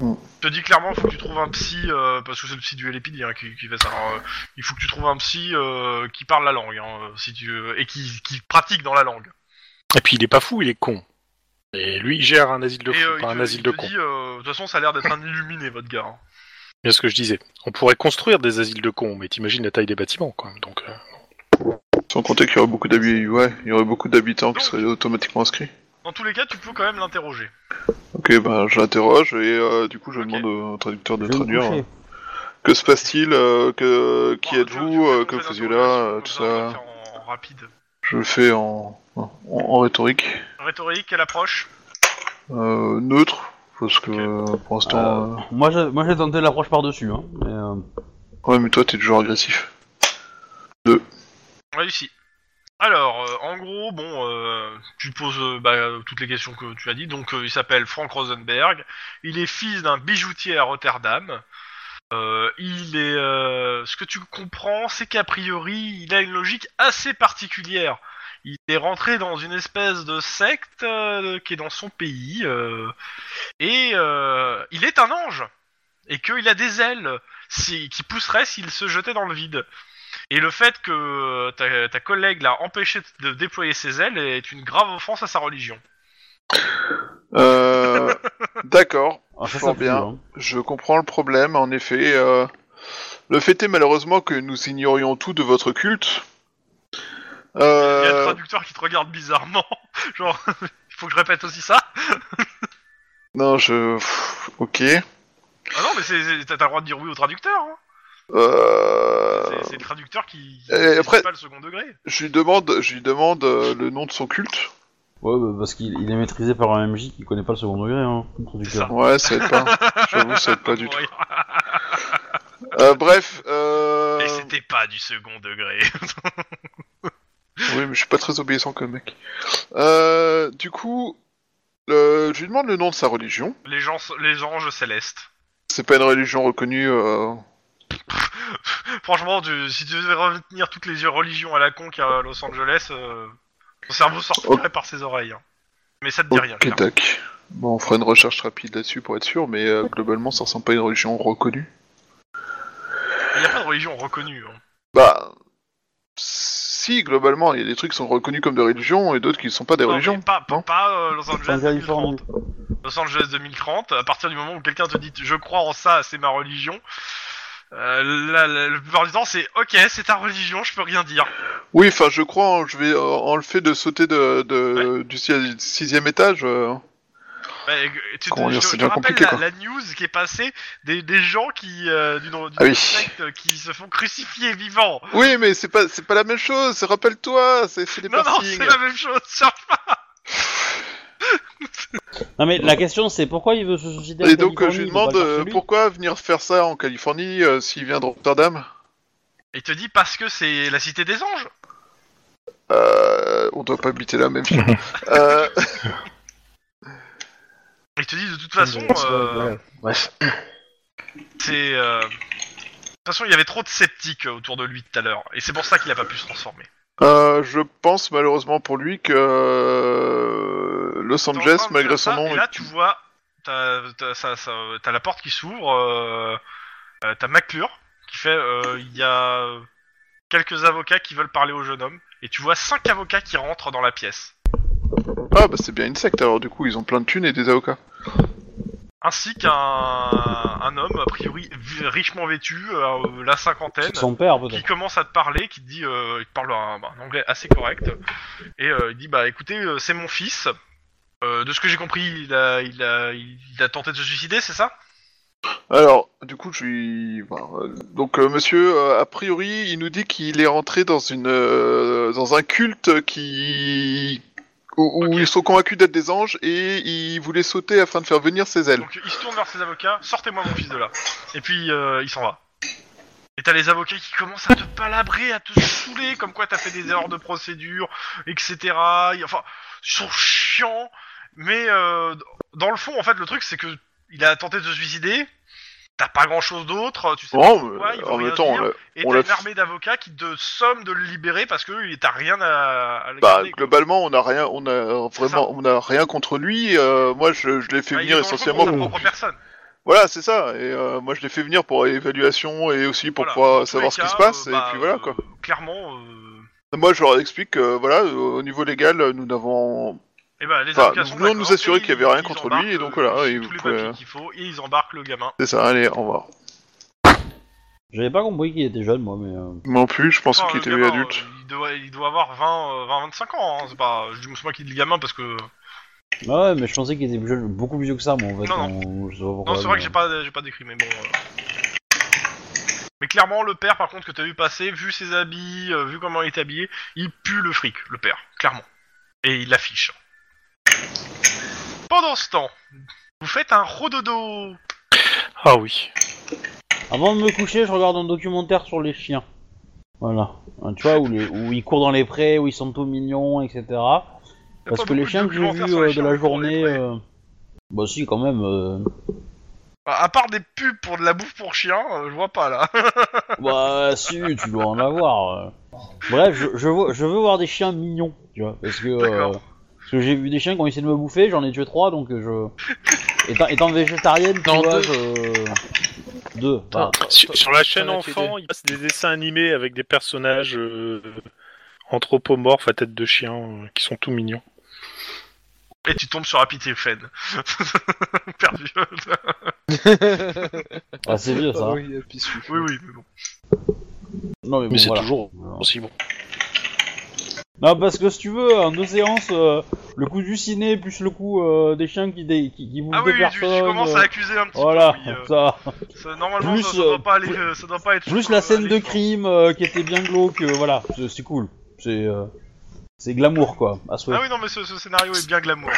Mm. Je te dis clairement, il faut que tu trouves un psy, euh, parce que c'est le psy du LPD hein, qui, qui fait ça. Alors, euh, il faut que tu trouves un psy euh, qui parle la langue, hein, euh, si tu veux, et qui, qui pratique dans la langue. Et puis il est pas fou, il est con. Et lui, il gère un asile de et fous, euh, pas il un te, asile il de te cons. dit, euh, de toute façon, ça a l'air d'être un illuminé, votre gars. hein. C'est ce que je disais. On pourrait construire des asiles de cons, mais t'imagines la taille des bâtiments, quand même. Donc, euh, Sans compter qu'il y aurait beaucoup d'habitants, ouais, il y aurait beaucoup d'habitants qui seraient automatiquement inscrits. Dans tous les cas, tu peux quand même l'interroger. Ok, bah, je l'interroge et euh, du coup, je demande au traducteur de traduire. euh, Que se passe-t-il euh, que, Qui Bon, êtes-vous euh, Que faisiez là Tout ça, en, en rapide. Je le fais en, en, en rhétorique. Rhétorique, quelle approche? Euh, neutre, parce que Ok. euh, pour l'instant. Euh, moi, j'ai, moi, j'ai tenté l'approche par-dessus. Hein, mais, euh, Ouais, mais toi, t'es toujours agressif. Réussi. Alors, euh, en gros, bon, euh, tu te poses euh, bah, toutes les questions que tu as dit. Donc, euh, il s'appelle Frank Rosenberg. Il est fils d'un bijoutier à Rotterdam. Euh, il est. euh, ce que tu comprends, c'est qu'a priori, il a une logique assez particulière. Il est rentré dans une espèce de secte euh, qui est dans son pays euh, et euh, il est un ange et qu'il a des ailes si- qui pousseraient s'il se jetait dans le vide. Et le fait que euh, ta, ta collègue l'a empêché de déployer ses ailes est une grave offense à sa religion. Euh, <laughs> D'accord, ah, Fort bien. hein. je comprends le problème, en effet. euh, le fait est malheureusement que nous ignorions tout de votre culte, Il y a le Euh... traducteur qui te regarde bizarrement. <laughs> Genre, il <laughs> faut que je répète aussi ça. <laughs> Non, je... pff, Ok. Ah non, mais c'est- c'est- t'as t'as le droit de dire oui au traducteur. Hein. Euh... C'est- C'est le traducteur qui. qui Et décide après- pas le second degré. Je lui demande, je lui demande euh, le nom de son culte. Ouais, bah, parce qu'il il est maîtrisé par un MJ qui connaît pas le second degré, hein, le traducteur. ça. Ouais, ça aide pas. J'avoue, ça aide pas du tout. Euh, bref, euh... Et c'était pas du second degré. Oui, mais je suis pas très obéissant comme mec. Euh, du coup, le... je lui demande le nom de sa religion. les, gens, les anges célestes. C'est pas une religion reconnue. Euh... <laughs> Franchement, tu- si tu devais retenir toutes les religions à la con qu'il y a à Los Angeles, euh, ton cerveau sortirait par ses oreilles. hein. Mais ça te dit rien. Ok, clairement. tac. Bon, on fera une recherche rapide là-dessus pour être sûr, mais euh, globalement, ça ressemble pas à une religion reconnue. Il n'y a pas de religion reconnue. hein. Bah, si, globalement, il y a des trucs qui sont reconnus comme des religions et d'autres qui ne sont pas des Non, religions. pas, non pas euh, Los Angeles En Californie. 2030. Los Angeles 2030, à partir du moment où quelqu'un te dit je crois en ça, c'est ma religion, euh, la, la- la plupart du temps c'est ok, c'est ta religion, je peux rien dire. Oui, enfin, je crois, en- je vais euh, en le fait de sauter de, de- du si- sixième étage. euh, Et tu te, Comment dire, je- c'est je bien te rappelle compliqué, la, quoi. la news qui est passée des, des gens qui euh, d'une d'une Ah oui. secte qui se font crucifier vivants. Oui, mais c'est pas, c'est pas la même chose. c'est- Rappelle-toi, c'est c'est des Non non, piercings. c'est la même chose. cherche pas. <laughs> Non mais la question c'est pourquoi il veut se suicider en Et donc, euh, Californie, je lui il veut pas demande le faire euh, chez lui pourquoi venir faire ça en Californie euh, s'il vient de Rotterdam? Il te dit parce que c'est la cité des anges. Euh, on doit pas habiter là, même. <laughs> euh, <laughs> Il te dit de toute façon. euh, Bref. C'est. euh, De toute façon, il y avait trop de sceptiques autour de lui tout à l'heure, et c'est pour ça qu'il a pas pu se transformer. euh, je pense malheureusement pour lui que euh, Los Angeles, malgré son ça, nom, Et là, tu vois, t'as la porte qui s'ouvre, euh, t'as McClure qui fait. euh, Il y a quelques avocats qui veulent parler au jeune homme, et tu vois cinq avocats qui rentrent dans la pièce, ah bah c'est bien une secte. Alors du coup, ils ont plein de thunes et des avocats. ainsi qu'un un homme a priori vi- richement vêtu, euh, la cinquantaine. C'est son père qui peut-être. commence à te parler, qui te dit, euh, il te parle un, un anglais assez correct, et euh, il dit bah écoutez, euh, c'est mon fils. Euh, de ce que j'ai compris, il a, il a, il a tenté de se suicider, c'est ça? Alors, du coup, je voilà, euh, donc, euh, monsieur, euh, a priori, il nous dit qu'il est rentré dans une euh, dans un culte qui où, ils sont convaincus d'être des anges et il voulait sauter afin de faire venir ses ailes. Donc il se tourne vers ses avocats, sortez-moi mon fils de là. Et puis euh, il s'en va. Et t'as les avocats qui commencent à te palabrer, à te saouler, comme quoi t'as fait des erreurs de procédure, etc. Enfin, ils sont chiants, mais euh, dans le fond, en fait, le truc c'est que il a tenté de se suicider. T'as pas grand chose d'autre, tu sais pas pourquoi, en même temps, dire. Et on t'as une armée d'avocats qui te somme de le libérer parce que t'as rien à, à le bah, garder, quoi. globalement, on a rien, on a vraiment, on a rien contre lui. euh, moi, je, je l'ai fait Ah, est venir essentiellement. pour propre personne. Voilà, c'est ça. Et euh, moi, je l'ai fait venir pour évaluation et aussi pour Voilà. pouvoir savoir ce qui se passe. euh, et bah, puis voilà euh, quoi. Clairement, euh, Moi, je leur explique que voilà, au niveau légal, nous n'avons eh ben, les Enfin, nous voulons nous d'accord, assurer et qu'il y avait rien ils contre lui, et donc euh, voilà, ils et tous vous les pouvez- papiers qu'il faut, et ils embarquent le gamin. C'est ça, allez, au revoir. J'avais pas compris qu'il était jeune moi mais. euh, Non plus, je pensais Enfin, qu'il le était gamin, adulte. euh, il, doit, il doit avoir 20, euh, 20 25 ans, hein, c'est pas... Je dis c'est moi qui dis le gamin parce que... Ah ouais mais je pensais qu'il était plus jeune- beaucoup plus vieux que ça moi en fait. Non, non, je sais pas pourquoi, Non, c'est vrai mais- que j'ai pas, j'ai pas décrit, mais bon... euh. Mais clairement, le père, par contre, que t'as vu passer, vu ses habits, euh, vu comment il est habillé, il pue le fric, le père, clairement. Et il l'affiche. Pendant ce temps, vous faites un rododo Ah oui. Avant de me coucher, je regarde un documentaire sur les chiens. Voilà. Hein, Tu vois, où, les- où ils courent dans les prés, où ils sont tout mignons, etc. Parce que les chiens que j'ai vus euh, de la journée... euh, Bah si, quand même. euh, Bah, À part des pubs pour de la bouffe pour chiens, euh, je vois pas, là. <laughs> Bah si, tu dois en avoir. euh. Bref, je, je, veux, je veux voir des chiens mignons, tu vois. Parce que... euh, D'accord. Parce que j'ai vu des chiens qui ont essayé de me bouffer, j'en ai tué trois, donc euh, je... Étant, étant végétarienne, tu Non, vois, deux. je... Deux. Sur, sur la chaîne t'en as tué enfant, il passe des dessins animés avec des personnages euh, anthropomorphes à tête de chien euh, qui sont tout mignons. Et tu tombes sur Happy Fan. <laughs> Perdu. <laughs> ah, c'est vieux ça. oui, puis celui- oui, oui, mais bon. Non, mais, bon, Mais c'est voilà. toujours aussi bon. Non, parce que si tu veux, en deux séances, euh, le coup du ciné plus le coup euh, des chiens qui, dé- qui, qui bouffent Ah oui, des oui, personnes. commences euh, à accuser un petit Voilà, peu. oui, euh, ça. normalement, Plus, ça, ça doit pas aller, plus- ça doit pas être. Plus la scène de crime euh, qui était bien glauque, euh, voilà, c'est cool. C'est euh, c'est glamour quoi, à souhait. Ah oui, non, mais ce, ce scénario est bien glamour.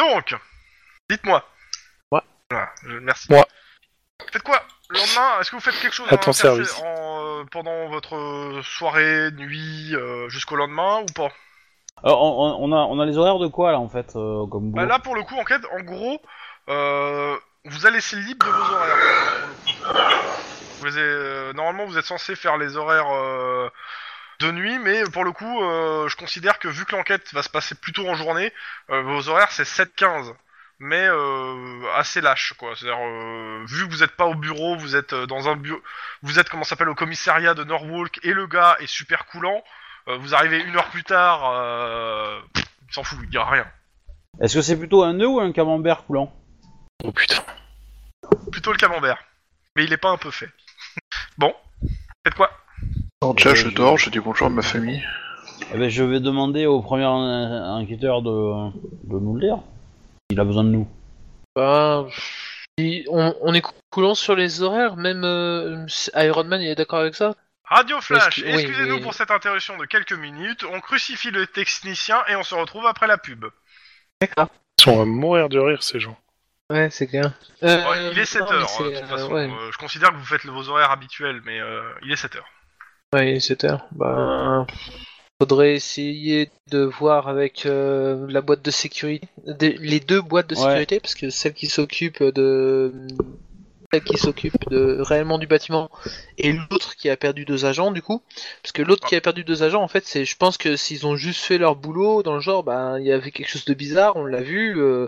Donc, dites-moi. Moi. Voilà, je- merci. Moi. Faites quoi? Le lendemain, est-ce que vous faites quelque chose À en ton interse- service. en, euh, pendant votre euh, soirée, nuit, euh, jusqu'au lendemain ou pas? Alors, on, on a on a les horaires de quoi là en fait euh, comme Bah là, pour le coup, en fait, en gros, euh, vous a laissé libre de vos horaires. pour le coup. Vous avez- euh, normalement, vous êtes censé faire les horaires euh, de nuit, mais pour le coup, euh, je considère que vu que l'enquête va se passer plutôt en journée, euh, vos horaires c'est 7-15. Mais euh, assez lâche, quoi. C'est-à-dire, euh, vu que vous n'êtes pas au bureau, vous êtes euh, dans un bureau, vous êtes comment ça s'appelle au commissariat de Norwalk et le gars est super coulant. euh, vous arrivez une heure plus tard, euh, pff, il s'en fout, il dira rien. Est-ce que c'est plutôt un nœud ou un camembert coulant? Oh putain. Plutôt le camembert. Mais il est pas un peu fait. <laughs> bon, faites quoi? Déjà, je dors, je dis bonjour à ma famille. Eh ben, je vais demander au premier en- enquêteur de, de nous le dire. Il a besoin de nous. Bah, on, on est coulant sur les horaires, même euh, Iron Man il est d'accord avec ça? Radio Flash, excusez-nous oui. pour cette interruption de quelques minutes. On crucifie le technicien et on se retrouve après la pub. D'accord. Ils sont à mourir de rire ces gens. Ouais, c'est clair. Euh, Ouais, il est 7 non, mais heures, c'est, euh, de toute euh, façon. ouais. Je considère que vous faites vos horaires habituels, mais euh, il est 7 heures. Ouais, il est 7 heures. Bah, faudrait essayer de voir avec euh, la boîte de sécurité, les deux boîtes de Ouais. sécurité, parce que celle qui s'occupe de celle qui s'occupe de réellement du bâtiment et l'autre qui a perdu deux agents du coup parce que l'autre qui a perdu deux agents en fait c'est je pense que s'ils ont juste fait leur boulot dans le genre bah il y avait quelque chose de bizarre on l'a vu euh,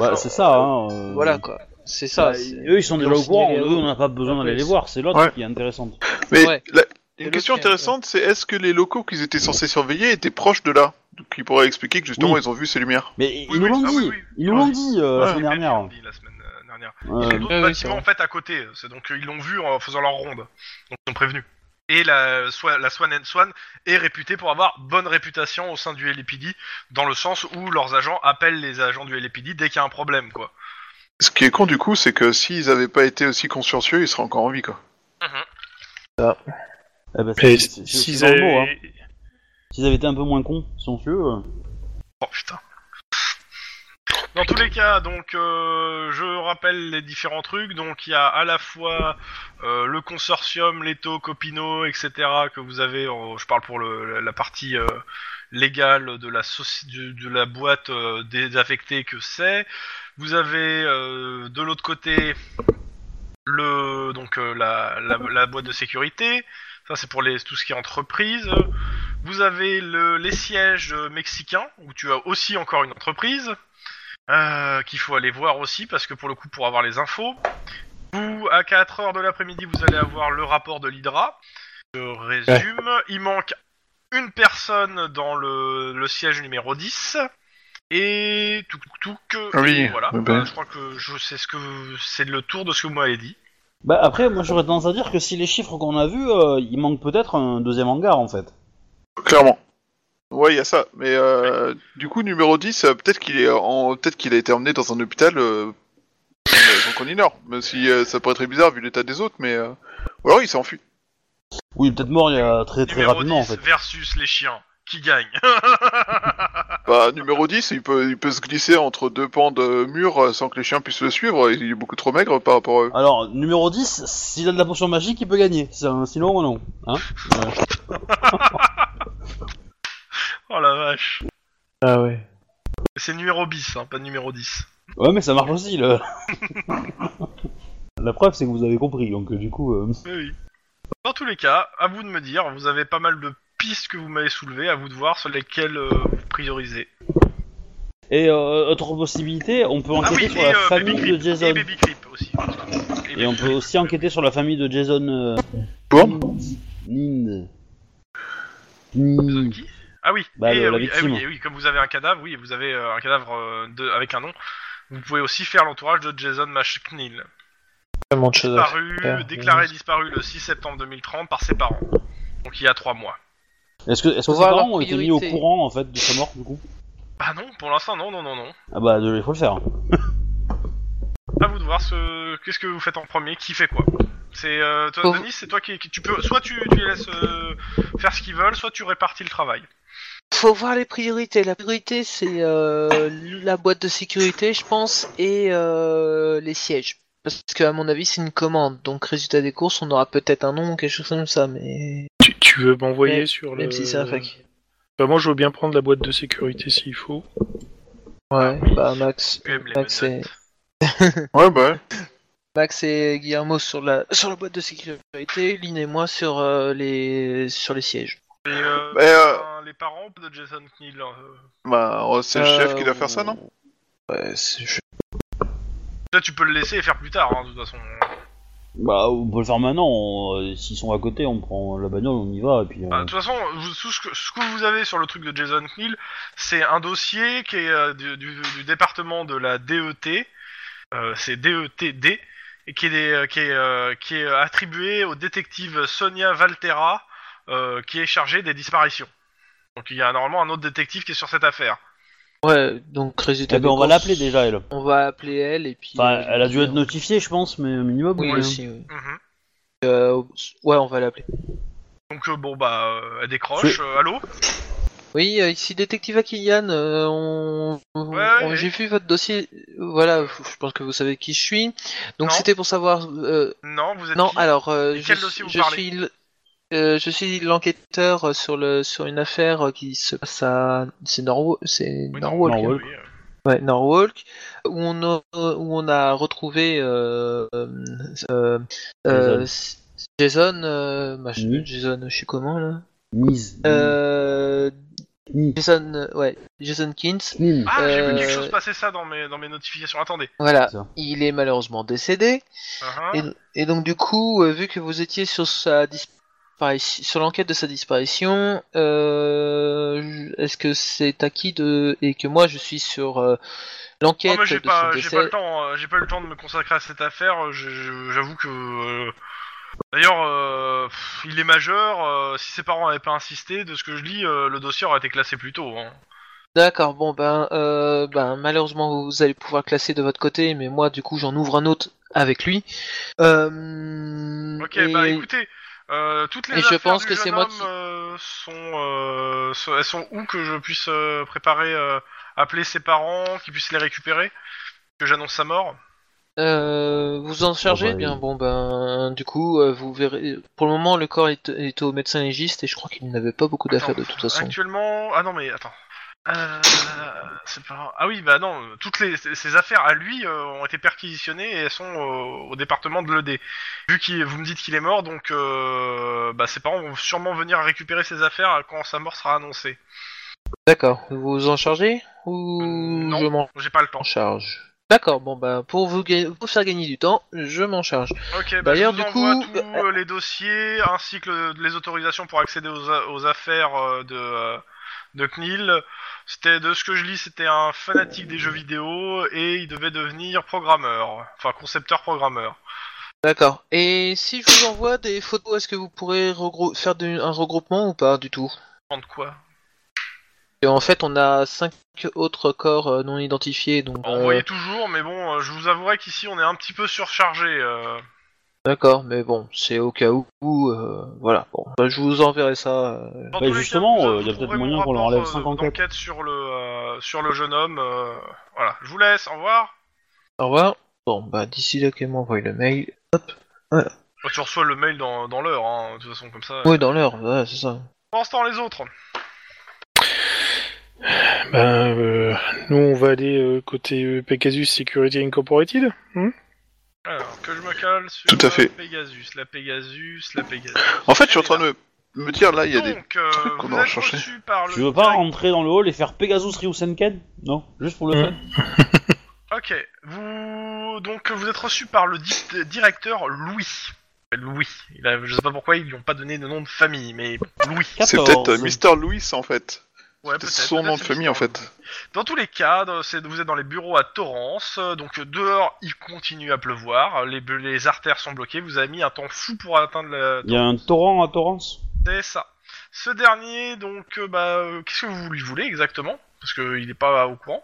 Bah, c'est Bah, ça. hein. euh, voilà quoi c'est ça bah, eux, ils sont déjà au courant. Eux, on n'a pas besoin d'aller Ouais, les voir. C'est l'autre Ouais. qui est intéressante. Mais Ouais. la- une question intéressante, c'est est-ce que les locaux qu'ils étaient censés surveiller étaient proches de là Donc, Qui pourrait expliquer que justement Oui. ils ont vu ces lumières. Mais Oui, ils nous oui, l'ont ah dit. oui. Ils nous l'ont dit euh, Ouais. la semaine Ils dernière. l'ont dit la semaine euh, dernière. Ouais. Ils ont d'autres Ouais, oui, c'est bâtiments vrai. en fait à côté, c'est donc euh, ils l'ont vu en faisant leur ronde. Donc ils ont prévenu. Et la, Swan- la Swan and Swan est réputée pour avoir bonne réputation au sein du LAPD, dans le sens où leurs agents appellent les agents du LAPD dès qu'il y a un problème, quoi. Ce qui est con du coup, c'est que s'ils avaient pas été aussi consciencieux, ils seraient encore en vie quoi. Eh ben, c'est- c'est- s'ils c'est dans le mot, hein. avaient... S'ils avaient été un peu moins cons, silencieux. euh. Oh putain. Dans tous les cas, donc euh, je rappelle les différents trucs. Donc il y a à la fois euh, le consortium, Leto, Copino, etc. que vous avez. en- je parle pour le, la partie euh, légale de la soci- de, de la boîte euh, désaffectée que c'est. Vous avez euh, de l'autre côté le donc euh, la, la, la boîte de sécurité. Ça c'est pour les tout ce qui est entreprise. Vous avez le, les sièges euh, mexicains, où tu as aussi encore une entreprise, euh, qu'il faut aller voir aussi, parce que pour le coup, pour avoir les infos. Vous, à 4h de l'après-midi, vous allez avoir le rapport de l'Hydra. Je résume, il manque une personne dans le, le siège numéro 10. Et tout, tout que oui, voilà. ben. Euh, je crois que je sais ce que c'est le tour de ce que vous m'avez dit. Bah après, moi j'aurais tendance à dire que si les chiffres qu'on a vus, euh, il manque peut-être un deuxième hangar en fait. Clairement. Ouais, il y a ça. Mais euh, du coup, numéro 10, euh, peut-être qu'il est en... peut-être qu'il a été emmené dans un hôpital euh, sans qu'on ignore. Même si euh, ça pourrait être bizarre vu l'état des autres, mais euh... ou alors il s'est enfui. Oui, peut-être mort il y a très très Numéro rapidement 10 en fait. versus les chiens. Qui gagne <laughs> Bah, numéro 10, il peut, il peut se glisser entre deux pans de mur euh, sans que les chiens puissent le suivre. Il est beaucoup trop maigre par rapport à eux. Alors, numéro 10, s'il a de la potion magique, il peut gagner. C'est un- Sinon, non. Hein Euh, <laughs> Oh la vache. ah ouais C'est numéro bis, hein, pas numéro 10. Ouais, mais ça marche aussi, le... <laughs> La preuve, c'est que vous avez compris, donc euh, du coup... euh, Oui, oui. Dans tous les cas, à vous de me dire, vous avez pas mal de pistes que vous m'avez soulevées, à vous de voir sur lesquelles euh, vous priorisez. Et euh, autre possibilité, on peut Ah enquêter oui, sur et la euh, famille Baby de Jason. et Baby Creep aussi. Et on peut aussi enquêter sur la famille de Jason... Euh... Bourne Nin... Jason Nin... qui? Ah oui, Bah, et, le- euh, la oui, ah victime. oui, et oui, comme vous avez un cadavre, oui, vous avez euh, un cadavre euh, de, avec un nom, vous pouvez aussi faire l'entourage de Jason McNeil. Disparu, déclaré disparu le 6 septembre 2030 par ses parents. Donc il y a trois mois. Est-ce que, est-ce que ses parents ont été mis au courant en fait de sa mort du coup? Ah non, pour l'instant non, non, non, non. Ah bah il faut le faire. <laughs> À vous de voir ce qu'est-ce que vous faites en premier, qui fait quoi. C'est euh, toi, Denis, c'est toi qui, qui- tu peux soit tu, tu les laisses euh, faire ce qu'ils veulent, soit tu répartis le travail. Faut voir les priorités. La priorité, c'est euh, la boîte de sécurité, je pense, et euh, les sièges. Parce qu'à mon avis, c'est une commande. Donc, résultat des courses, on aura peut-être un nom ou quelque chose comme ça. Mais Tu, tu veux m'envoyer sur le. même si c'est un fac. Bah, moi, je veux bien prendre la boîte de sécurité s'il faut. Ouais, bah Max, Tu aimes les Max et. <laughs> Ouais, bah ouais. Max et Guillermo sur la sur la boîte de sécurité, Lynn et moi sur euh, les sur les sièges. Et, euh, Mais, euh, les parents de Jason Knill. euh, Bah, oh, c'est le chef qui doit faire ça, non? Ouais, c'est- tu peux le laisser et faire plus tard, hein, de toute façon. Bah on peut le faire maintenant. on- S'ils sont à côté, on prend la bagnole, on y va et puis. euh, Bah, de toute façon, vous- tout ce que, ce que vous avez sur le truc de Jason Knill, c'est un dossier qui est euh, du, du- du département de la DET, euh, c'est DETD, et qui est, des- euh, qui, est, euh, qui est attribué au détective Sonia Valtera, euh, qui est chargée des disparitions. Donc il y a normalement un autre détective qui est sur cette affaire. Ouais, donc résultat eh ben, on va l'appeler déjà elle. On va appeler elle et puis. Enfin, euh, elle a dû être notifiée, je pense, mais au minimum. Oui, ouais. aussi, oui. Mhm. Euh, ouais, on va l'appeler. Donc euh, bon bah euh, elle décroche. Euh, allô? Oui, euh, ici détective Akilian, euh, on, on- Ouais, on- ouais. j'ai vu votre dossier. Voilà, je pense que vous savez qui je suis. Donc Non. c'était pour savoir. euh, Non, vous êtes non, qui? alors euh, je, quel dossier vous je parlez? suis l- euh, je suis l'enquêteur euh, sur le sur une affaire euh, qui se passe à c'est Norwalk, c'est Oui, Norwalk, Norwalk. oui, euh, ouais Norwalk, où on a où on a retrouvé euh, euh, euh, Jason, euh, machin- Mhm. Jason, je suis comment là Mise. euh. Jason, ouais, Jason Kins. Mise. Ah, j'ai vu quelque chose passer ça dans mes, dans mes notifications. Attendez. Voilà, il est malheureusement décédé. Uh-huh. Et, et donc du coup, vu que vous étiez sur sa sur l'enquête de sa disparition, euh, est-ce que c'est acquis de et que moi je suis sur euh, Non, l'enquête mais j'ai pas, j'ai pas le temps. euh, J'ai pas eu le temps de me consacrer à cette affaire. J'avoue que. euh, D'ailleurs, il est majeur. si ses parents n'avaient pas insisté, de ce que je lis, le dossier aurait été classé plus tôt. Hein. D'accord, bon ben, euh, ben malheureusement vous allez pouvoir classer de votre côté, mais moi du coup j'en ouvre un autre avec lui. Euh, Ok, et- bah écoutez, euh, toutes les et je pense du que c'est moi qui- euh, sont, euh, sont- elles sont où que je puisse euh, préparer, euh, appeler ses parents, qu'ils puissent les récupérer, que j'annonce sa mort? Euh, vous en chargez? Ah bah, bien. oui. Bon ben, du coup, euh, vous verrez. Pour le moment, le corps est, est au médecin légiste et je crois qu'il n'avait pas beaucoup d'affaires de toute façon. Actuellement, ah non mais attends. Euh, c'est pas... Ah oui, bah non, toutes les, ces affaires à lui euh, ont été perquisitionnées et elles sont euh, au département de l'ED. Vu que vous me dites qu'il est mort, donc euh, bah, ses parents vont sûrement venir récupérer ses affaires quand sa mort sera annoncée. D'accord. Vous en chargez ou non. je m'en J'ai pas le temps. charge D'accord. Bon ben, pour vous ga- pour faire gagner du temps, je m'en charge. Ok, bah, D'ailleurs, je vous du envoie coup, tous euh, les dossiers ainsi que le- les autorisations pour accéder aux, a- aux affaires euh, de, euh, de CNIL. C'était de ce que je lis, c'était un fanatique des jeux vidéo et il devait devenir programmeur, enfin concepteur programmeur. D'accord. Et si je vous envoie des photos, est-ce que vous pourrez faire un regroupement ou pas du tout? De quoi? Et en fait, on a cinq autres corps euh, non identifiés, donc. euh, Envoyez toujours, mais bon, euh, je vous avouerai qu'ici on est un petit peu surchargé. euh. D'accord, mais bon, c'est au cas où. euh, voilà. Bon, bah, je vous enverrai ça. euh, Dans Bah, tous les justement, cas, vous- euh, vous y a peut-être trouverez moyen mon qu'on leur rapport, enlève euh, 50 enquêtes. d'enquête sur le euh, sur le jeune homme. euh, Voilà, je vous laisse. Au revoir. Au revoir. Bon, bah d'ici là qu'elle m'envoie le mail. Bah, tu reçois le mail dans, dans l'heure, hein, de toute façon comme ça. Oui, dans l'heure, ouais, c'est ça. Pendant ce temps, les autres. Ben, euh, nous, on va aller euh, côté euh, Pegasus Security Incorporated. hmm Alors, que je me cale sur Tout à fait. la Pegasus, la Pegasus, la Pegasus. En fait, je suis en train de me, me dire là, il y a des. Donc, euh, qu'on vous aura êtes cherché. reçu par le Tu veux pas rentrer dans le hall et faire Pegasus Ryusenken? Non, juste pour le fun? <laughs> Ok, vous donc vous êtes reçu par le di- directeur Louis. Louis. Il a- je sais pas pourquoi ils lui ont pas donné de nom de famille, mais Louis. C'est 14. peut-être euh, Mr. Louis en fait. Ouais, peut-être, son nom de famille en fait. Dans tous les cas, c'est- vous êtes dans les bureaux à Torrance, euh, donc euh, dehors il continue à pleuvoir, les, les artères sont bloquées, vous avez mis un temps fou pour atteindre la... Il y a un torrent à Torrance? C'est ça. Ce dernier, donc, euh, bah, euh, qu'est-ce que vous lui voulez exactement? Parce qu'il n'est pas au courant.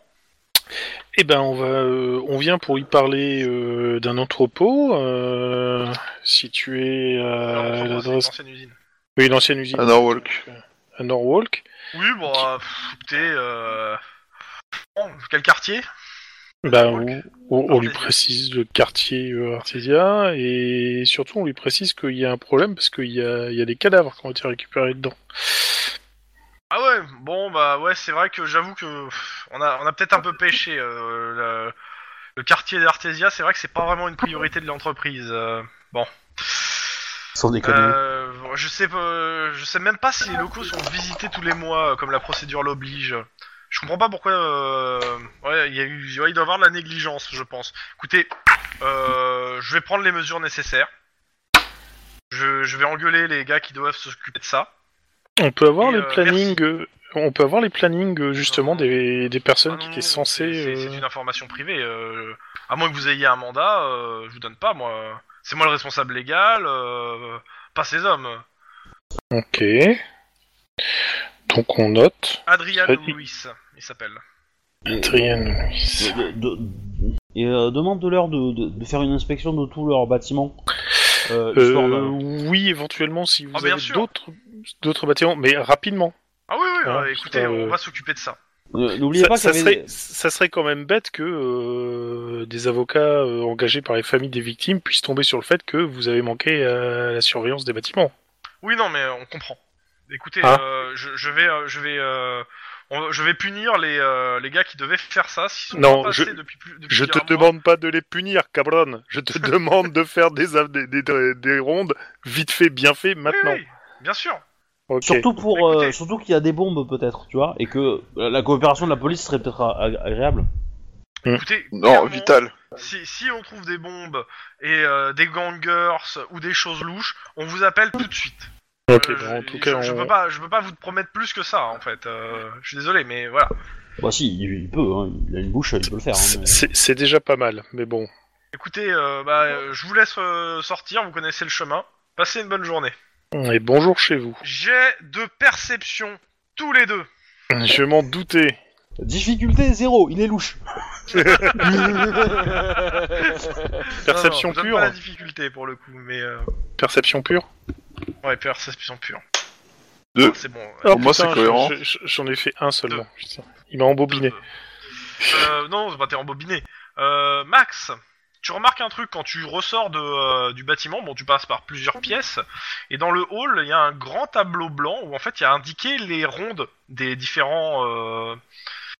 Eh ben, on va, euh, on vient pour lui parler euh, d'un entrepôt euh, situé à c'est une l'adresse. ancienne usine. Oui, l'ancienne usine. À Norwalk. À Norwalk. Oui, bon, euh, pff, écoutez, euh... bon, quel quartier? Bah, on, on- on lui précise le quartier euh, Artesia et surtout on lui précise qu'il y a un problème parce qu'il y a, il y a des cadavres qui ont été récupérés dedans. Ah ouais, bon, bah ouais, c'est vrai que j'avoue que pff, on a, on a peut-être un peu pêché. euh, le, le quartier d'Artesia, c'est vrai que c'est pas vraiment une priorité de l'entreprise. euh, bon. Sans déconner. Euh, je sais pas, je sais même pas si les locaux sont visités tous les mois, euh, comme la procédure l'oblige. Je comprends pas pourquoi. Euh... Ouais, il y a eu, ouais, il doit y avoir de la négligence, je pense. Écoutez, euh, je vais prendre les mesures nécessaires. Je, je vais engueuler les gars qui doivent s'occuper de ça. On peut avoir Et, les euh, plannings, euh, on peut avoir les plannings euh, justement des, des personnes Ah qui étaient censées. c'est- euh, une information privée. euh, à moins que vous ayez un mandat, euh, je vous donne pas, moi. C'est moi le responsable légal, euh, pas ces hommes. Ok. Donc on note. Adrian Louis, il s'appelle. Adrien Louis. De- de- de- et euh, demande-leur de, de, de faire une inspection de tout leur bâtiment. Euh, histoire Euh, de- oui, éventuellement si vous Ah, bien avez sûr. d'autres d'autres bâtiments, mais rapidement. Ah oui, oui, Ah, euh, écoutez, on euh, va s'occuper de ça. Euh, N'oubliez Ça, pas ça avait... serait, ça serait quand même bête que euh, des avocats euh, engagés par les familles des victimes puissent tomber sur le fait que vous avez manqué à la surveillance des bâtiments. Oui, non, mais on comprend. Écoutez, Ah. euh, je, je vais, euh, je vais, euh, on- je vais punir les, euh, les gars qui devaient faire ça. S'ils sont Non, pas je- depuis plus. Depuis Je te mois. demande pas de les punir, cabron. Je te <laughs> demande de faire des, des, des, des- des rondes vite fait, bien fait Oui, maintenant. oui, bien sûr. Surtout pour, Bah, euh, surtout qu'il y a des bombes peut-être, tu vois, et que la coopération de la police serait peut-être agréable. Écoutez, Non, vital. Si, si on trouve des bombes et euh, des gangers ou des choses louches, on vous appelle tout de suite. Ok, Euh, bon, en je, tout cas, je, je on- peux pas, je peux pas vous promettre plus que ça en fait. Euh, je suis désolé, mais voilà. Bah si, il, il peut, hein, il a une bouche, il peut le faire. Hein, c'est mais- c'est- c'est déjà pas mal, mais bon. Écoutez, euh, bah, je vous laisse euh, sortir. Vous connaissez le chemin. Passez une bonne journée. Et bonjour chez vous. J'ai de perception tous les deux. Je m'en doutais. Difficulté zéro, il est louche. <laughs> Perception Non, non, je donne pure. Pas la difficulté pour le coup, mais euh, Perception pure. ouais, perception pure. Deux. Ah, C'est bon. ouais. Moi, c'est cohérent. je- je- J'en ai fait un seulement. Putain. Il m'a embobiné. Euh, non, c'est pas t'es embobiné. Euh, Max, tu remarques un truc quand tu ressors de, euh, du bâtiment. Bon, tu passes par plusieurs pièces et dans le hall, il y a un grand tableau blanc où en fait il y a indiqué les rondes des différents euh,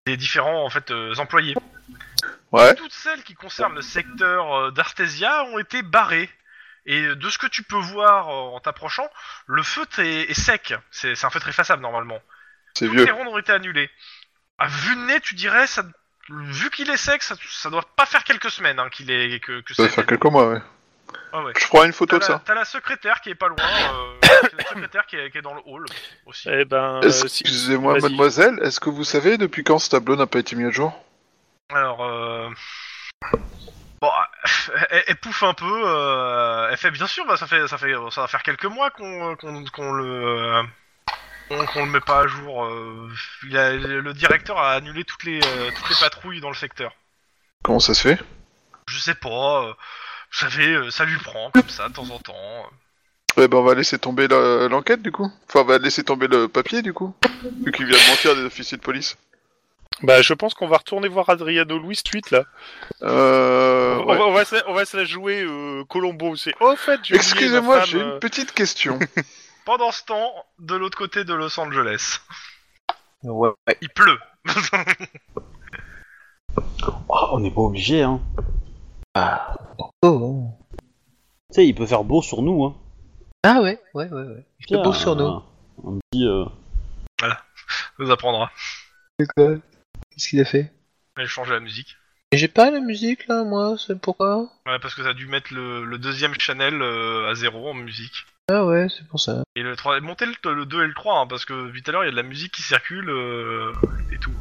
des différents en fait euh, employés. Ouais. Toutes celles qui concernent le secteur euh, d'Artesia ont été barrées. Et de ce que tu peux voir euh, en t'approchant, le feutre est, est sec. C'est un feutre effaçable normalement. C'est Toutes vieux. les rondes ont été annulées. À vue de nez, tu dirais, ça, vu qu'il est sec, ça, ça doit pas faire quelques semaines hein, qu'il est que, que Ça c'est- faire quelques mois, ouais. Ah ouais. Je prends une photo de la, ça. t'as la secrétaire qui est pas loin. Euh, <coughs> c'est la secrétaire qui est, qui est dans le hall aussi. Eh ben, euh, si- Excusez-moi, mademoiselle, est-ce que vous savez depuis quand ce tableau n'a pas été mis à jour? Alors, euh... bon, elle, elle pouffe un peu. euh, Elle fait bien sûr, bah, ça fait ça fait ça va faire quelques mois qu'on qu'on qu'on le qu'on qu'on le met pas à jour. euh, il a- le directeur a annulé toutes les euh, toutes les patrouilles dans le secteur. Comment ça se fait? Je sais pas. euh, Vous savez, euh, ça lui prend comme ça de temps en temps. Eh ben, on va laisser tomber la- l'enquête, du coup. Enfin, on va laisser tomber le papier, du coup. Vu qu'il vient de mentir à des officiers de police. Bah, je pense qu'on va retourner voir Adriano Louis suite là. Euh... on, ouais. va, on, va se, on va se la jouer euh, Colombo. C'est au fait. j'ai oublié Excusez-moi, j'ai une petite question. <laughs> Pendant ce temps, de l'autre côté de Los Angeles, Ouais. il pleut. <laughs> Oh, on n'est pas obligé, hein. Oh. Tu sais, il peut faire beau sur nous, hein. Ah ouais, ouais, ouais, ouais. Il fait beau sur nous. Un, un petit... euh, Ça nous apprendra. Qu'est-ce qu'il a fait? Elle changer la musique. Et j'ai pas la musique là, moi, c'est pourquoi? Ouais, parce que ça a dû mettre le, le deuxième channel euh, à zéro en musique. Ah ouais, c'est pour ça. Et le 3, monter le, le 2 et le 3, hein, parce que depuis tout à l'heure, il y a de la musique qui circule euh, et tout.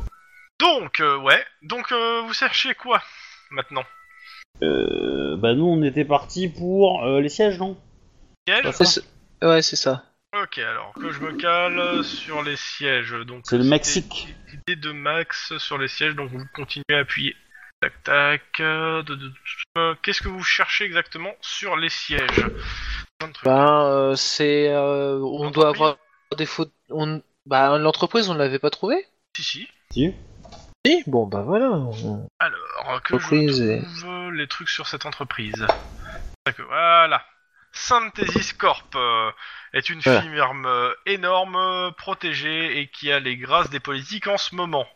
Donc, euh, ouais. Donc, euh, vous cherchez quoi maintenant? Euh, bah nous, on était parti pour euh, les sièges, non? Pas C'est ça. Ouais, c'est ça. Ok, alors que je me cale sur les sièges. Donc C'est le c'était Mexique. L'idée de Max sur les sièges, donc vous continuez à appuyer. Tac tac. euh, de- de- euh, Qu'est-ce que vous cherchez exactement sur les sièges? Ben, euh, c'est, euh, on doit avoir des fautes. On... Bah, l'entreprise, on l'avait pas trouvé. Si si. Si Si. Bon, bah voilà. on- Alors que Entreprise je et- trouve les trucs sur cette entreprise. Tac, Voilà. Synthesis Corp euh, est une Voilà. firme euh, énorme, euh, protégée et qui a les grâces des politiques en ce moment.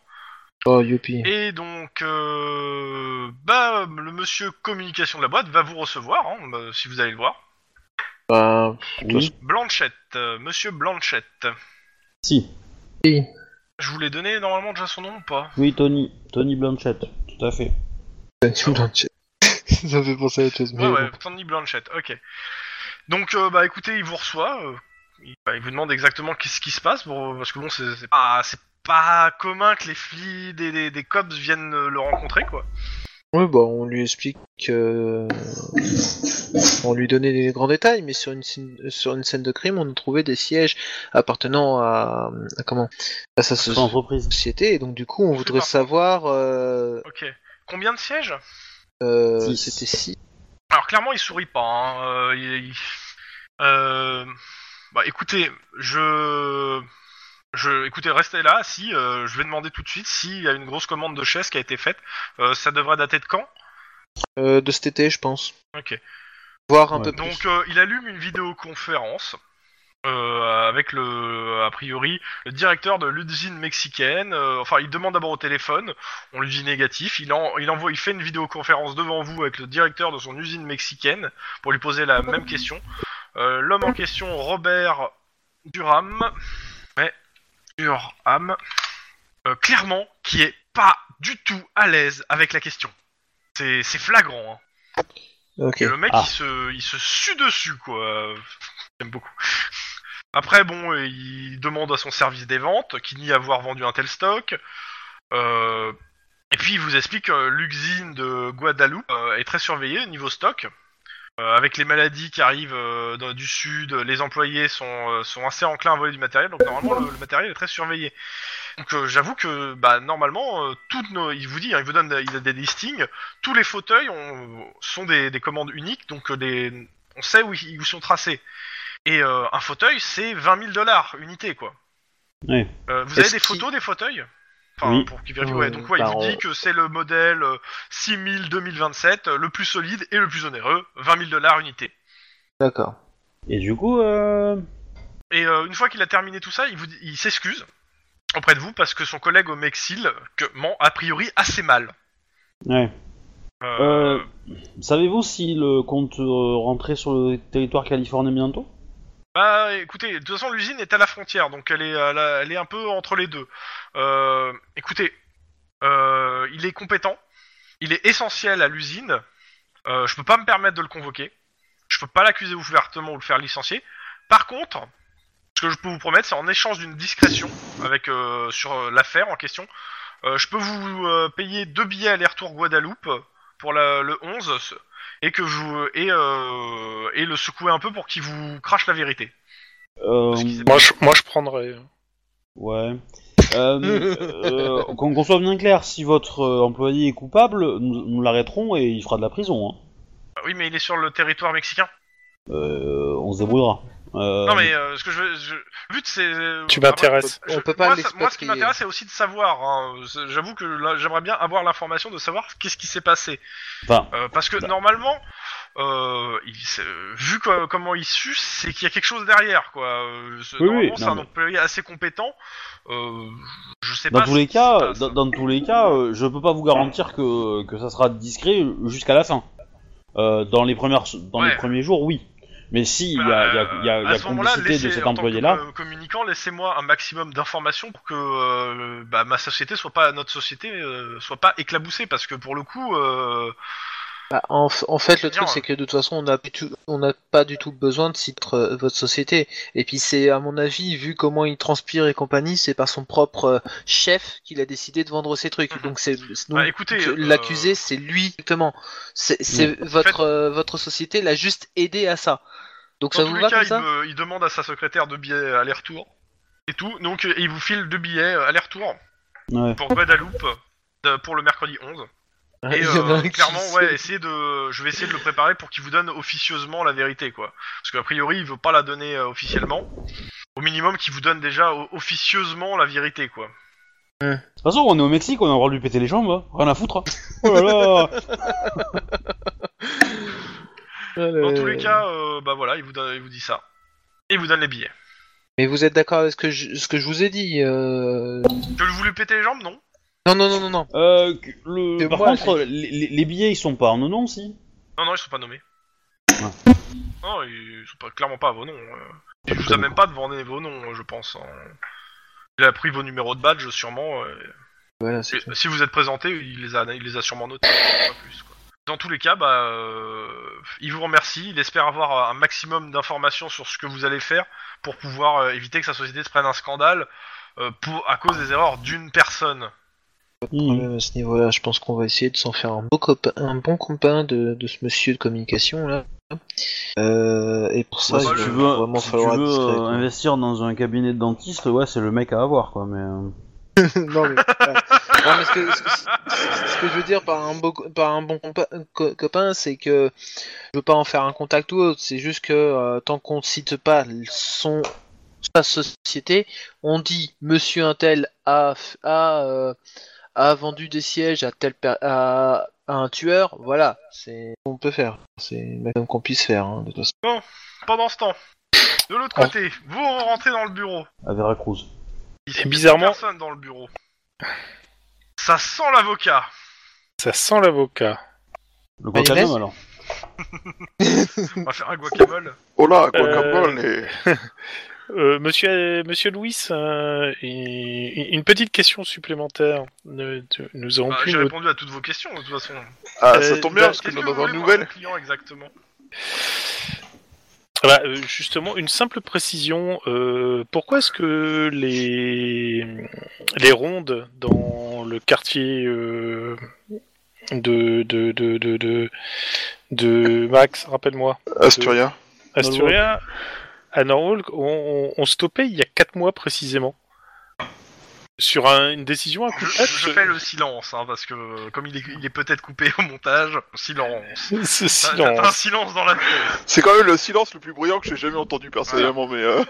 Oh, youpi. Et donc, euh, bah, le monsieur communication de la boîte va vous recevoir, hein, bah, si vous allez le voir. Bah, Oui. Blanchette, euh, monsieur Blanchette. Si. oui. Je vous l'ai donné normalement déjà son nom ou pas? Oui, Tony. Tony Blanchett. Tout à fait. <laughs> Ça me fait penser à chose. mais Ouais, bon. ouais, Tony Blanchette, ok. Donc, euh, bah écoutez, il vous reçoit, euh, il, bah, il vous demande exactement qu'est-ce qui se passe, pour- parce que bon, c'est c'est pas, c'est pas commun que les flics des, des, des cops viennent euh, le rencontrer, quoi. Ouais, bah, on lui explique que. On lui donnait des grands détails, mais sur une, scène- sur une scène de crime, on a trouvé des sièges appartenant à. à comment? À sa Son so- entreprise. société, et donc du coup, on voudrait savoir. Euh, Ok. Combien de sièges? euh, Six. C'était si. Alors clairement, il sourit pas. Hein. euh, il- il- euh, Bah écoutez, je... Je... Écoutez, restez là. Si, euh, je vais demander tout de suite s'il y a une grosse commande de chaises qui a été faite. Euh, ça devrait dater de quand? Euh, de cet été, je pense. Ok. Voire un Ouais. peu plus. Donc euh, il allume une vidéoconférence euh, avec le, a priori, le directeur de l'usine mexicaine. euh, enfin, il demande d'abord au téléphone. On lui dit négatif. Il, en, il envoie, il fait une vidéoconférence devant vous avec le directeur de son usine mexicaine pour lui poser la même question. Euh, L'homme en question, Robert Durham, Durham, euh, clairement, qui est pas du tout à l'aise avec la question. C'est c'est flagrant. Hein. Et le mec, Ah. il se, il se sue dessus, quoi. J'aime beaucoup. Après, bon, il demande à son service des ventes, qui nie avoir vendu un tel stock. Euh, et puis, il vous explique que l'usine de Guadeloupe euh, est très surveillée niveau stock. Euh, avec les maladies qui arrivent euh, dans- du sud, les employés sont, euh, sont assez enclins à voler du matériel, donc normalement le, le matériel est très surveillé. Donc euh, j'avoue que bah normalement euh, toutes nos, il vous dit, hein, il vous donne il a des listings, tous les fauteuils ont- sont des, des commandes uniques, donc euh, des, on sait où ils, où ils sont tracés. Et euh, un fauteuil c'est 20 000 dollars unité quoi. Ouais. Euh, vous avez Est-ce des qu'il- photos des fauteuils? Enfin, Oui. pour qu'ils vérifient. Euh, Ouais, donc ouais, il vous dit que c'est le modèle euh, 6000 2027, euh, le plus solide et le plus onéreux, 20 000 dollars unité. D'accord. Et du coup, euh... Et euh, une fois qu'il a terminé tout ça, il, vous dit- il s'excuse auprès de vous parce que son collègue au Mexil que ment a priori assez mal. ouais. Euh, Euh, Savez-vous si le compte euh, rentrer sur le territoire californien bientôt? Bah écoutez, de toute façon l'usine est à la frontière, donc elle est, la- elle est un peu entre les deux. Euh, écoutez, euh, il est compétent, il est essentiel à l'usine. Euh, je peux pas me permettre de le convoquer. Je peux pas l'accuser ouvertement ou le faire licencier. Par contre, ce que je peux vous promettre, c'est en échange d'une discrétion avec euh, sur euh, l'affaire en question, euh, je peux vous euh, payer deux billets aller-retour Guadeloupe pour le 11 ce- et que vous et euh, et le secouer un peu pour qu'il vous crache la vérité. euh, Moi, je, moi, je prendrais. Ouais. Euh, euh, qu'on qu'on soit bien clair, si votre employé est coupable, nous, nous l'arrêterons et il fera de la prison. Hein. Oui, mais il est sur le territoire mexicain. Euh, on se débrouillera. Euh, Non, mais euh, ce que je veux, je... le but c'est. Tu Après, m'intéresses. je- On peut pas moi, ça- moi, ce qui m'intéresse, c'est aussi de savoir. hein. J'avoue que là, j'aimerais bien avoir l'information de savoir qu'est-ce qui s'est passé. Enfin, Euh, parce que Bah. normalement, euh, il vu co- comment il suce, c'est qu'il y a quelque chose derrière, quoi. Euh, c'est- Oui, normalement, oui, c'est un mais- employé assez compétent. Euh, je sais dans pas. tous ce les cas, dans, dans tous les cas, euh, je peux pas vous garantir que, que ça sera discret jusqu'à la fin. Euh, dans les premières, dans Ouais. les premiers jours, oui. Mais si il y a, y a, y a- y a complicité de cet employé-là, co- communicant, laissez-moi un maximum d'informations pour que euh, bah, ma société soit pas, notre société euh, soit pas éclaboussée, parce que pour le coup, euh, Bah, en, f- en fait, le truc, c'est que de toute façon, on n'a pas du tout- on n'a pas du tout besoin de citre euh, votre société. Et puis, c'est, à mon avis, vu comment il transpire et compagnie, c'est par son propre euh, chef qu'il a décidé de vendre ses trucs. Mhm. Donc, c'est, Bah, euh, l'accusé, c'est lui directement. C'est, c'est votre, euh, votre société l'a juste aidé à ça. Donc Dans ça vous va cas, comme il, ça? me- il demande à sa secrétaire deux billets aller-retour et tout. Donc il vous file deux billets aller-retour Ouais. pour Guadeloupe pour le mercredi 11. Et euh, clairement, ouais, essayer de, je vais essayer de le préparer pour qu'il vous donne officieusement la vérité, quoi. Parce qu'a priori, il veut pas la donner euh, officiellement. Au minimum, qu'il vous donne déjà o- officieusement la vérité, quoi. De toute façon, on est au Mexique, on a le droit de lui péter les jambes, hein. rien à foutre. hein. <laughs> Oh là là Dans tous les cas, euh, bah voilà, il vous, donne, il vous dit ça. Et il vous donne les billets. Mais vous êtes d'accord avec ce que je, ce que je vous ai dit euh... Que vous lui pétez les jambes, non Non, non, non, non, non. euh, que- le... Que Par moi, contre, les, les- les billets, ils sont pas en nom, si Non, non, ils sont pas nommés. Non, ils sont pas, clairement pas à vos noms. euh. Il vous a même pas demandé vos noms, je pense. hein. Il a pris vos numéros de badge, sûrement. euh, Voilà, c'est Et si vous êtes présenté, il les a, il les a sûrement notés. pas plus, quoi. Dans tous les cas, bah, euh, il vous remercie. Il espère avoir un maximum d'informations sur ce que vous allez faire pour pouvoir euh, éviter que sa société se prenne un scandale euh, pour, à cause des erreurs d'une personne. Problème à ce niveau-là. Je pense qu'on va essayer de s'en faire un, beau copain, un bon copain de, de ce monsieur de communication là. Euh, et pour ça, Ouais, il si va tu veux, vraiment si tu falloir veux discret, euh, investir dans un cabinet de dentiste, ouais, c'est le mec à avoir, quoi, mais... <laughs> non, mais, ouais. Non, mais ce, que, ce, que- ce que je veux dire par un, beau, par un bon co- copain, c'est que je veux pas en faire un contact ou autre. C'est juste que euh, tant qu'on cite pas son sa société, on dit Monsieur Intel a f- a, euh, a vendu des sièges à tel per- à, à un tueur. Voilà, c'est ce qu'on peut faire. C'est le maximum qu'on puisse faire. Hein, de toute façon. Pendant ce temps, de l'autre Oh. côté, vous rentrez dans le bureau. à Veracruz. Il y a bizarrement- personne dans le bureau. Ça sent l'avocat. Ça sent l'avocat. Le guacamole, alors. <laughs> On va faire un guacamole. Oh là, guacamole et... <laughs> Euh, monsieur, monsieur Louis, euh, une petite question supplémentaire. De- Nous avons Bah, plus J'ai notre- répondu à toutes vos questions de toute façon. Ah, Euh, ça tombe bien, bah, parce que nous avons une nouvelle. vos clients exactement Ah bah, euh, justement, une simple précision. euh, pourquoi est-ce que les les rondes dans le quartier euh, de, de, de, de, de, de Max, rappelle-moi, Asturia. Asturia, à Norwalk, ont, ont stoppé il y a 4 mois précisément. Sur un- une décision à coup de tête, je fais le silence, hein, parce que euh, comme il est, il est peut-être coupé au montage, silence. <laughs> ce t'as un silence. silence dans la pièce. C'est quand même le silence le plus bruyant que j'ai jamais entendu personnellement, mais... euh, <laughs> Donc,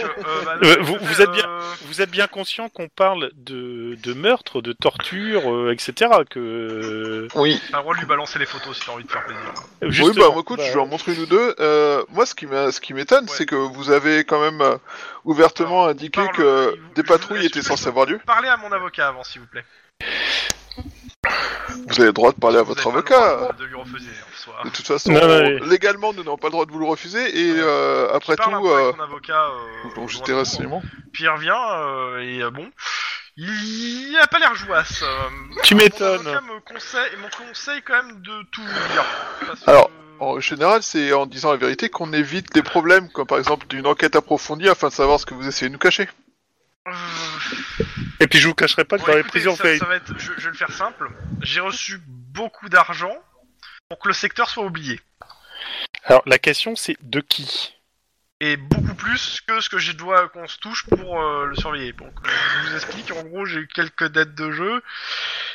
euh, bah, Euh, vous- êtes bien- euh, Vous êtes bien conscient qu'on parle de, de meurtre, de torture, euh, etc. Que Oui. T'as le droit de lui balancer les photos si t'as envie de faire plaisir. Oui, Justement, bah écoute, bah, je vais en montrer une ou deux. Euh, moi, ce qui m'a- ce qui m'étonne, Ouais. c'est que vous avez quand même euh, ouvertement Alors, indiqué parle- que vous- des patrouilles étaient peux avoir lieu. Parlez à mon avocat avant, s'il vous plaît. Vous avez le droit de parler à Vous votre avez pas le avocat. droit De lui refuser, en soi. De toute façon, Non, mais- légalement, nous n'avons pas le droit de vous le refuser. Et euh, après Je parle un tout, peu avec euh, mon avocat. Euh, donc j'étais loin de renseignement. Puis il revient euh, et euh, bon, il a pas l'air jouasse. euh, Tu mon m'étonnes. avocat me conseille, me conseille quand même de tout vous dire. parce Alors, que- En général, c'est en disant la vérité qu'on évite les problèmes, comme par exemple d'une enquête approfondie afin de savoir ce que vous essayez de nous cacher. Euh, Et puis je vous cacherai pas que bon, dans les prisons ça, fait. ça va être, je, je vais le faire simple. J'ai reçu beaucoup d'argent pour que le secteur soit oublié. Alors la question c'est de qui? Et beaucoup plus que ce que je dois qu'on se touche pour euh, le surveiller. Donc, je vous explique, en gros, j'ai eu quelques dettes de jeu.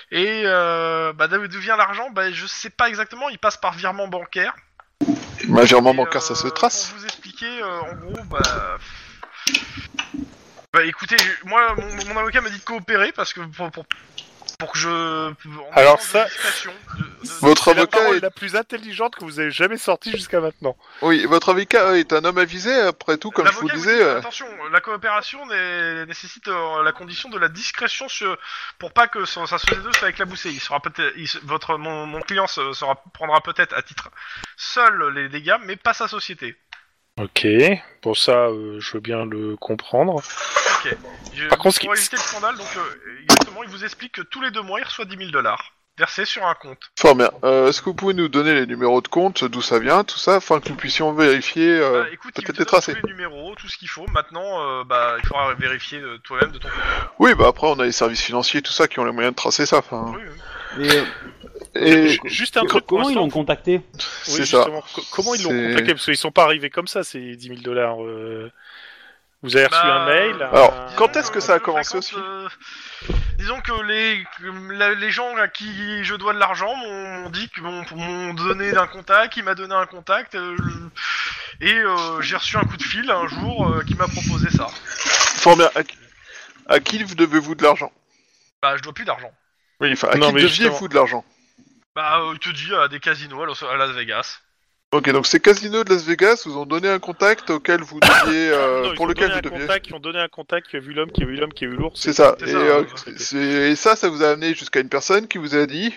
Et euh, bah, d'où vient l'argent? Bah, Je sais pas exactement, il passe par virement bancaire. Ma virement bancaire, ça se euh, trace. Pour vous expliquer, euh, en gros, bah. Bah écoutez, moi, mon, mon avocat m'a dit de coopérer parce que pour, pour, pour que je. en Alors ça- discrétion, de- de- <laughs> Votre avocat est... la plus intelligente que vous avez jamais sortie jusqu'à maintenant. Oui, votre avocat est un homme avisé, après tout, comme je vous disais. dit, euh, Attention, la coopération né- nécessite euh, la condition de la discrétion sur, pour pas que sa société soit éclaboussée. Il sera peut-être, il votre, mon, mon client se, sera, prendra peut-être à titre seul les dégâts, mais pas sa société. Ok, pour ça euh, je veux bien le comprendre. Ok. Je, Par contre, ce pour qui- éviter le scandale, donc euh, exactement, il vous explique que tous les deux mois, il reçoit 10 000 dollars versés sur un compte. Fort bien. Euh, Est-ce que vous pouvez nous donner les numéros de compte, d'où ça vient, tout ça, afin que nous puissions vérifier euh, Bah, écoute, il peut-être vous les donne tracer. tous les numéros, tout ce qu'il faut. Maintenant, euh, bah, il faudra vérifier euh, toi-même de ton côté. Oui, bah après, on a les services financiers, tout ça, qui ont les moyens de tracer ça. Enfin, Oui, oui. Et euh, Et Juste un truc Comment ils l'ont contacté Oui, c'est ça. Comment ils l'ont contacté Parce qu'ils sont pas arrivés comme ça, ces 10 000 dollars. euh. Vous avez reçu Bah, un mail Alors, un- quand est-ce que ça a commencé aussi euh, Disons que les, que la- les gens à qui je dois de l'argent m'ont dit que m'ont donné un contact, il m'a donné un contact, euh, et euh, j'ai reçu un coup de fil un jour euh, qui m'a proposé ça. Fort bien. À, qui- à qui devez-vous de l'argent? Bah, je dois plus d'argent. Oui, enfin, à Non, qui mais deviez-vous de l'argent? Bah, euh, il te dit à des casinos à Los- à Las Vegas. Ok, donc ces casinos de Las Vegas vous ont donné un contact auquel vous deviez, euh, <coughs> Non, ils pour ont lequel donné vous un deviez. contact, Ils ont donné un contact, qui a vu l'homme, qui a vu l'homme, qui a vu l'ours. C'est ça. C'est Et, ça, euh, ouais. c'est- et ça, ça vous a amené jusqu'à une personne qui vous a dit.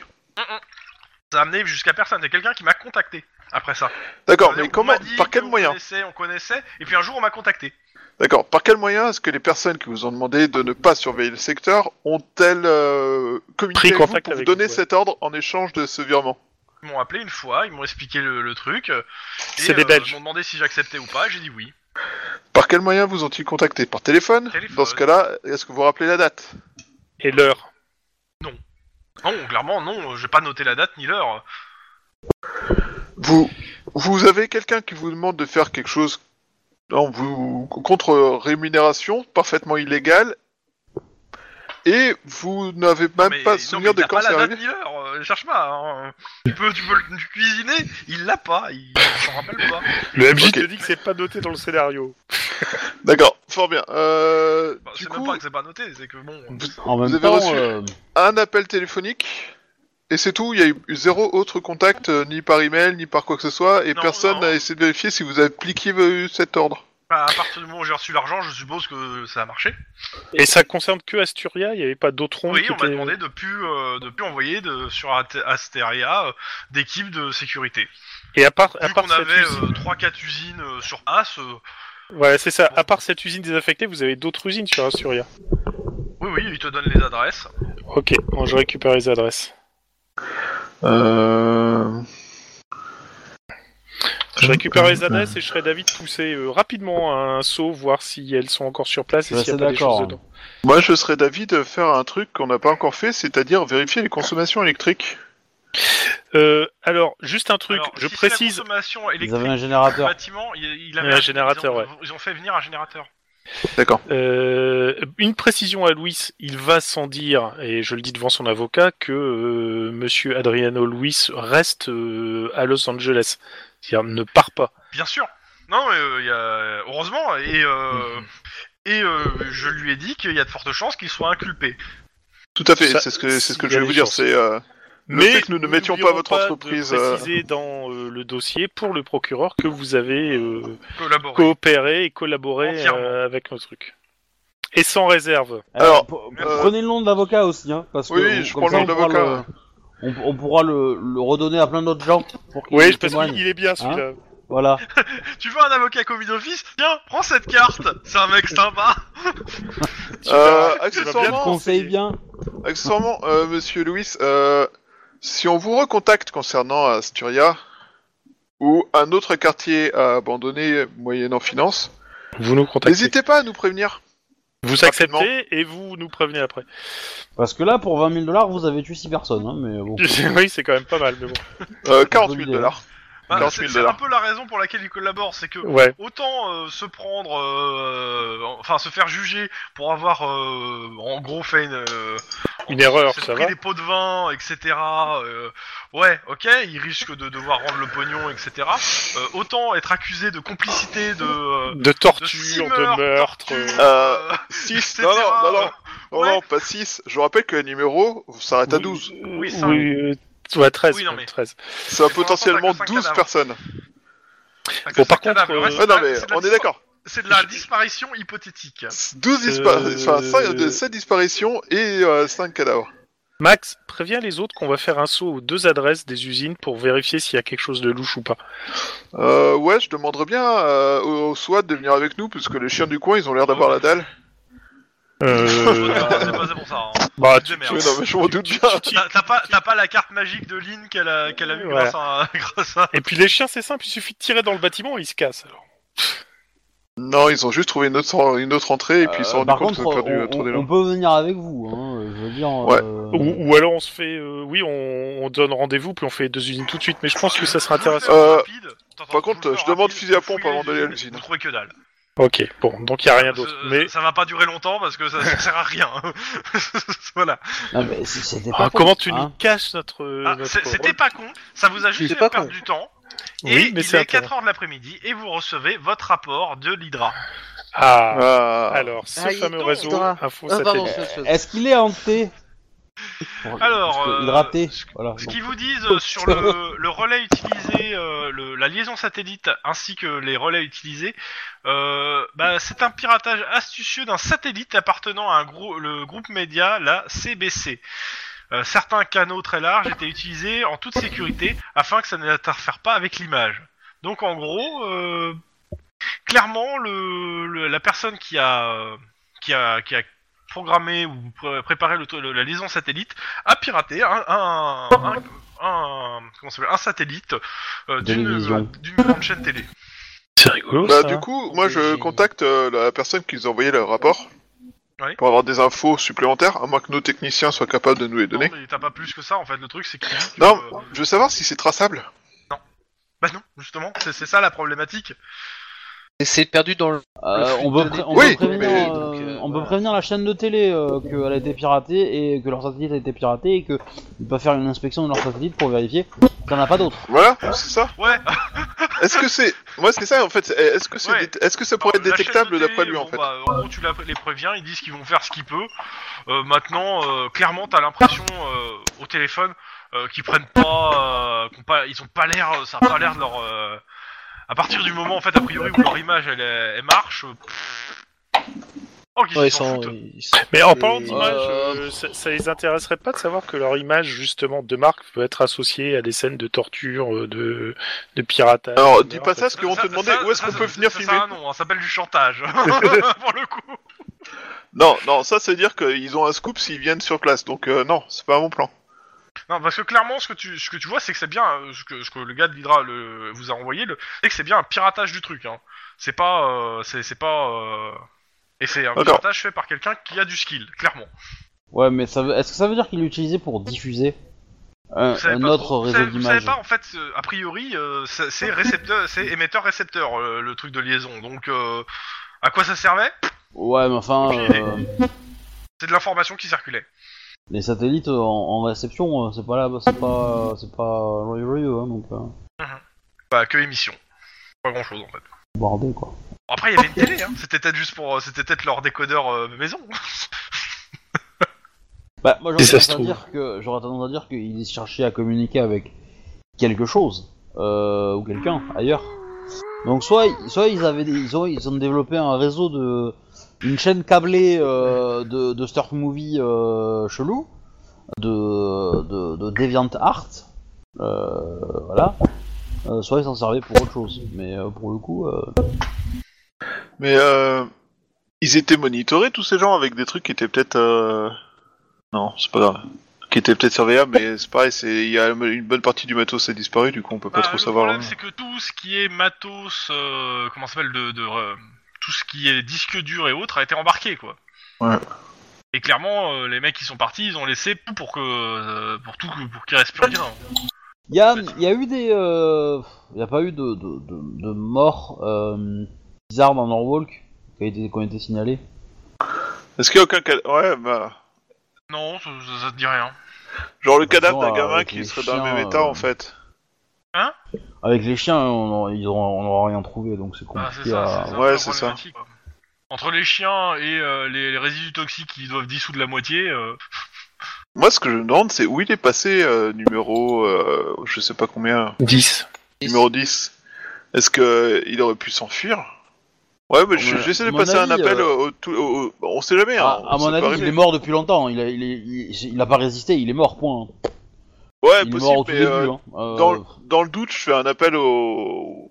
Ça a amené jusqu'à personne. C'est quelqu'un qui m'a contacté après ça. D'accord, mais comment, m'a dit par quel qu'on moyen connaissait, On connaissait, et puis un jour on m'a contacté. D'accord, par quel moyen est-ce que les personnes qui vous ont demandé de ne pas surveiller le secteur ont-elles euh, communiqué Pris avec vous contact pour vous avec donner vous, ouais. cet ordre en échange de ce virement? Ils m'ont appelé une fois, ils m'ont expliqué le, le truc. euh, C'est et, des euh, Belges. Ils m'ont demandé si j'acceptais ou pas, j'ai dit oui. Par quel moyen vous ont-ils contacté? Par téléphone, Téléphone. Dans ce cas-là, est-ce que vous rappelez la date? Et l'heure? Non, clairement non, j'ai pas noté la date ni l'heure. Vous, vous avez quelqu'un qui vous demande de faire quelque chose non, vous, contre rémunération parfaitement illégale et vous n'avez même mais, pas non, souvenir mais de il a quand pas la date l'heure, euh, cherche pas. hein. Tu peux, tu peux le cuisiner, il l'a pas, il s'en rappelle pas. Le MJ te dit que c'est pas noté dans le scénario. <laughs> D'accord, fort bien. Euh, Bah, du c'est coup, même pas que c'est pas noté, c'est que bon. En même avez temps, reçu- euh, un appel téléphonique et c'est tout. Il y a eu zéro autre contact, euh, ni par email, ni par quoi que ce soit, et Non, personne non. n'a essayé de vérifier si vous appliquiez euh, cet ordre. Bah, à partir du moment où j'ai reçu l'argent, je suppose que ça a marché. Et ça concerne que Asturia, il n'y avait pas d'autres ondes Oui, qui on m'a étaient- demandé de plus, euh, de plus envoyer de, sur At- Asteria euh, d'équipes de sécurité. Et à part, à Vu part qu'on cette avait usine... euh, 3-4 usines euh, sur place, euh, Voilà, c'est ça. À part cette usine désaffectée, vous avez d'autres usines sur Asturia. oui, oui, ils te donnent les adresses. Ok, bon, je récupère les adresses. Euh... Je récupère les adresses et je serai d'avis de pousser euh, rapidement un saut, voir si elles sont encore sur place et Je s'il n'y suis a pas des d'accord. choses dedans. Moi, je serais d'avis de faire un truc qu'on n'a pas encore fait, c'est-à-dire vérifier les consommations électriques. Euh, alors, juste un truc, Alors, je si c'est la précise... consommation ils électrique avaient un du bâtiment, il, il avait Un générateur, ils ont, ouais. Ils ont fait venir un générateur. D'accord. Euh, une précision à Louis, il va sans dire, et je le dis devant son avocat, que euh, Monsieur Adriano Luis reste euh, à Los Angeles. C'est-à-dire ne part pas. Bien sûr. Non, euh, il y a... heureusement, et, euh, Mhm. et euh, je lui ai dit qu'il y a de fortes chances qu'il soit inculpé. Tout à fait, c'est ce que, c'est ce que je vais vous dire. C'est euh, le fait que nous ne mettions pas votre de entreprise. euh, préciser dans euh, le dossier pour le procureur que vous avez euh, coopéré et collaboré euh, avec nos trucs. Et sans réserve. Alors, euh, prenez le nom de l'avocat aussi, hein, parce que Oui, on- je comme prends ça, le nom on pourra d'avocat. le- On, on pourra le, le redonner à plein d'autres gens pour Oui, parce témoignent. qu'il est bien celui-là. Voilà. <laughs> Tu veux un avocat commis d'office Tiens, prends cette carte C'est un mec sympa euh, accessoirement, Conseille bien. accessoirement euh, Monsieur Louis, euh, si on vous recontacte concernant Asturia ou un autre quartier à abandonner moyennant finance, Vous nous contactez. n'hésitez pas à nous prévenir. Vous rapidement. acceptez et vous nous prévenez après. Parce que là, pour 20 000 dollars, vous avez tué 6 personnes, hein, mais bon. <laughs> oui, c'est quand même pas mal, mais bon. Euh, 40 000 Bonne idée, dollars. Bah, 40 C'est 000 c'est un peu la raison pour laquelle il collabore, c'est que Ouais. autant euh, se prendre, euh, enfin se faire juger pour avoir euh, en gros fait une, euh, Une erreur, s'est ça pris va. des pots de vin, etc. euh, ouais, ok, il risque de devoir rendre le pognon, etc. Euh, autant être accusé de complicité, de, euh, De torture, six de meurtre. torture, Euh, euh, <laughs> 6 etc. Non, non, non, non. Non, Ouais. non, pas 6. Je vous rappelle que le numéro s'arrête à 12. Oui, cinq. Oui, euh, ouais, 13. Oui, non, mais- 13. Ça a potentiellement l'instant, t'as que cinq 12 cadavres. personnes. Bon, par contre, euh, reste, Ah non, c'est mais de la on est d'accord. C'est de la disparition hypothétique. 12 dispa Euh, enfin, 5, de 7 disparitions et 5 cadavres. Max, préviens les autres qu'on va faire un saut aux deux adresses des usines pour vérifier s'il y a quelque chose de louche ou pas. Euh, ouais, je demanderais bien euh, au au SWAT de venir avec nous, puisque les chiens du coin, ils ont l'air d'avoir la dalle. Euh... <laughs> c'est pas c'est pour ça. hein. bah, Tu tu, non, mais je m'en doute bien. tu- T'as t'as pas, t'as pas la carte magique de Lynn qu'elle a, qu'elle a eu Voilà. grâce, à, <laughs> grâce à... Et puis les chiens, c'est simple, il suffit de tirer dans le bâtiment et ils se cassent. Alors. Non, ils ont juste trouvé une autre, une autre entrée, et puis ils se sont Euh, rendus par compte contre, qu'ils ont perdu on, trop on- d'élan. on peut venir avec vous. Hein, je veux dire. Ouais. euh, Ou, ou alors on se fait, euh, oui, on, on donne rendez-vous puis on fait deux usines tout de suite. Mais je pense que ça serait intéressant. Euh, Rapide, t'entends par contre, je demande fusil à pompe avant d'aller à l'usine. Vous trouvez que dalle. Ok, bon, donc il y a rien d'autre. Ça- Mais ça va pas durer longtemps parce que ça, ça sert à rien. <laughs> voilà. Non, mais c'était Ah, pas con, comment tu hein. nous caches notre, Ah, notre c'est- C'était pas con, ça vous a juste fait perdre du temps. Oui, Et mais il c'est est intéressant. 4 heures de l'après-midi et vous recevez votre rapport de l'Hydra. Ah, Ah. alors ce Ah, fameux réseau info Ah, satellite. Est-ce qu'il est hanté? Alors, euh, hydraté. ce- Voilà. Ce bon. qu'ils vous disent euh, sur le, <laughs> le relais utilisé, euh, le- la liaison satellite ainsi que les relais utilisés, euh, bah, c'est un piratage astucieux d'un satellite appartenant à un grou- le groupe média, la CBC. Euh, certains canaux très larges étaient utilisés en toute sécurité afin que ça n'interfère pas avec l'image. Donc en gros, clairement, le, la personne qui a, qui a, qui a programmé ou pré- préparé le, le- la liaison satellite a piraté un, un, un, un- comment ça s'appelle, un satellite euh, d'une euh, grande chaîne télé. C'est rigolo. Bah, ça. du coup, moi je contacte euh, la personne qui nous a envoyé le rapport Oui. pour avoir des infos supplémentaires, à moins que nos techniciens soient capables de nous les donner. Non, mais t'as pas plus que ça en fait. Le truc c'est que, Non, euh, je veux savoir si c'est traçable. bah non, justement, c'est ça la problématique. C'est perdu dans le. Euh, on de peut, données pré- on Oui, peut prévenir, mais- euh, donc, euh, on peut prévenir la chaîne de télé euh, qu'elle a été piratée et que leur satellite a été piraté et qu'ils peuvent faire une inspection de leur satellite pour vérifier qu'il n'y en a pas d'autres. Voilà, c'est ça. Ouais. Est-ce que c'est, moi c'est ça en fait. Est-ce que c'est, Ouais. dé- est-ce que ça pourrait être Alors, détectable d'après lui en bon, fait bah, en gros, tu les préviens, ils disent qu'ils vont faire ce qu'ils peuvent. Euh, maintenant, euh, clairement, t'as l'impression euh, au téléphone euh, qu'ils prennent pas, euh, qu'ils ont pas, ils ont pas l'air, ça a pas l'air de leur. Euh, à partir du moment, en fait, a priori où leur image elle, elle marche. euh, pff, Oh, Ouais, ils s'en sont. foutent. ils sont- Mais en parlant d'image, Euh, euh, ça, ça les intéresserait pas de savoir que leur image justement de marque peut être associée à des scènes de torture, euh, de, de piratage. Alors, dis pas ça parce vont te demander où est-ce ça, qu'on peut ça, filmer. Ça, a un nom, hein, ça s'appelle du chantage. <laughs> <laughs> Pour le coup. Non, non, ça c'est dire qu'ils ont un scoop s'ils viennent sur place. Donc euh, non, c'est pas un bon plan. Non, parce que clairement, ce que tu, ce que tu vois, c'est que c'est bien, euh, ce que, ce que le gars de l'Hydra le, vous a envoyé, le, c'est que c'est bien un piratage du truc. Hein. C'est pas, euh, c'est, c'est pas, euh, et c'est un D'accord. piratage fait par quelqu'un qui a du skill, clairement. Ouais, mais ça veut... est-ce que ça veut dire qu'il l'utilisait pour diffuser un, autre trop. Réseau savez- Vous savez d'images pas, en fait, a priori, euh, c'est, c'est récepteur, c'est émetteur-récepteur le truc de liaison. Donc, euh, à quoi ça servait? Ouais, mais enfin, euh, C'est de l'information qui circulait. Les satellites euh, en, en réception, euh, c'est pas là, c'est pas, c'est pas joyeux, hein, donc euh, Bah, que émission. Pas grand-chose en fait. bordé quoi. Après, il y avait une télé. Hein. C'était peut-être juste pour, euh, c'était peut-être leur décodeur euh, maison. <laughs> Bah, moi j'aurais tendance, à dire que j'aurais tendance à dire qu'ils cherchaient à communiquer avec quelque chose euh, ou quelqu'un ailleurs. Donc soit, soit ils avaient, des- ils ont, ils ont développé un réseau de, une chaîne câblée euh, de, de surf movie euh, chelou, de, de, de DeviantArt, euh, voilà. Euh, soit ils s'en servaient pour autre chose. Mais euh, pour le coup, euh, Mais euh, ils étaient monitorés tous ces gens avec des trucs qui étaient peut-être. euh, Non, c'est pas grave. Qui étaient peut-être surveillables, mais c'est pareil. C'est il y a une bonne partie du matos a disparu, du coup on peut pas Bah, trop le savoir. problème, hein. c'est que tout ce qui est matos, euh, comment ça s'appelle, de, de tout ce qui est disque dur et autres a été embarqué, quoi. Ouais. Et clairement, euh, les mecs qui sont partis, ils ont laissé tout pour que, euh, pour tout, pour qu'il reste plus rien. il y a, il y a eu des, euh, il y a pas eu de, de, de, de morts euh, bizarres dans Norwalk qui, a été, qui ont été signalés. Est-ce qu'il y a aucun cas Ouais, bah. Non, ça, ça, ça te dit rien. Genre le cadavre Non, d'un gamin qui serait dans le même état euh, en fait. Avec les chiens, on, ils auront, on aura rien trouvé, donc c'est Ah, compliqué ça, à... ça, Ouais, c'est ça. Entre les chiens et euh, les, les résidus toxiques qui doivent dissoudre la moitié, euh, <laughs> Moi, ce que je me demande, c'est où il est passé euh, numéro, euh, je sais pas combien, 10. numéro 10. Est-ce que il aurait pu s'enfuir? Ouais, mais j'essaie de passer un appel euh, au, tout- au- au- On sait jamais, hein. À mon avis, arriver. il est mort depuis longtemps. Il a, il, est- il, il a pas résisté, il est mort. Point. Ouais, il possible, mort au tout mais début. euh, hein. Euh, dans, le- dans le doute, je fais un appel aux,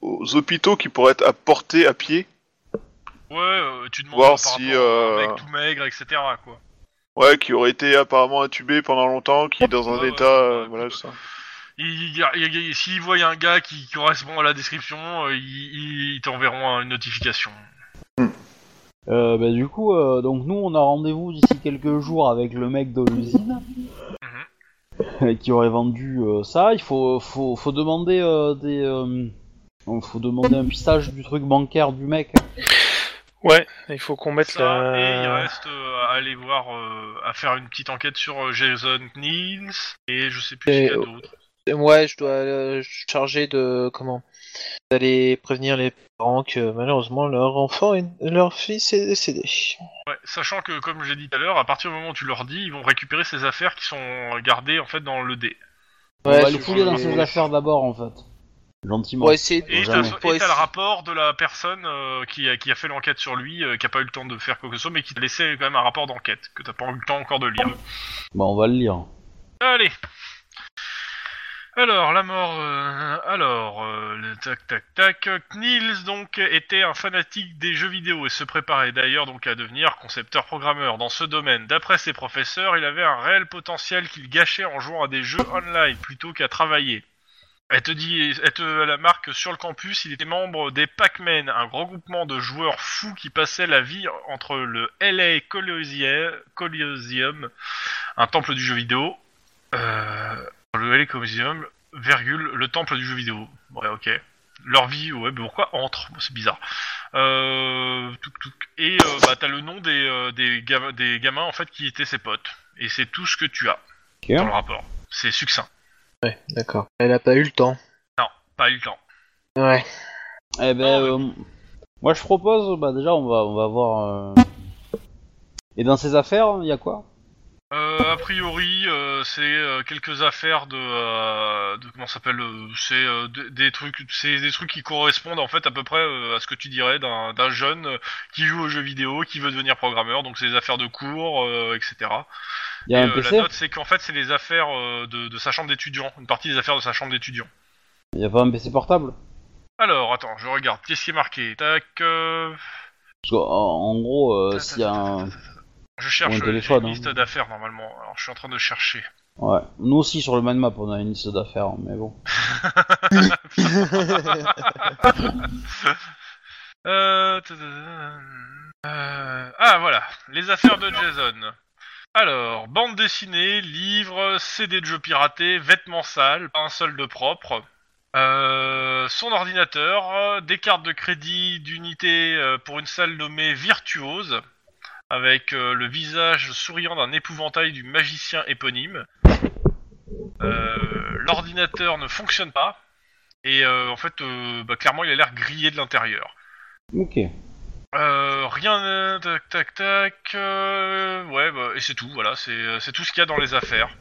aux hôpitaux qui pourraient être apportés à pied. ouais, euh, tu demandes Voir par si, à euh, un mec tout maigre, etc. quoi. Ouais, qui auraient été apparemment intubés pendant longtemps, qui est dans un Ouais, état... ouais, euh, voilà, écoute, ça. Il- il- il- il- S'ils voient un gars qui correspond à la description, ils, ils t'enverront une notification. Euh, bah, du coup, euh, donc nous, on a rendez-vous d'ici quelques jours avec le mec de l'usine <laughs> qui aurait vendu euh, ça. Il faut, faut, faut demander euh, des, euh, faut demander un pistage du truc bancaire du mec. Ouais, il faut qu'on mette Ça, et il la... reste euh, à aller voir, euh, à faire une petite enquête sur euh, Jason Niels, et je sais plus ce Et- qu'il y a d'autre. Ouais, je dois euh, charger de comment? D'aller prévenir les parents que malheureusement leur enfant, est- leur fils est décédé. Ouais, sachant que, comme j'ai dit tout à l'heure, à partir du moment où tu leur dis, ils vont récupérer ces affaires qui sont gardées en fait dans le dé. on Ouais, va je- les fouiller dans ses affaires d'abord, en fait. Gentiment. Pour essayer de... Et t'as le rapport de la personne euh, qui, a, qui a fait l'enquête sur lui, euh, qui a pas eu le temps de faire quoi que ce soit, mais qui t'a laissé quand même un rapport d'enquête, que t'as pas eu le temps encore de lire. Bah, on va le lire. Allez alors, la mort... euh, alors, euh, le tac tac tac... Niels, donc, était un fanatique des jeux vidéo et se préparait d'ailleurs donc à devenir concepteur-programmeur dans ce domaine. D'après ses professeurs, il avait un réel potentiel qu'il gâchait en jouant à des jeux online plutôt qu'à travailler. Elle te dit, elle te la marque sur le campus, il était membre des Pac-Man, un gros groupement de joueurs fous qui passaient la vie entre le LA Coliseum un temple du jeu vidéo, euh, le LA Coliseum, virgule, le temple du jeu vidéo. Ouais, ok. Leur vie, ouais, mais pourquoi entre? Bon, C'est bizarre. Euh, touc, touc. Et euh, bah, t'as le nom des, euh, des, ga- des gamins en fait qui étaient ses potes. Et c'est tout ce que tu as Ok. dans le rapport. C'est succinct. Ouais, d'accord. Elle a pas eu le temps. Pas eu le temps. Ouais. Eh ben, Non, euh, moi, je propose, bah, déjà, on va, on va voir... euh, Et dans ses affaires, il y a quoi? Euh, a priori, euh, c'est euh, quelques affaires de, de comment ça s'appelle, c'est des, trucs, c'est des trucs qui correspondent en fait à peu près à ce que tu dirais d'un jeune qui joue aux jeux vidéo, qui veut devenir programmeur, donc c'est des affaires de cours, etc. Il y a Et, un PC la note, c'est qu'en fait, c'est les affaires de, de sa chambre d'étudiant, une partie des affaires de sa chambre d'étudiant. Il y a pas un PC portable? Alors, attends, je regarde, qu'est-ce qui est marqué? Tac. qu'en en gros, s'il y a un... Je cherche téléphone, une hein. liste d'affaires normalement. Alors, je suis en train de chercher. Ouais. Nous aussi, sur le map, on a une liste d'affaires, mais bon. <laughs> Euh... euh, Ah voilà, les affaires de Jason. Alors, bande dessinée, livres, CD de jeux piratés, vêtements sales, pas un seul de propre. Euh, son ordinateur, des cartes de crédit d'unité pour une salle nommée Virtuose, avec euh, le visage souriant d'un épouvantail du magicien éponyme. Euh, L'ordinateur ne fonctionne pas, et euh, en fait, bah, clairement, il a l'air grillé de l'intérieur. Ok. Rien, tac, tac, tac. ouais, bah, et c'est tout. Voilà, c'est c'est tout ce qu'il y a dans les affaires.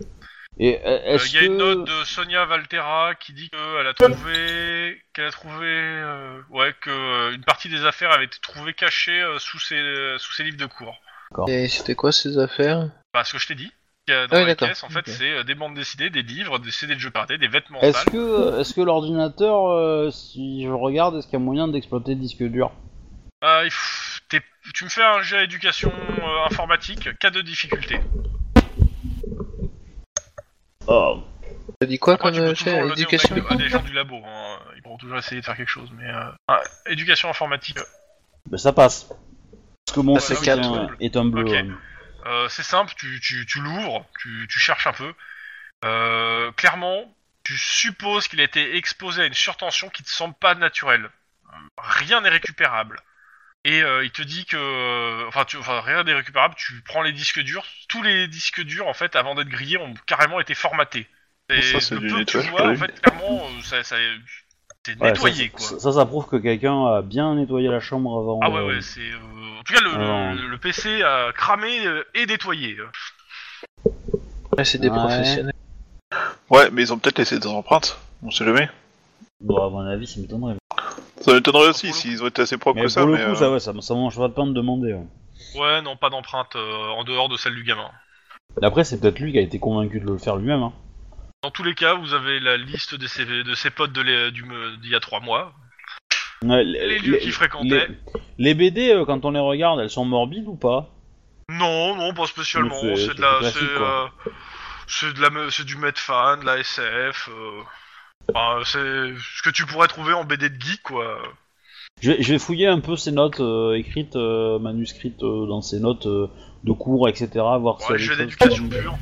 Et euh, Euh, est-ce Il y a que... une note de Sonia Valtera qui dit qu'elle a trouvé, qu'elle a trouvé, euh, ouais, que euh, une partie des affaires avait été trouvée cachée euh, sous ses sous ses livres de cours. Et c'était quoi ces affaires? Bah, ce que je t'ai dit. qu'il y a Dans Ah oui, la d'accord. caisse, en fait, Ok. c'est euh, des bandes dessinées, des livres, des CD de jeux piratés, des vêtements Est-ce sales. que, est-ce que l'ordinateur, euh, si je regarde, est-ce qu'il y a moyen d'exploiter le disque dur? Ah, il faut- t'es- tu me fais un jet éducation euh, informatique, cas de difficulté. Oh. T'as dit quoi Après, comme euh, éducation à des gens du labo, hein. ils pourront toujours essayer de faire quelque chose, mais... Euh... ah, éducation informatique, Ben ça passe. Parce que mon Ah, C est, un, est un bleu. Hein. euh, c'est simple, tu, tu, tu l'ouvres, tu, tu cherches un peu. Euh, clairement, tu supposes qu'il a été exposé à une surtension qui te semble pas naturelle. Rien n'est récupérable. Et euh, il te dit que... Enfin, tu, enfin, rien n'est récupérable, tu prends les disques durs. Tous les disques durs, en fait, avant d'être grillés, ont carrément été formatés. Et Ça, c'est du tu vois, en prévu. fait, clairement, euh, ça, ça, c'est Ouais, nettoyé, ça, quoi. ça, ça, ça prouve que quelqu'un a bien nettoyé la chambre avant. Ah ouais euh, ouais c'est euh, en tout cas le, Alors- le, le PC a cramé euh, et nettoyé. Ouais, c'est des Ouais. professionnels. Ouais, mais ils ont peut-être laissé des empreintes. On sait jamais. Bon, à mon avis, ça m'étonnerait. Ça m'étonnerait aussi s'ils ont été assez propres Mais que ça. pour le mais, coup, euh, ça, ouais, ça, ça mange pas de pain de demander. ouais. Ouais non pas d'empreinte euh, en dehors de celle du gamin. Après, c'est peut-être lui qui a été convaincu de le faire lui-même. Hein. Dans tous les cas vous avez la liste de ses, de ses potes d'il y a trois mois. Ouais, Les lieux qu'il fréquentait. les- les BD, euh, quand on les regarde, elles sont morbides ou pas? Non non pas spécialement c'est- de la c'est c'est classique, quoi. euh, c'est de la me- c'est du Medfan, de la SF. Enfin, c'est ce que tu pourrais trouver en BD de geek quoi. Je vais, je vais fouiller un peu ses notes euh, écrites, euh, manuscrites euh, dans ses notes euh, de cours, etc. Voir Ouais, choses d'éducation qui, pure.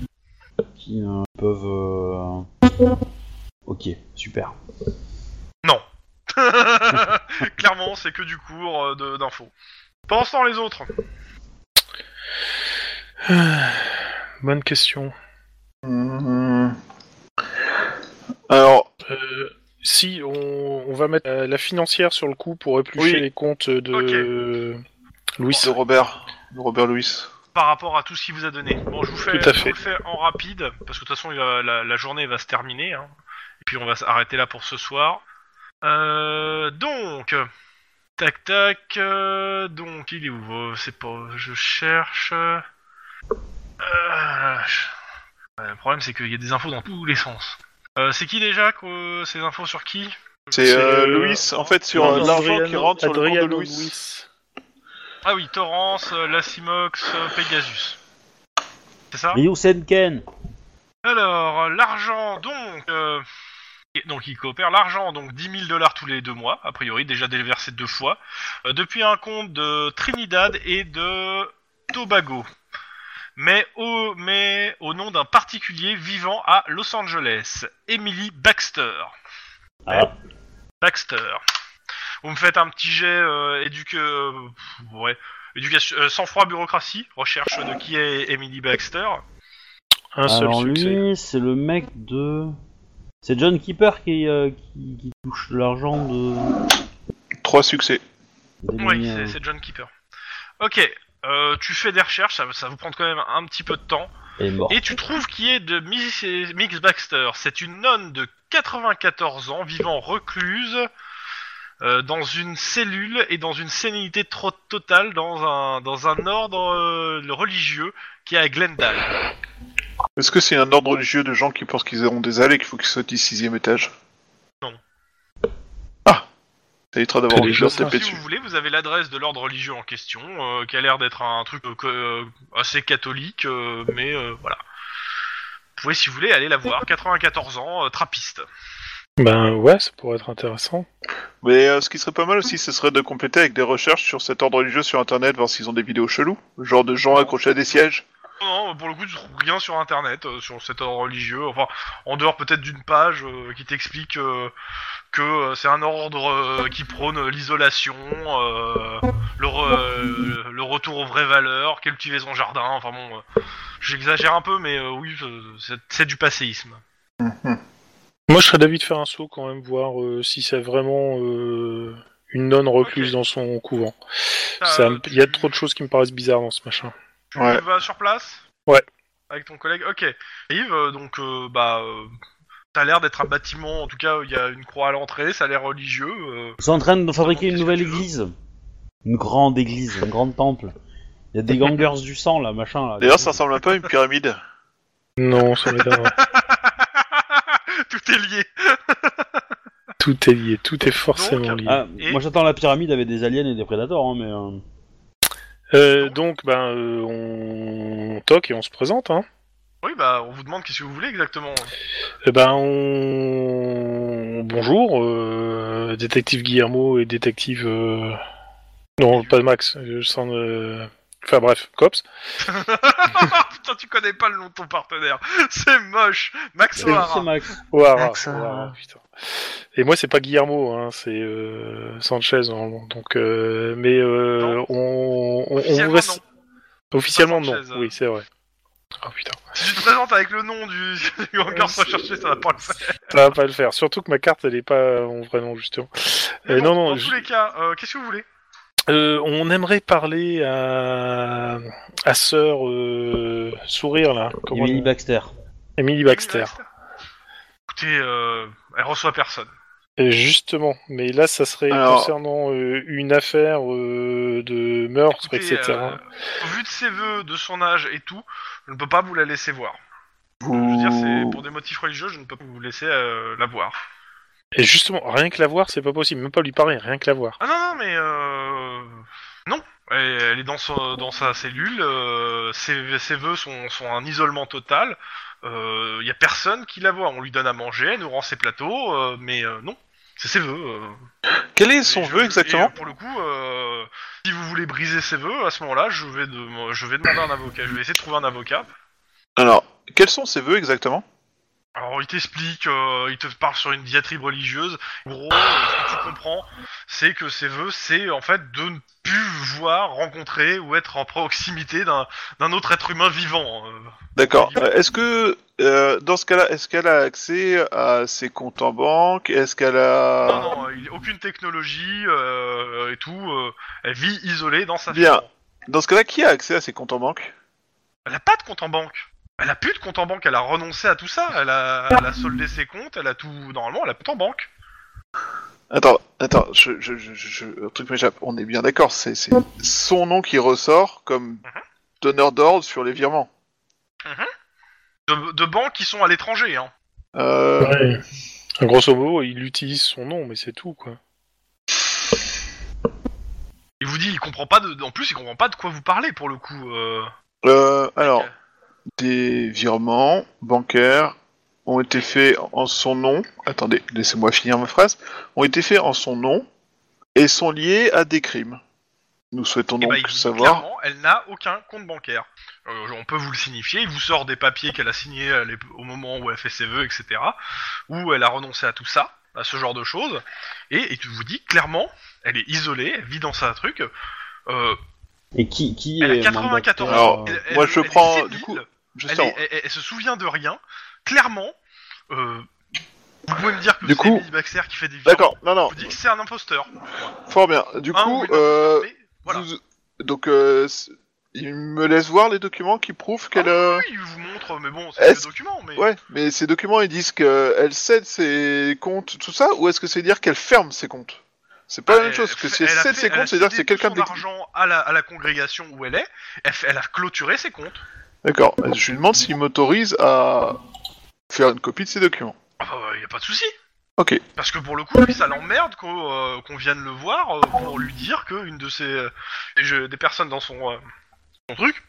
qui, euh, peuvent. euh, Ok, super. Non. <laughs> Clairement, c'est que du cours euh, de- d'infos. Temps, les autres. Bonne question. Mhm. Alors, Euh, si, on, on va mettre euh, la financière sur le coup pour éplucher Oui. les comptes de Louis. de Robert, de Robert Louis. par rapport à tout ce qu'il vous a donné. Bon, je vous fais, Tout à je fait. vous le fais en rapide, parce que de toute façon, la, la journée va se terminer. hein. Et puis, on va s'arrêter là pour ce soir. Euh, donc, tac tac. euh, donc, il est où C'est pas. Je cherche. Euh, je- ouais, le problème, c'est qu'il y a des infos dans tous les sens. Euh, c'est qui déjà que, ces infos sur qui C'est euh, euh, Louis, en fait, sur Non, l'argent qui rentre sur le compte de Louis. Ah oui, Torrance, Lacimox, euh, Pegasus. C'est ça Ryu Senken Alors, l'argent, donc... euh, donc, il coopère. L'argent, donc 10 000 dollars tous les deux mois, a priori, déjà déversé deux fois, euh, depuis un compte de Trinidad et de Tobago. Mais au, mais au nom d'un particulier vivant à Los Angeles, Emily Baxter. Ah. Baxter. Vous me faites un petit jet euh, éduque... euh, ouais, éducation... euh, sang-froid, bureaucratie, recherche de qui est Emily Baxter. Un seul Alors succès. lui, c'est le mec de... C'est John Keeper qui, euh, qui, qui touche de l'argent de... Trois succès. Oui, c'est John Keeper. Ok, euh, tu fais des recherches, ça, ça va vous prendre quand même un petit peu de temps. mort. Et tu trouves qui est de Miss, Mix Baxter. C'est une nonne de 94 ans, vivant recluse, euh, dans une cellule et dans une sénilité trop totale dans un, dans un ordre euh, religieux qui est à Glendale. Est-ce que c'est un ordre religieux de gens qui pensent qu'ils auront des ailes et qu'il faut qu'ils sautent du sixième étage? Ça évitera d'avoir envie de taper Si dessus. vous voulez, vous avez l'adresse de l'ordre religieux en question, euh, qui a l'air d'être un truc euh, que- euh, assez catholique, euh, mais euh, voilà. Vous pouvez, si vous voulez, aller la voir. 94 ans, euh, trappiste. Ben ouais, ça pourrait être intéressant. Mais euh, ce qui serait pas mal aussi, ce serait de compléter avec des recherches sur cet ordre religieux sur internet, voir s'ils ont des vidéos cheloues. Genre de gens accrochés à des sièges. Non, pour le coup, tu trouves rien sur internet, euh, sur cet ordre religieux. Enfin, en dehors peut-être d'une page euh, qui t'explique euh, que c'est un ordre qui prône l'isolation, le, re- le retour aux vraies valeurs, cultiver son jardin. Enfin bon, j'exagère un peu, mais oui, c'est- c'est du passéisme. Moi, je serais d'avis de faire un saut quand même, voir si c'est vraiment une nonne recluse dans son couvent. Il y a trop de choses qui me paraissent bizarres dans ce machin. Tu Ouais. vas sur place Ouais. Avec ton collègue Ok. Yves, euh, donc, euh, bah, euh, ça a l'air d'être un bâtiment, en tout cas, il y a une croix à l'entrée, ça a l'air religieux. euh, Ils sont en train de fabriquer une nouvelle église. Une grande église, un grand temple. Il y a des <laughs> gangers du sang là, machin là. D'ailleurs, ça ressemble un peu à une pyramide. Non, ça m'étonnerait. <laughs> Tout est lié. tout est lié, tout est forcément Donc, lié. Ah, Et- Moi j'attends la pyramide avec des aliens et des prédateurs, hein, mais. Euh, Euh, donc, ben, euh, on toque et on se présente. Hein. Oui, bah, on vous demande qu'est-ce que vous voulez exactement. Eh ben, on... Bonjour, euh, détective Guillermo et détective... euh, Non, pas Max, je sens... Enfin bref, Cops. <laughs> Putain, tu connais pas le nom de ton partenaire. <laughs> C'est moche. Max O'Hara. c'est Max. Ouah, Max, putain. Et moi, c'est pas Guillermo, hein, c'est euh, Sanchez. normalement. Donc, euh, mais euh, Non. on, on, Officiellement, vous reste- Officiellement, non. Oui, c'est vrai. Oh putain. Si tu te présentes avec le nom du, <laughs> du hangar recherché, ça va pas le faire. Ça va pas le faire. Surtout que ma carte, elle est pas mon vrai nom, justement. Mais Euh, bon, non, non, Dans je- tous les cas, euh, qu'est-ce que vous voulez? Euh, on aimerait parler à, à sœur euh, sourire là. Comment Emily Baxter. Emily Baxter. Écoutez, euh, elle reçoit personne. Justement, mais là, ça serait Alors- concernant euh, une affaire euh, de meurtre, Écoutez, etc. euh, au vu de ses vœux, de son âge et tout, je ne peux pas vous la laisser voir. Je veux dire, c'est pour des motifs religieux, je ne peux pas vous laisser euh, la voir. Et justement, rien que la voir, c'est pas possible. Même pas lui parler, rien que la voir. Ah non, non, mais euh... non. Elle, elle est dans, son- dans sa cellule. euh, ses, ses vœux sont, sont un isolement total. Il y a personne qui la voit. On lui donne à manger, elle nous rend ses plateaux, euh, mais euh, non. C'est ses vœux. euh. Quel est son vœu et exactement Pour le coup, euh, si vous voulez briser ses vœux, à ce moment-là, je vais, de- je vais demander un avocat. Je vais essayer de trouver un avocat. Alors, quels sont ses vœux exactement? Alors, il t'explique, euh, il te parle sur une diatribe religieuse. En gros, euh, ce que tu comprends, c'est que ses vœux, c'est en fait de ne plus voir, rencontrer ou être en proximité d'un autre être humain vivant. euh. D'accord. Est-ce que euh, dans ce cas-là, est-ce qu'elle a accès à ses comptes en banque? Est-ce qu'elle a Non, non, il aucune technologie et tout. elle vit isolée dans sa Bien. chambre. Dans ce cas-là, qui a accès à ses comptes en banque? Elle a pas de compte en banque. Elle a plus de compte en banque. Elle a renoncé à tout ça. Elle a, elle a soldé ses comptes. Elle a tout. Normalement, elle a compte en banque. Attends, attends, je, je, je, je- un truc m'échappe. On est bien d'accord, c'est c'est son nom qui ressort comme donneur d'ordre sur les virements. De, de banques qui sont à l'étranger. Hein. Euh, Ouais. Grosso modo, il utilise son nom, mais c'est tout, quoi. Il vous dit, il comprend pas de. En plus, il comprend pas de quoi vous parlez pour le coup. euh. euh, alors, des virements bancaires ont été faits en son nom. Attendez, laissez-moi finir ma phrase. Ont été faits en son nom et sont liés à des crimes. Nous souhaitons Eh donc ben, il vous dit savoir. clairement, elle n'a aucun compte bancaire. Euh, on peut vous le signifier. Il vous sort des papiers qu'elle a signés à l'ép- au moment où elle fait ses vœux, etc. Où elle a renoncé à tout ça, à ce genre de choses. Et il vous dit clairement, elle est isolée, elle vit dans sa truc. Euh, Et qui, qui Elle a est 94 mandataire, ans. elle- moi, elle- je prends, du coup, elle, Justement. est- elle- elle se souvient de rien. Clairement, euh, vous pouvez me dire que Du c'est coup- Emily Baxter qui fait des virements. D'accord, non, non, Je vous dis que c'est un imposteur. fort bien. Du Un coup, euh, mais voilà. vous- donc, euh, il me laisse voir les documents qui prouvent qu'elle. Ah euh, oui, il vous montre, mais bon, c'est des documents. Mais... Ouais, mais ces documents, ils disent qu'elle cède ses comptes, tout ça, ou est-ce que c'est dire qu'elle ferme ses comptes? C'est pas la même chose, que elle si elle a cède ses comptes, c'est-à-dire que c'est quelqu'un de... son argent à la, à la congrégation où elle est. Elle, fait- elle a clôturé ses comptes. D'accord, je lui demande s'il m'autorise à faire une copie de ces documents. Il Ah bah, y a pas de souci. Ok. Parce que pour le coup, lui, ça l'emmerde qu'on euh, qu'on vienne le voir euh, pour lui dire qu'une de ses euh, des, jeux- des personnes dans son, euh, son truc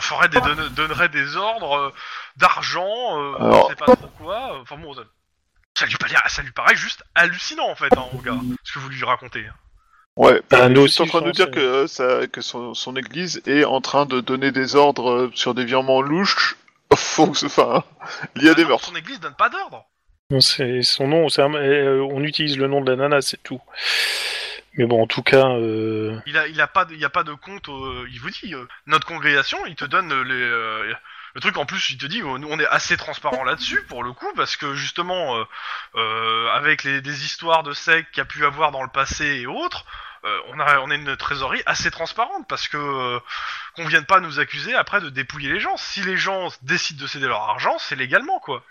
ferait des, donne- donnerait des ordres euh, d'argent, euh, Alors- on sait pas trop quoi. euh, Enfin bon, ça, ça lui paraît, ça lui paraît juste hallucinant en fait, hein, au gars, ce que vous lui racontez. Ouais, Bah, nous je aussi, suis en train de nous dire pense, que, euh, ça, que son, son église est en train de donner des ordres euh, sur des virements louches, faux, enfin, liés à des Ah non, meurtres. Son église donne pas d'ordre. Non, c'est son nom, un- euh, on utilise le nom de la nana, c'est tout. Mais bon, en tout cas, euh, Il a, il a pas, de, il a pas de compte. euh, il vous dit, euh, notre congrégation, il te donne les. Le truc en plus, il te dit, nous on est assez transparent là-dessus pour le coup, parce que justement, euh, euh, avec les des histoires de sectes qu'il y a pu avoir dans le passé et autres, euh, on a, on a une trésorerie assez transparente parce que euh, qu'on vienne pas nous accuser après de dépouiller les gens. Si les gens décident de céder leur argent, c'est légalement quoi.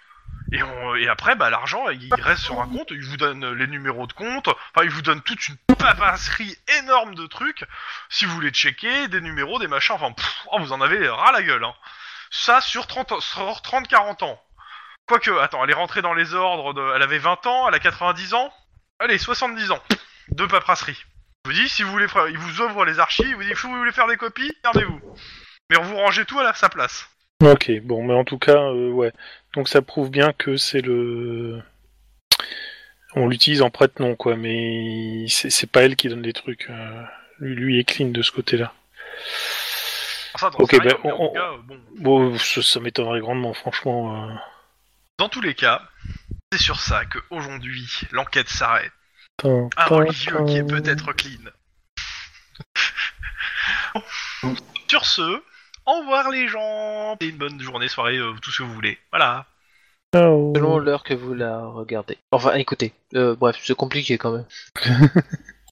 Et, on- et après, bah, l'argent, il reste sur un compte, il vous donne les numéros de compte, enfin, il vous donne toute une papasserie énorme de trucs, si vous voulez checker, des numéros, des machins, enfin, pff, oh, vous en avez ras la gueule, hein. Ça sur 30, sur 30, 40 ans. Quoique, attends, elle est rentrée dans les ordres, de, elle avait 20 ans, elle a 90 ans, allez, 70 ans, de paperasserie. Je vous dis, si vous voulez, il vous ouvre les archives, il vous dit, si vous voulez faire des copies, gardez-vous. Mais on vous rangez tout à sa place. ok, bon, mais en tout cas, euh, ouais. Donc ça prouve bien que c'est le, on l'utilise en prête-nom, quoi. Mais c'est pas elle qui donne les trucs. euh, Lui, lui est clean de ce côté-là. Enfin, dans ben, mais en on- tout cas, bon, Bon, ça, ça m'étonnerait grandement, franchement. euh. dans tous les cas, c'est sur ça que aujourd'hui l'enquête s'arrête. Un religieux qui est peut-être clean. <laughs> Sur ce, au revoir les gens. Et une bonne journée, soirée, euh, tout ce que vous voulez. Voilà. Selon l'heure que vous la regardez. Enfin, écoutez. Euh, bref, c'est compliqué quand même. <laughs>